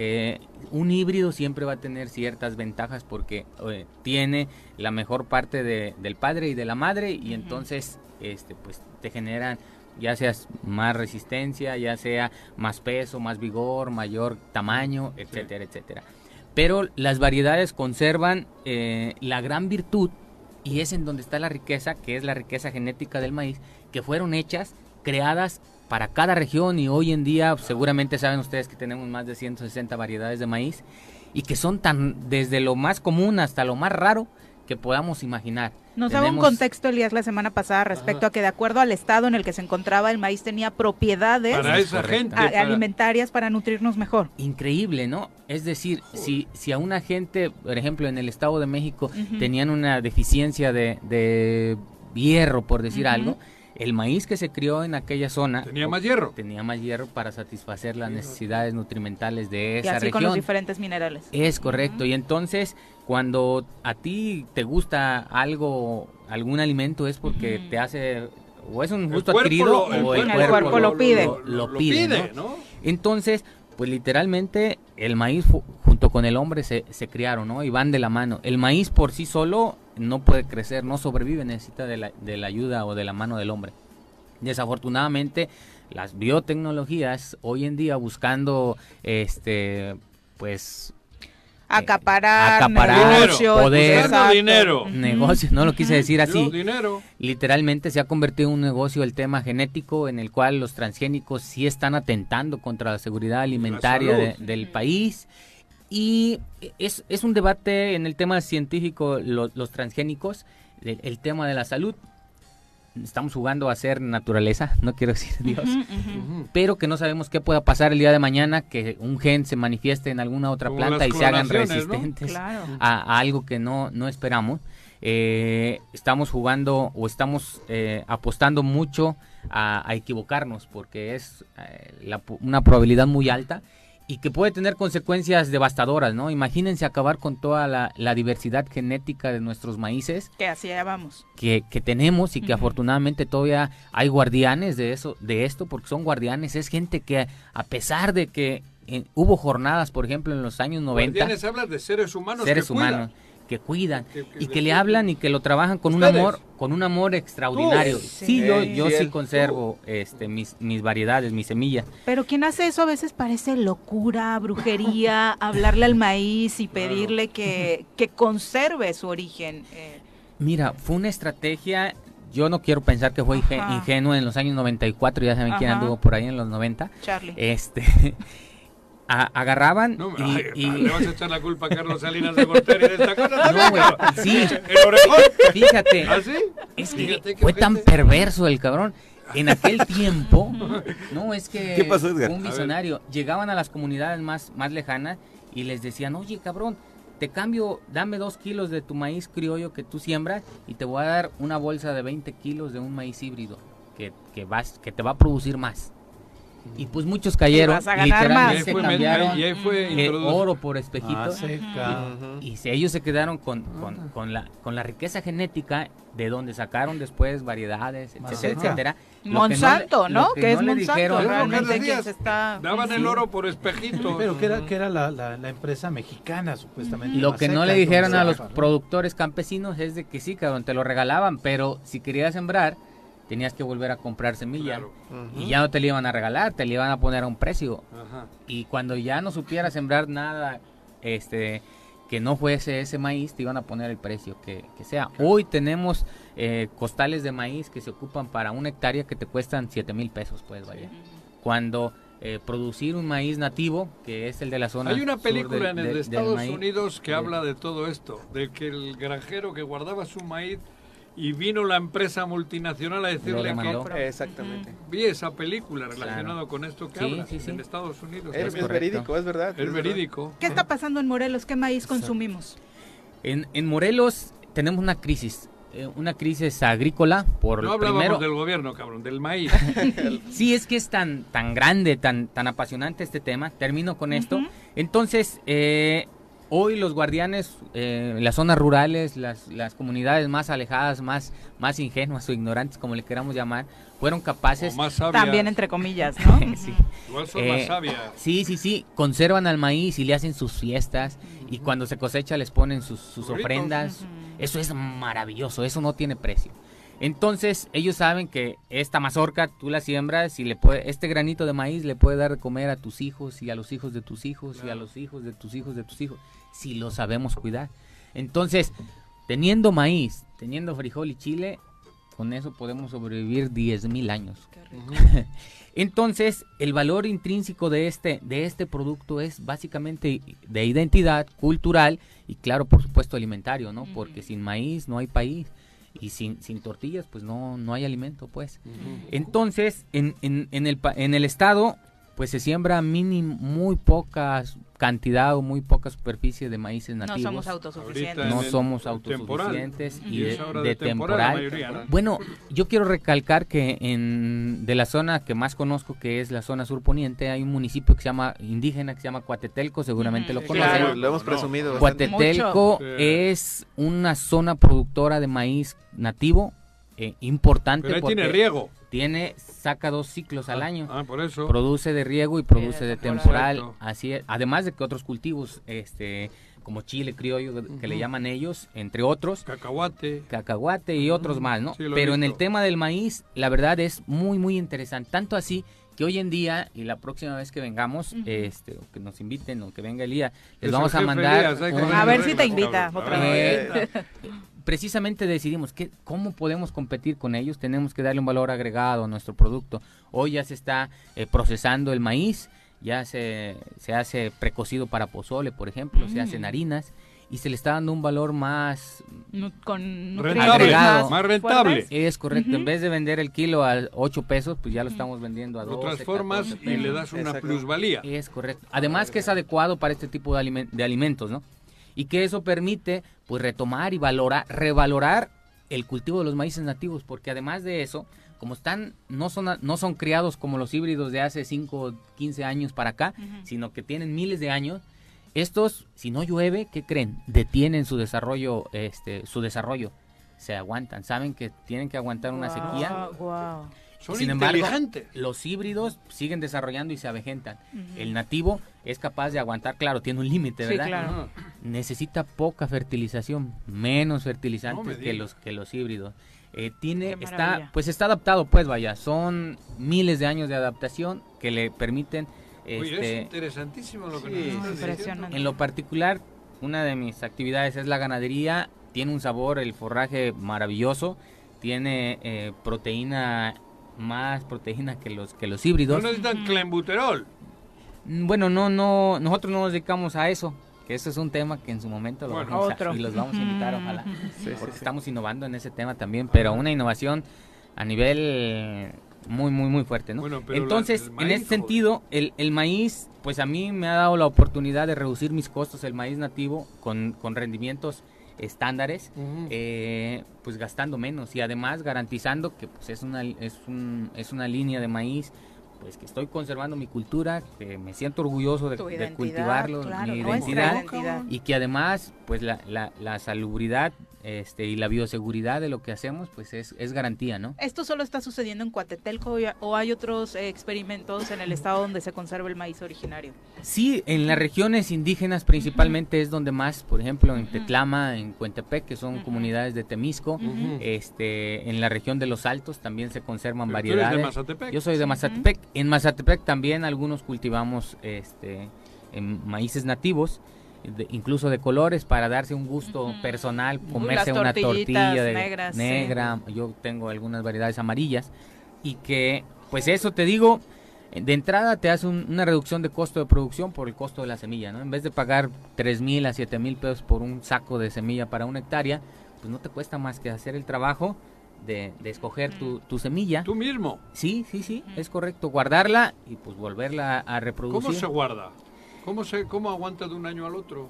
K: Eh, un híbrido siempre va a tener ciertas ventajas porque eh, tiene la mejor parte de- del padre y de la madre y entonces este pues te generan ya sea más resistencia, ya sea más peso, más vigor, mayor tamaño, etcétera, etcétera. Pero las variedades conservan eh, la gran virtud y es en donde está la riqueza, que es la riqueza genética del maíz, que fueron hechas, creadas para cada región y hoy en día seguramente saben ustedes que tenemos más de 160 variedades de maíz y que son tan desde lo más común hasta lo más raro que podamos imaginar.
A: Nos daba un
K: Tenemos-
A: contexto, Elías, la semana pasada respecto a que de acuerdo al estado en el que se encontraba, el maíz tenía propiedades
B: Para
K: es
B: esa
K: correcto.
B: gente.
A: a-
B: para-
A: alimentarias para nutrirnos mejor.
K: Increíble, ¿no? Es decir, si, si a una gente, por ejemplo, en el Estado de México tenían una deficiencia de, de hierro, por decir algo, el maíz que se crió en aquella zona
B: Tenía más hierro.
K: tenía más hierro para satisfacer las necesidades nutrimentales de
A: Y
K: esa
A: así con los diferentes minerales.
K: Es correcto. Y entonces, cuando a ti te gusta algo, algún alimento, es porque te hace, o es un
B: El
K: gusto adquirido,
B: lo-
K: o
B: el
K: el
B: cuerpo
K: cuerpo,
A: cuerpo lo pide.
K: Lo, lo pide, ¿no?
B: ¿no?
K: Entonces, pues literalmente el maíz junto con el hombre se, se criaron, ¿no? Y van de la mano. El maíz por sí solo no puede crecer, no sobrevive, necesita de la, de la ayuda o de la mano del hombre. Desafortunadamente, las biotecnologías hoy en día buscando, este, pues,
A: Acaparar,
K: acaparar,
A: negocios,
K: poder,
A: exacto.
B: dinero.
K: Negocios, no lo quise decir así.
B: Yo, dinero.
K: Literalmente se ha convertido en un negocio el tema genético en el cual los transgénicos sí están atentando contra la seguridad alimentaria de- del país. Y es, es un debate en el tema científico, lo- los transgénicos, el, el tema de la salud. Estamos jugando a ser naturaleza, no quiero decir Dios, pero que no sabemos qué pueda pasar el día de mañana, que un gen se manifieste en alguna otra
B: Como
K: planta y se hagan resistentes
A: Claro.
K: a, a algo que no, no esperamos. Eh, estamos jugando o estamos eh, apostando mucho a, a equivocarnos porque es eh, la pu- una probabilidad muy alta y que puede tener consecuencias devastadoras, ¿no? Imagínense acabar con toda la, la diversidad genética de nuestros maíces
A: Que así allá vamos.
K: que, que tenemos y que afortunadamente todavía hay guardianes de eso, de esto, porque son guardianes, es gente que a pesar de que eh, hubo jornadas, por ejemplo, en los años 90,
B: Guardianes hablas de seres humanos
K: seres
B: que cuidan.
K: Que cuidan
B: Que- que
K: y que le hablan y que lo trabajan con un amor con un amor extraordinario
B: Tú.
K: sí,
A: Sí.
K: yo
J: Sí,
K: yo sí conservo este mis mis variedades mis semillas
A: Pero quien hace eso a veces parece locura, brujería, hablarle al maíz y pedirle que, que conserve su origen. eh.
K: mira fue una estrategia yo no quiero pensar que fue
A: Ajá.
K: ingenuo en los años 94 ya saben quién anduvo por ahí en los 90
A: Charlie.
K: este a- agarraban
B: No,
K: y,
B: ay,
K: y-
B: le vas a echar la culpa a Carlos Salinas de Gortari de esta cosa.
K: No, güey, sí.
B: El orejón.
K: fíjate
B: ¿Ah, sí?
K: Es que fue tan perverso el cabrón. En aquel tiempo, no, es que
E: ¿Qué pasó, Edgar?
K: fue un
B: A
K: visionario. Llegaban a las comunidades más, más lejanas y les decían, oye, cabrón, te cambio, dame dos kilos de tu maíz criollo que tú siembras y te voy a dar una bolsa de 20 kilos de un maíz híbrido que, que, vas, que te va a producir más. Y pues muchos cayeron.
A: vas a ganar más.
B: Y fue-
K: cambiaron
B: y ahí fue
K: eh, oro por espejito.
C: Ah.
K: Y si ellos se quedaron con, con, con la, con la riqueza genética de donde sacaron después variedades, etcétera,
C: Ajá.
K: etcétera. Lo que
A: Monsanto, ¿no? Que es
K: no
A: Monsanto
K: dijeron-
A: realmente se está...
B: Daban el oro por espejito.
C: Pero que era, que era la, la- la empresa mexicana, supuestamente.
K: Lo que no le dijeron a los productores campesinos es de que sí, cabrón, te lo regalaban, pero si querías sembrar, tenías que volver a comprar semilla.
B: Claro.
K: Y ya no te la iban a regalar, te la iban a poner a un precio.
B: Ajá.
K: Y cuando ya no supieras sembrar nada, este que no fuese ese maíz, te iban a poner el precio que, que sea. Hoy tenemos eh, costales de maíz que se ocupan para una hectárea que te cuestan 7 mil pesos, pues vaya. Cuando eh, producir un maíz nativo, que es el de la zona
B: Hay una
K: sur
B: película en el
K: de-
B: Estados
K: maíz.
B: Unidos que
K: de-
B: habla de todo esto, de que el granjero que guardaba su maíz y vino la empresa multinacional a decirle que.
J: Exactamente.
B: vi esa película relacionada con esto que
K: Sí,
B: habla
K: sí, sí.
B: en Estados Unidos.
J: Es, verídico, es verdad.
B: Es verídico.
A: ¿Qué está pasando en Morelos? ¿Qué maíz consumimos?
K: En, en Morelos tenemos una crisis, eh, una crisis agrícola por
B: No hablábamos
K: primero.
B: del gobierno, cabrón, del maíz.
K: Sí, es que es tan, tan grande, tan, tan apasionante este tema. Termino con esto. Entonces, eh, hoy los guardianes, eh, las zonas rurales, las, las comunidades más alejadas, más, más ingenuas o ignorantes, como le queramos llamar, fueron capaces...
B: O más sabias.
A: También entre comillas, ¿no?
K: Sí.
B: Igual son
K: Eh,
B: más sabias.
K: Sí, sí, sí, conservan al maíz y le hacen sus fiestas y cuando se cosecha les ponen sus, sus ofrendas. Eso es maravilloso, eso no tiene precio. Entonces ellos saben que esta mazorca tú la siembras y le puede, este granito de maíz le puede dar de comer a tus hijos y a los hijos de tus hijos y a los hijos de tus hijos de tus hijos, si lo sabemos cuidar. Entonces, teniendo maíz, teniendo frijol y chile, con eso podemos sobrevivir 10 mil años. Entonces, el valor intrínseco de este, de este producto es básicamente de identidad cultural y claro, por supuesto, alimentario, ¿no? Porque sin maíz no hay país y sin, sin tortillas, pues no, no hay alimento, pues. Entonces, en, en, en, el, pa- en el estado, pues se siembra mínimo, muy poca cantidad o muy poca superficie de maíces
A: No
K: nativos.
A: somos autosuficientes.
K: No somos autosuficientes y
B: Y
K: de,
B: temporal la
K: temporal.
B: mayoría, ¿no?
K: Bueno, yo quiero recalcar que en de la zona que más conozco, que es la zona surponiente, hay un municipio que se llama indígena, que se llama Cuatetelco, seguramente lo conocen.
A: claro.
J: Lo hemos
B: No.
J: presumido.
K: Cuatetelco
B: Mucho.
K: es una zona productora de maíz nativo eh, importante
B: Pero ahí
K: porque
B: tiene riego.
K: Tiene saca dos ciclos al año.
B: Ah, por eso.
K: Produce de riego y produce de temporal. Así es. Además de que otros cultivos, este, como chile criollo, que le llaman ellos, entre otros,
B: Cacahuate.
K: cacahuate y otros más, ¿no?
B: Sí,
K: Pero en el tema del maíz, la verdad es muy, muy interesante. Tanto así que hoy en día, y la próxima vez que vengamos, este, o que nos inviten, o que venga Elías, les
B: Es
K: vamos
B: el
K: a mandar...
B: Elías,
K: un-
A: A ver si te invita otra
B: A
A: vez.
B: ver.
K: precisamente decidimos que cómo podemos competir con ellos, tenemos que darle un valor agregado a nuestro producto. Hoy ya se está eh, procesando el maíz, ya se, se hace precocido para pozole, por ejemplo, se hacen harinas y se le está dando un valor más
A: Nu- con
B: Rentable,
K: Agregado.
B: más rentable.
K: es correcto, en vez de vender el kilo a 8 pesos, pues ya lo estamos vendiendo a 12,
B: Lo transformas
K: 14
B: y le das una
J: Exacto.
B: plusvalía.
K: Es correcto. Además que es adecuado para este tipo de, alimen- de alimentos, ¿no? Y que eso permite, pues, retomar y valorar, revalorar el cultivo de los maíces nativos, porque además de eso, como están, no son, no son criados como los híbridos de hace 5 o 15 años para acá, sino que tienen miles de años, estos, si no llueve, ¿qué creen? Detienen su desarrollo, este, su desarrollo. Se aguantan, saben que tienen que aguantar una sequía.
B: Son
K: Sin embargo, los híbridos siguen desarrollando y se avejentan. El nativo es capaz de aguantar, claro, tiene un límite,
A: Sí,
K: ¿verdad?
A: claro.
B: Ajá.
K: Necesita poca fertilización, menos
B: No
K: fertilizantes
B: me
K: que los que los híbridos. Eh, tiene, está, pues está adaptado, pues vaya, son miles de años de adaptación que le permiten,
B: Oye, es
K: este,
B: interesantísimo lo que
J: Sí,
B: nos
A: impresionante.
K: en lo particular, una de mis actividades es la ganadería. Tiene un sabor, el forraje maravilloso. Tiene eh, proteína, más proteína que los que los
B: No
K: híbridos.
B: necesitan clenbuterol.
K: Mm, Bueno, no, no, nosotros no nos dedicamos a eso. Que eso es un tema que en su momento lo
B: Bueno.
K: vamos a- y los vamos a invitar, ojalá.
J: Sí,
K: porque
J: sí, sí.
K: estamos innovando en ese tema también, pero una innovación a nivel muy, muy, muy fuerte, ¿no?
B: Bueno, pero la-
K: Entonces, en ese sentido, el, el maíz, pues a mí me ha dado la oportunidad de reducir mis costos, el maíz nativo, con, con rendimientos estándares, eh, pues gastando menos y además garantizando que pues, es, una, es, un, es una línea de maíz pues que estoy conservando mi cultura, que me siento orgulloso de, de cultivarlo,
A: claro,
K: mi identidad,
A: identidad.
K: y que además pues la, la, la salubridad este, y la bioseguridad de lo que hacemos pues es, es garantía, ¿no?
A: ¿Esto solo está sucediendo en Coatetelco o hay otros eh, experimentos en el estado donde se conserva el maíz originario?
K: Sí, en las regiones indígenas principalmente es donde más, por ejemplo, en Tetlama, en Cuentepec, que son comunidades de Temisco, este, en la región de los Altos también se conservan
B: Pero tú eres de
K: variedades.
B: Mazatepec.
K: Yo soy de Mazatepec. En Mazatepec también algunos cultivamos este, maíces nativos, de- incluso de colores, para darse un gusto personal, comerse
A: Las
K: una tortilla de
A: negras, sí.
K: negra. Yo tengo algunas variedades amarillas y que, pues eso te digo, de entrada te hace un- una reducción de costo de producción por el costo de la semilla, ¿no? En vez de pagar 3 mil a 7 mil pesos por un saco de semilla para una hectárea, pues no te cuesta más que hacer el trabajo de, de escoger tu, tu semilla.
B: Tú mismo.
K: Sí, sí, sí, es correcto. Guardarla y pues volverla a reproducir.
B: ¿Cómo se guarda? ¿Cómo, se, ¿Cómo aguanta de un año al otro?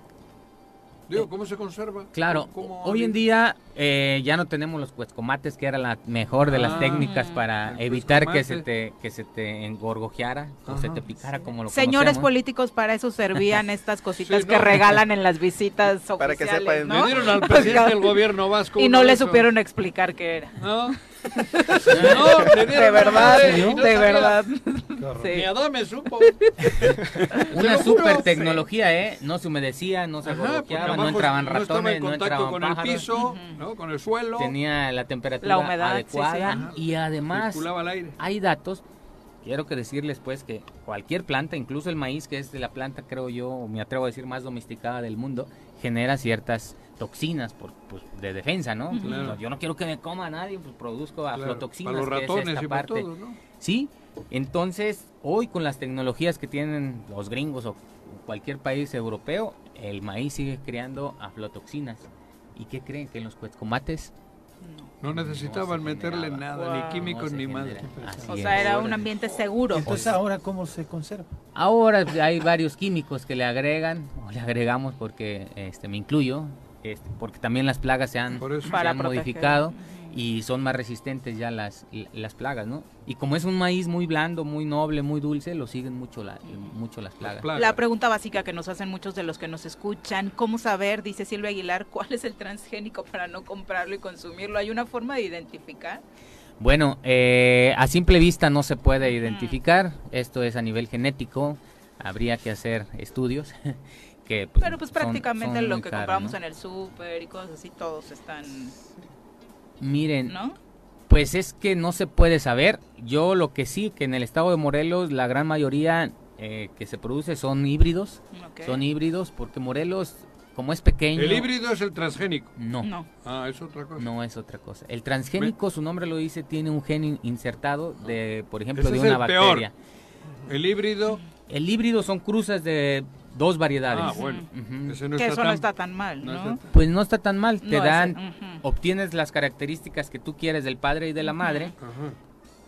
B: Digo, ¿cómo se conserva?
K: Claro,
B: ¿Cómo-
K: hoy en día eh, ya no tenemos los cuescomates, que era la mejor de las
B: Ah,
K: técnicas para evitar que se te que se te engorgojeara o se
B: Ajá.
K: te picara como lo
A: Señores
K: conocemos.
A: políticos, para eso servían estas cositas
B: Sí,
A: que regalan en las visitas oficiales,
J: Para que sepa,
A: ¿no?
B: Le dieron al presidente del gobierno vasco.
A: Y no le supieron explicar qué era.
B: No. No,
A: De verdad,
B: madre y no
A: de
B: sabía.
A: verdad. Sí.
B: Adame supo.
K: Una super tecnología, ¿eh? No se humedecía, no se gorgojeaba, no entraban ratones,
B: en
K: no
B: contacto
K: entraban
B: con el piso, ¿no? con el suelo.
K: Tenía la temperatura
A: La humedad, sí, sí.
K: adecuada
A: Ajá.
K: y además
B: Circulaba al aire.
K: hay datos. Quiero que decirles pues que cualquier planta, incluso el maíz, que es de la planta, creo yo, o me atrevo a decir más domesticada del mundo, genera ciertas toxinas por, pues, de defensa, ¿no? Pues,
B: Claro.
K: Yo no quiero que me coma nadie, pues produzco
B: Claro,
K: aflotoxinas.
B: para los
K: que es
B: ratones
K: esta
B: y para
K: parte.
B: todos, ¿no?
K: Sí, entonces hoy con las tecnologías que tienen los gringos o cualquier país europeo, el maíz sigue creando aflotoxinas. ¿Y qué creen? Que en los cuetcomates
B: No necesitaban meterle
K: generaba.
B: nada,
A: Wow.
B: ni químicos
K: no
B: ni más.
K: genera. Así
A: O sea, era un ambiente seguro.
C: Entonces ahora cómo se conserva.
K: Ahora hay varios químicos que le agregan, o le agregamos porque este, me incluyo, este, porque también las plagas se han, se modificado y son más resistentes ya las, las plagas, ¿no? Y como es un maíz muy blando, muy noble, muy dulce, lo siguen mucho, la, mucho las plagas.
B: plagas.
A: La pregunta básica que nos hacen muchos de los que nos escuchan, ¿cómo saber, dice Silvia Aguilar, cuál es el transgénico para no comprarlo y consumirlo? ¿Hay una forma de identificar?
K: Bueno, eh, a simple vista no se puede identificar, esto es a nivel genético, habría que hacer estudios. que, pues,
A: Pero pues
K: son-
A: prácticamente
K: son
A: lo que compramos
K: ¿no?
A: en el súper y cosas así, todos están,
K: Miren,
A: ¿no?
K: Pues es que no se puede saber. Yo lo que sí, que en el estado de Morelos la gran mayoría eh, que se produce son híbridos. Son híbridos porque Morelos, como es pequeño...
B: El híbrido es el transgénico.
K: No, no,
A: No.
B: Ah, es otra cosa.
K: es otra cosa. El transgénico, su nombre lo dice, tiene un gen in- insertado de, por ejemplo,
B: Ese
K: de
B: es
K: una
B: el peor.
K: bacteria.
B: El híbrido.
K: El híbrido son cruces de dos variedades.
B: Ah, bueno.
K: Ujú.
B: Ese no
A: que
B: está
A: eso no está tan mal,
B: no
A: ¿no?
B: está tan-
K: Pues no está tan mal, te
A: ese-
K: dan, obtienes las características que tú quieres del padre y de la madre,
B: Ajá.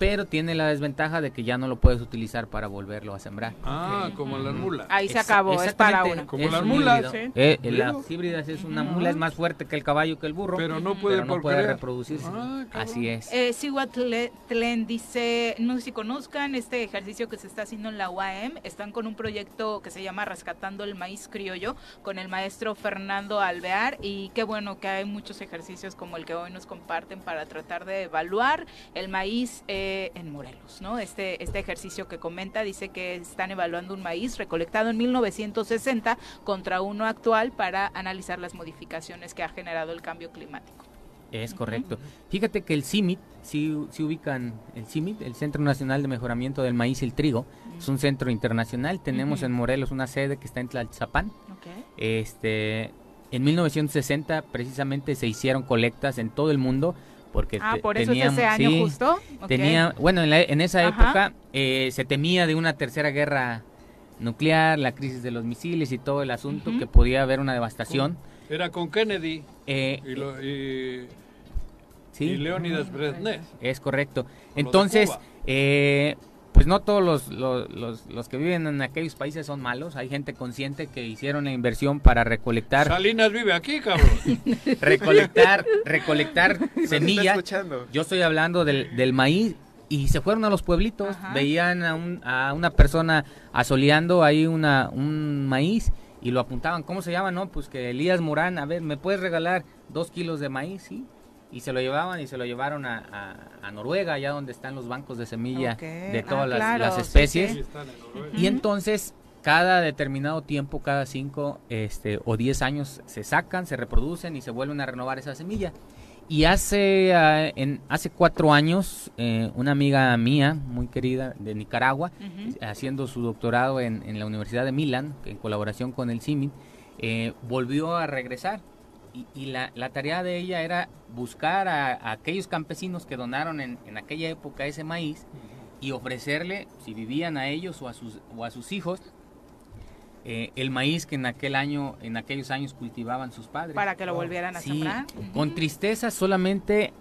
K: Pero tiene la desventaja de que ya no lo puedes utilizar para volverlo a sembrar.
B: Ah, como las mulas.
A: Ahí se acabó, es para una.
B: Como
K: Es
B: las
K: un
B: mulas.
A: Sí.
K: Eh, las híbridas es una mula, es más fuerte que el caballo, que el burro,
B: Pero no puede
K: pero no
B: por
K: puede
B: crear.
K: reproducirse.
B: Ah.
K: Así es.
A: Eh, Tlen dice, no sé si conozcan este ejercicio que se está haciendo en la UAM, están con un proyecto que se llama Rescatando el Maíz Criollo con el maestro Fernando Alvear y qué bueno que hay muchos ejercicios como el que hoy nos comparten para tratar de evaluar el maíz eh, en Morelos, ¿no? Este, este ejercicio que comenta dice que están evaluando un maíz recolectado en 1960 contra uno actual para analizar las modificaciones que ha generado el cambio climático.
K: Es correcto. Fíjate que el CIMIT, si, si ubican el CIMIT, el Centro Nacional de Mejoramiento del Maíz y el Trigo, es un centro internacional. Tenemos en Morelos una sede que está en Tlaltzapán.
A: Ok.
K: Este, en 1960 precisamente se hicieron colectas en todo el mundo porque
A: Ah, por eso es
K: teníamos-
A: ese año
K: sí,
A: justo.
K: Tenía, bueno, en, la- en esa
A: Ajá.
K: época eh, se temía de una tercera guerra nuclear, la crisis de los misiles y todo el asunto, que podía haber una devastación.
B: Era con Kennedy
K: Eh,
B: y, lo- y-
K: sí,
B: y Leónidas Brezhnev.
K: es correcto. Entonces, eh, pues no todos los, los, los- los que viven en aquellos países son malos. Hay gente consciente que hicieron la inversión para recolectar,
B: Salinas vive aquí, cabrón.
K: recolectar, recolectar semillas. Yo estoy hablando del, del maíz y se fueron a los pueblitos,
A: Ajá.
K: veían a, un- a una persona asoleando ahí una, un maíz y lo apuntaban. ¿Cómo se llama? No, pues que Elías Morán, a ver, ¿me puedes regalar dos kilos de maíz? Sí. Y se lo llevaban y se lo llevaron a, a- a Noruega, allá donde están los bancos de semilla de
A: Ah,
K: todas las,
A: claro,
K: las
A: sí,
K: especies.
A: sí.
K: Y entonces, cada determinado tiempo, cada cinco este, o diez años, se sacan, se reproducen y se vuelven a renovar esa semilla. Y hace, en, hace cuatro años, eh, una amiga mía, muy querida, de Nicaragua, haciendo su doctorado en, en la Universidad de Milán, en colaboración con el CIMIT, eh, volvió a regresar. Y, y la, la tarea de ella era buscar a, a aquellos campesinos que donaron en, en aquella época ese maíz y ofrecerle, si vivían a ellos o a sus, o a sus hijos, eh, el maíz que en aquel año, en aquellos años cultivaban sus padres.
A: Para que lo volvieran a
K: Sí,
A: sembrar.
K: con tristeza solamente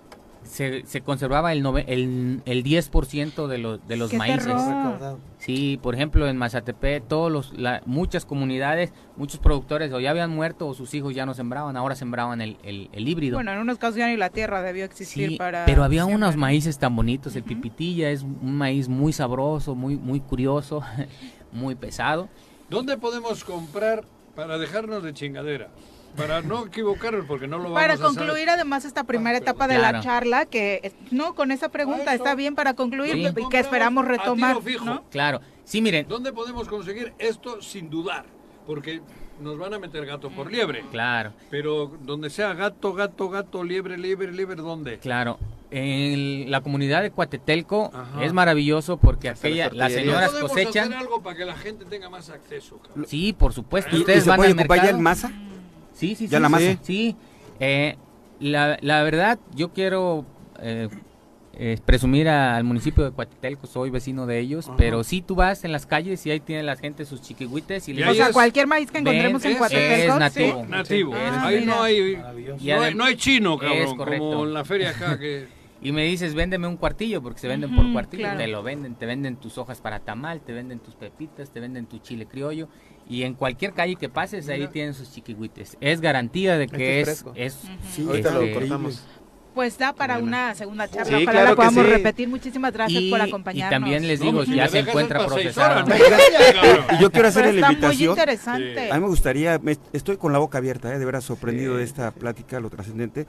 K: se, se conservaba el, nove- el, el 10% de, los de los
A: ¡Qué
K: maíces.
A: terror!
K: Sí, por ejemplo en Mazatepec, todos los, la- muchas comunidades, muchos productores o ya habían muerto o sus hijos ya no sembraban, ahora sembraban el, el, el híbrido.
A: Bueno, en unos casos ya ni la tierra debió existir
K: Sí,
A: para...
K: pero había unos
A: ¿no?
K: maíces tan bonitos, el pipitilla es un maíz muy sabroso, muy, muy curioso, muy pesado.
B: ¿Dónde podemos comprar para dejarnos de chingadera? Para no equivocarnos, porque no lo vamos
A: Para
B: a saber.
A: concluir además esta primera etapa de la charla, que no, con esa pregunta está bien para concluir
K: Sí.
A: y que esperamos
B: A tiro
A: retomar,
B: fijo.
A: ¿no?
K: Claro, sí, miren,
B: ¿Dónde podemos conseguir esto sin dudar? Porque nos van a meter gato por liebre.
K: claro,
B: Pero donde sea gato, gato, gato, liebre, liebre, liebre, ¿dónde?
K: claro. En la comunidad de Cuatetelco
B: Ajá.
K: es maravilloso porque aquella, las señoras cosechan.
B: hacer algo para que la gente tenga más acceso. cabrón?
K: Sí, por supuesto.
E: ¿Y, y
K: Ustedes
E: se
K: van
E: puede
K: al mercado.
E: en masa?
K: Sí, sí,
E: Ya
K: sí.
E: la masa.
K: Sí, sí. Eh, la, la verdad, yo quiero eh, eh, presumir a- al municipio de Cuatitelco, soy vecino de ellos, pero sí tú vas en las calles y ahí tiene la gente sus chiquihuites y
B: Y
K: les
A: O sea, cualquier maíz que encontremos
K: Ven,
A: en
B: es-
A: Coatepeco,
K: es
A: sí.
K: nativo.
B: Nativo.
A: Ah,
B: Ahí
A: mira.
B: no hay.
K: Y
B: no hay, no hay chino,
K: Es
B: cabrón,
K: correcto.
B: como en la feria acá. que
K: Y me dices, véndeme un cuartillo, porque se venden por cuartillo.
A: claro.
K: Te lo venden, te venden tus hojas para tamal, te venden tus pepitas, te venden tu chile criollo. Y en cualquier calle que pases, ahí tienen sus chiquihuites. Es garantía de que
J: Este
K: es...
J: es
E: Sí,
J: Ahorita lo
K: este,
J: cortamos.
A: Pues da para una segunda charla,
J: Sí,
A: ojalá
J: claro
A: la
J: que
A: podamos
J: sí.
A: repetir. Muchísimas gracias
K: y,
A: por
K: y
A: acompañarnos.
K: también les digo, ya se encuentra procesado.
E: Y yo quiero hacer la
A: está muy
E: invitación.
A: interesante.
E: A mí me gustaría, me- estoy con la boca abierta, ¿eh? de veras sorprendido de esta plática, lo trascendente.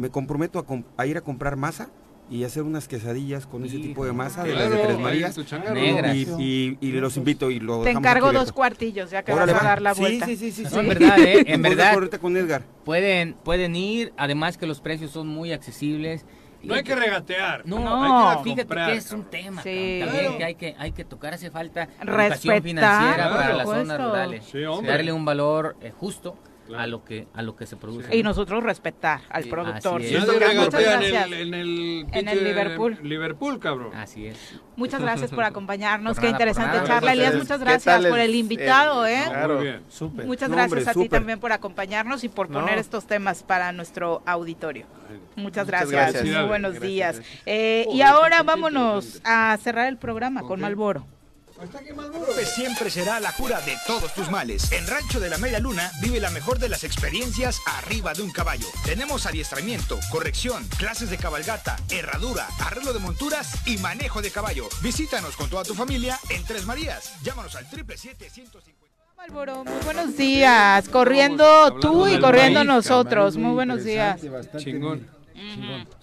E: Me comprometo a, ir a comprar masa y hacer unas quesadillas con ese tipo de masa de las de Tres Marías. Y, y- y los invito y lo
A: Te encargo dos cuartillos, ya que
E: Órale,
A: vas a dar la
E: Sí,
A: vuelta.
E: Sí, sí, sí.
K: No,
E: sí.
K: en verdad, ¿eh? En verdad.
E: ahorita con Edgar.
K: Pueden, pueden ir, además que los precios son muy accesibles.
B: No hay que regatear.
K: No,
A: No.
B: hay que
K: fíjate
B: comprar,
K: que es un tema
A: Sí.
K: también
B: Claro.
K: que hay que hay que tocar hace falta
A: Respetar,
K: educación financiera para las
A: supuesto.
K: zonas rurales
B: Sí,
K: darle un valor eh, justo
B: Claro.
K: a lo que a lo que se produce
A: Y nosotros respetar al
K: Sí,
A: productor.
K: así es.
B: Nadie regatea en
A: gracias.
B: el, en el,
A: En el Liverpool.
B: Liverpool, cabrón.
K: así es
A: Muchas gracias por acompañarnos.
K: Por
A: Qué
K: nada,
A: interesante
K: nada.
A: charla. Elías, muchas
J: ¿Qué
A: gracias por
J: el-
A: el invitado,
J: el-
A: ¿eh?
J: Claro.
B: Muy bien.
A: Muchas
E: No,
A: gracias
E: hombre,
A: a ti también por acompañarnos y por
J: No.
A: poner estos temas para nuestro auditorio. Muchas gracias.
J: gracias.
A: Muy buenos
J: Gracias,
A: días.
J: gracias.
A: Eh, y ahora vámonos a cerrar el programa con Malboro.
D: López siempre será la cura de todos tus males. En Rancho de la Media Luna vive la mejor de las experiencias arriba de un caballo. Tenemos adiestramiento, corrección, clases de cabalgata, herradura, arreglo de monturas y manejo de caballo. Visítanos con toda tu familia en Tres Marías. Llámanos al 777-150.
A: Malboro, muy buenos días. Corriendo tú y corriendo
B: maíz,
A: nosotros.
C: Muy
A: buenos días.
B: Chingón.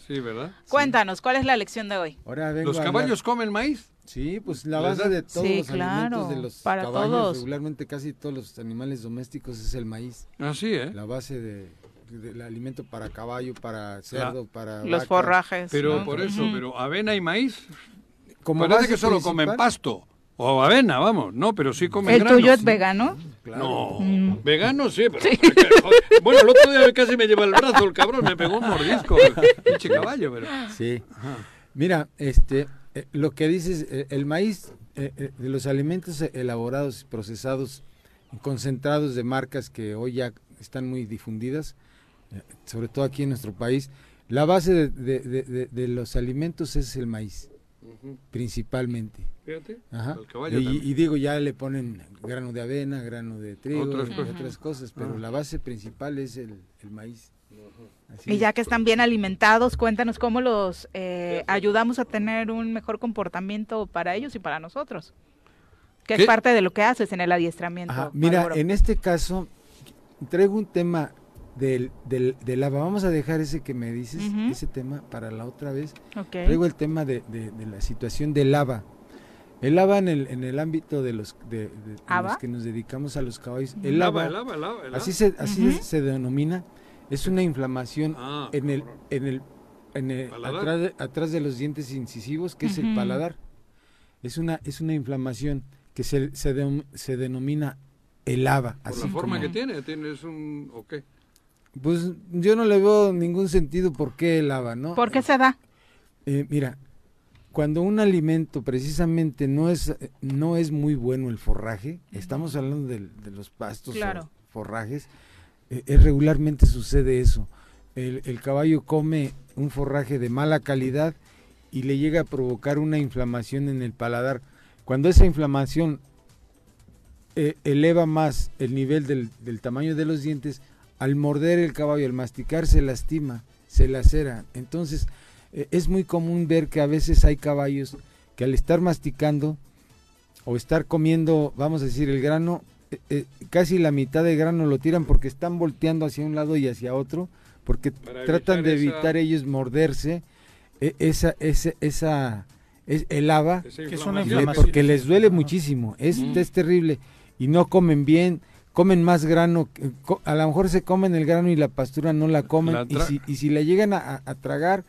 B: Sí, ¿verdad?
A: Cuéntanos, ¿cuál es la lección de hoy?
C: Ahora vengo
B: ¿Los
C: a hablar-
B: caballos comen maíz?
C: Sí, pues la
B: ¿Les
C: base de todos
A: Sí,
C: los
A: claro,
C: alimentos de los
A: para
C: caballos,
A: todos.
C: regularmente casi todos los animales domésticos es el maíz.
B: Así, ¿eh?
C: La base de, del alimento para caballo, para cerdo, para
A: Los
C: vaca.
A: forrajes.
B: Pero
A: ¿no?
B: por eso, pero avena y maíz.
C: Como
B: Parece que solo
C: principal-
B: comen pasto. O avena, vamos. No, pero sí comen
A: ¿El
B: granos.
A: tuyo es vegano?
B: No,
A: Mm.
B: vegano sí, pero... joder. bueno, el otro día casi me lleva el brazo el cabrón, me pegó un mordisco, pinche caballo, pero...
C: Sí. Mira, este, eh, lo que dices, eh, el maíz, eh, eh, de los alimentos elaborados procesados, concentrados de marcas que hoy ya están muy difundidas, eh, sobre todo aquí en nuestro país, la base de, de- de- de- de los alimentos es el maíz, principalmente.
B: Fíjate,
C: Ajá.
B: al caballo
C: Y, digo, ya le ponen grano de avena, grano de trigo,
B: Otras
C: y
B: cosas.
C: otras cosas, pero la base principal es el, el maíz.
L: Así
A: Y ya que están bien alimentados, cuéntanos cómo los eh, ayudamos a tener un mejor comportamiento para ellos y para nosotros. Que es parte de lo que haces en el adiestramiento.
L: Ajá, Mira, en este caso, traigo un tema del, del, del lava. Vamos a dejar ese que me dices, ese tema para la otra vez. Traigo el tema de, de- de la situación del lava. El lava en el, en el ámbito de los, de, los que nos dedicamos a los caballos. El
B: Lava,
L: así, se, así se denomina, es una inflamación
B: Ah,
L: en el, en el, en el-
B: Paladar.
L: atrás, de, atrás de los dientes incisivos, que es el paladar. Es una, es una inflamación que se, se, de- se denomina el lava.
B: Por
L: así
B: la forma
L: como-
B: que tiene, tienes un... ¿O qué?
L: Pues yo no le veo ningún sentido por qué el lava, ¿no?
A: ¿Por qué se da?
L: Eh, mira, cuando un alimento precisamente no es, eh, no es muy bueno el forraje, estamos hablando de, los pastos o
A: Claro.
L: forrajes, eh, eh, regularmente sucede eso. El, el caballo come un forraje de mala calidad y le llega a provocar una inflamación en el paladar. Cuando esa inflamación eh, eleva más el nivel del, del tamaño de los dientes, al morder el caballo, al masticar, se lastima, se lacera. Entonces, eh, es muy común ver que a veces hay caballos que al estar masticando o estar comiendo, vamos a decir, el grano, eh, eh, casi la mitad del grano lo tiran porque están volteando hacia un lado y hacia otro, porque
B: Para
L: tratan de
B: evitar esa-
L: ellos morderse eh, esa, esa, esa, es, el haba, le- porque les duele muchísimo, es,
B: Mm.
L: es terrible, y no comen bien, comen más grano, a lo mejor se comen el grano y la pastura no la comen,
B: La
L: y, si, y si la llegan a, a- a tragar,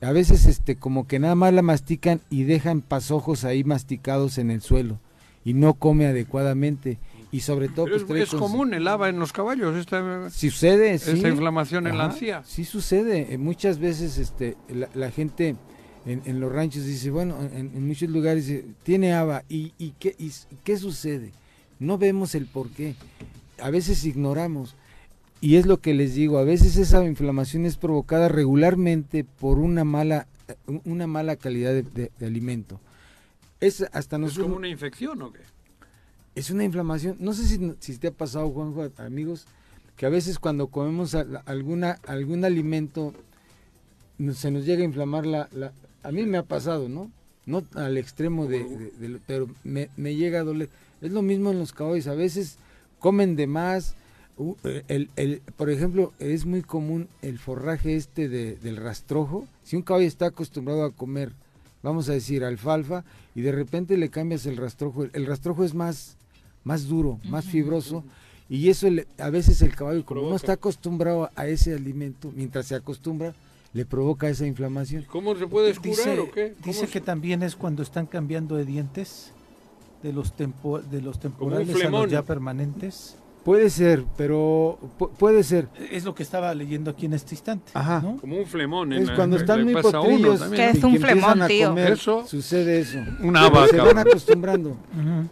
L: a veces este como que nada más la mastican y dejan pasojos ahí masticados en el suelo, y no come adecuadamente, y sobre todo
B: Pero
L: pues,
B: es, es común el lava en los caballos, esta,
L: Sucede, sí.
B: esta inflamación en la encía.
L: Sí sucede. Eh, Muchas veces este, la, la gente en, en los ranchos dice, bueno, en, en muchos lugares dice, tiene haba. ¿Y, y, qué, y qué sucede? No vemos el por qué. A veces ignoramos. Y es lo que les digo, a veces esa inflamación es provocada regularmente por una mala, eh, una mala calidad de, de- de alimento. Es hasta
B: ¿Es
L: nosotros...
B: como una infección o qué?
L: Es una inflamación. No sé si, si te ha pasado, Juanjo, amigos, que a veces cuando comemos alguna, algún alimento se nos llega a inflamar la, A mí me ha pasado, ¿no? No al extremo de... de- pero me, llega a doler. Es lo mismo en los caballos. A veces comen de más. u- el, el- por ejemplo, es muy común el forraje este de- del rastrojo. Si un caballo está acostumbrado a comer, vamos a decir, alfalfa, y de repente le cambias el rastrojo, el rastrojo es más, más duro, más fibroso, y eso le- a veces el caballo, como no está acostumbrado a ese alimento, mientras se acostumbra, le provoca esa inflamación.
B: ¿Cómo se puede curar
L: Dice-
B: o qué? ¿Cómo
L: dice que
C: también es cuando están cambiando de dientes de los tempo- de los temporales a los ya permanentes.
L: Puede ser, pero pu- puede ser.
C: Es lo que estaba leyendo aquí en este instante.
L: Ajá.
C: ¿no?
B: Como un flemón. en
L: Es cuando están muy potrillos.
A: ¿Qué es un
L: que
A: flemón,
L: a
A: tío?
L: comer,
B: Eso.
L: sucede eso.
B: Una
L: se van acostumbrando.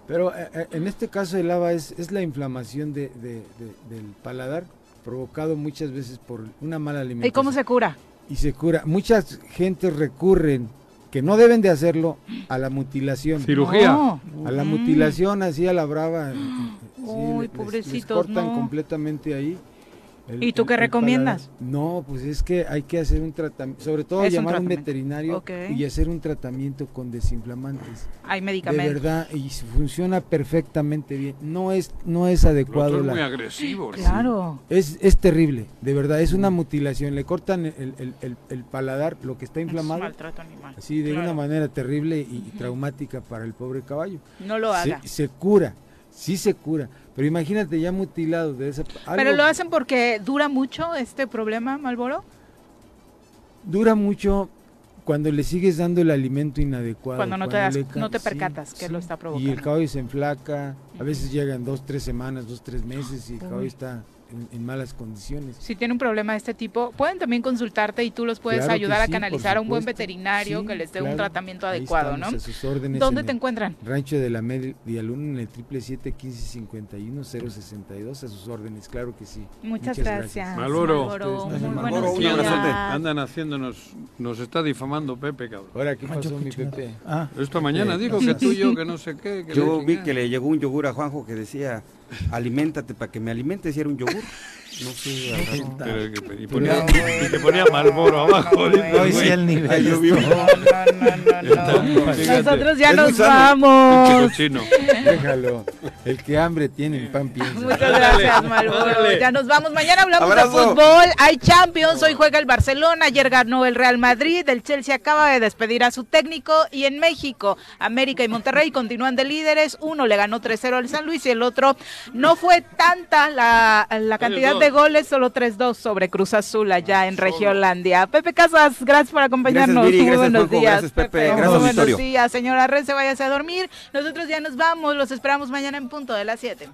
L: Pero eh, eh, en este caso el haba es, es la inflamación de, de- de- del paladar provocado muchas veces por una mala alimentación.
A: ¿Y cómo se cura?
L: Y se cura. Muchas gentes recurren, que no deben de hacerlo, a la mutilación.
B: Cirugía.
A: No.
L: A la mutilación así a la brava. eh, sí,
A: Uy,
L: le- les- les cortan
A: no.
L: completamente ahí. El-
A: ¿Y tú
L: el-
A: qué
L: el
A: recomiendas?
L: paladar. No, pues es que hay que hacer un tratamiento, sobre todo
A: Es
L: llamar a un veterinario y hacer un tratamiento con desinflamantes.
A: Hay
L: De
A: medicamentos.
L: verdad, y funciona perfectamente bien. No es, no es adecuado.
B: es
L: la-
B: muy agresivo.
A: Claro.
L: es, es terrible, de verdad, es una mutilación. Le cortan el, el- el- el paladar, lo que está
A: Es
L: inflamado,
A: maltrato animal.
L: así de
A: Claro.
L: una manera terrible y, y traumática para el pobre caballo.
A: No lo
L: Se,
A: haga.
L: se cura, sí se cura, pero imagínate ya mutilado de esa...
A: Pero lo hacen porque dura mucho este problema, Malboro.
L: Dura mucho cuando le sigues dando el alimento inadecuado.
A: Cuando no te das- no te
L: sí,
A: percatas que lo está
L: Y el
A: provocando.
L: caballo se enflaca, a veces llegan dos, tres semanas, dos, tres meses y el caballo está en, en malas condiciones.
A: Si tiene un problema de este tipo, pueden también consultarte y tú los puedes
L: Claro
A: ayudar a
L: sí,
A: canalizar a un buen veterinario
L: Sí,
A: que les dé un tratamiento adecuado, ¿no?
L: a sus órdenes
A: ¿Dónde
L: en
A: te
L: el
A: encuentran?
L: Rancho de la Media Luna en el 777-1551-062, a sus órdenes, claro que sí.
A: Muchas, gracias.
B: Malboro,
L: Ustedes,
A: muy días.
B: Andan haciéndonos, nos está difamando Pepe, cabrón.
L: Ahora, ¿qué
C: Ah,
L: pasó, mi Pepe?
C: Ah,
B: Esta mañana dijo que tú y yo, que no sé qué. Que
E: Yo vi que le llegó un yogur a Juanjo que decía, aliméntate para que me alimentes, y era un yogur. No sé, agarró.
B: Pero que- y, ponía, y te ponía Malboro abajo.
C: Hoy sí el nivel.
E: Ay, llovió.
A: Nosotros ya
E: Es
A: nos vamos.
L: Déjalo. El que hambre tiene, en pan piensa.
A: Muchas gracias, Malboro. Ya nos vamos. Mañana hablamos
E: Abrazo.
A: de fútbol. Hay Champions. Hoy juega el Barcelona. Ayer ganó el Real Madrid. El Chelsea acaba de despedir a su técnico. Y en México, América y Monterrey continúan de líderes. Uno le ganó 3-0 al San Luis y el otro no fue tanta la, la cantidad de goles, solo 3-2 sobre Cruz Azul allá en Regiolandia. Pepe Casas, gracias por acompañarnos.
E: Gracias, Viri,
A: Muy
E: gracias,
A: buenos
E: Juanjo,
A: días.
E: gracias, Pepe,
A: Muy
E: gracias,
A: buenos días, señora Rense, váyase a dormir. Nosotros ya nos vamos. Los esperamos mañana en punto de las 7.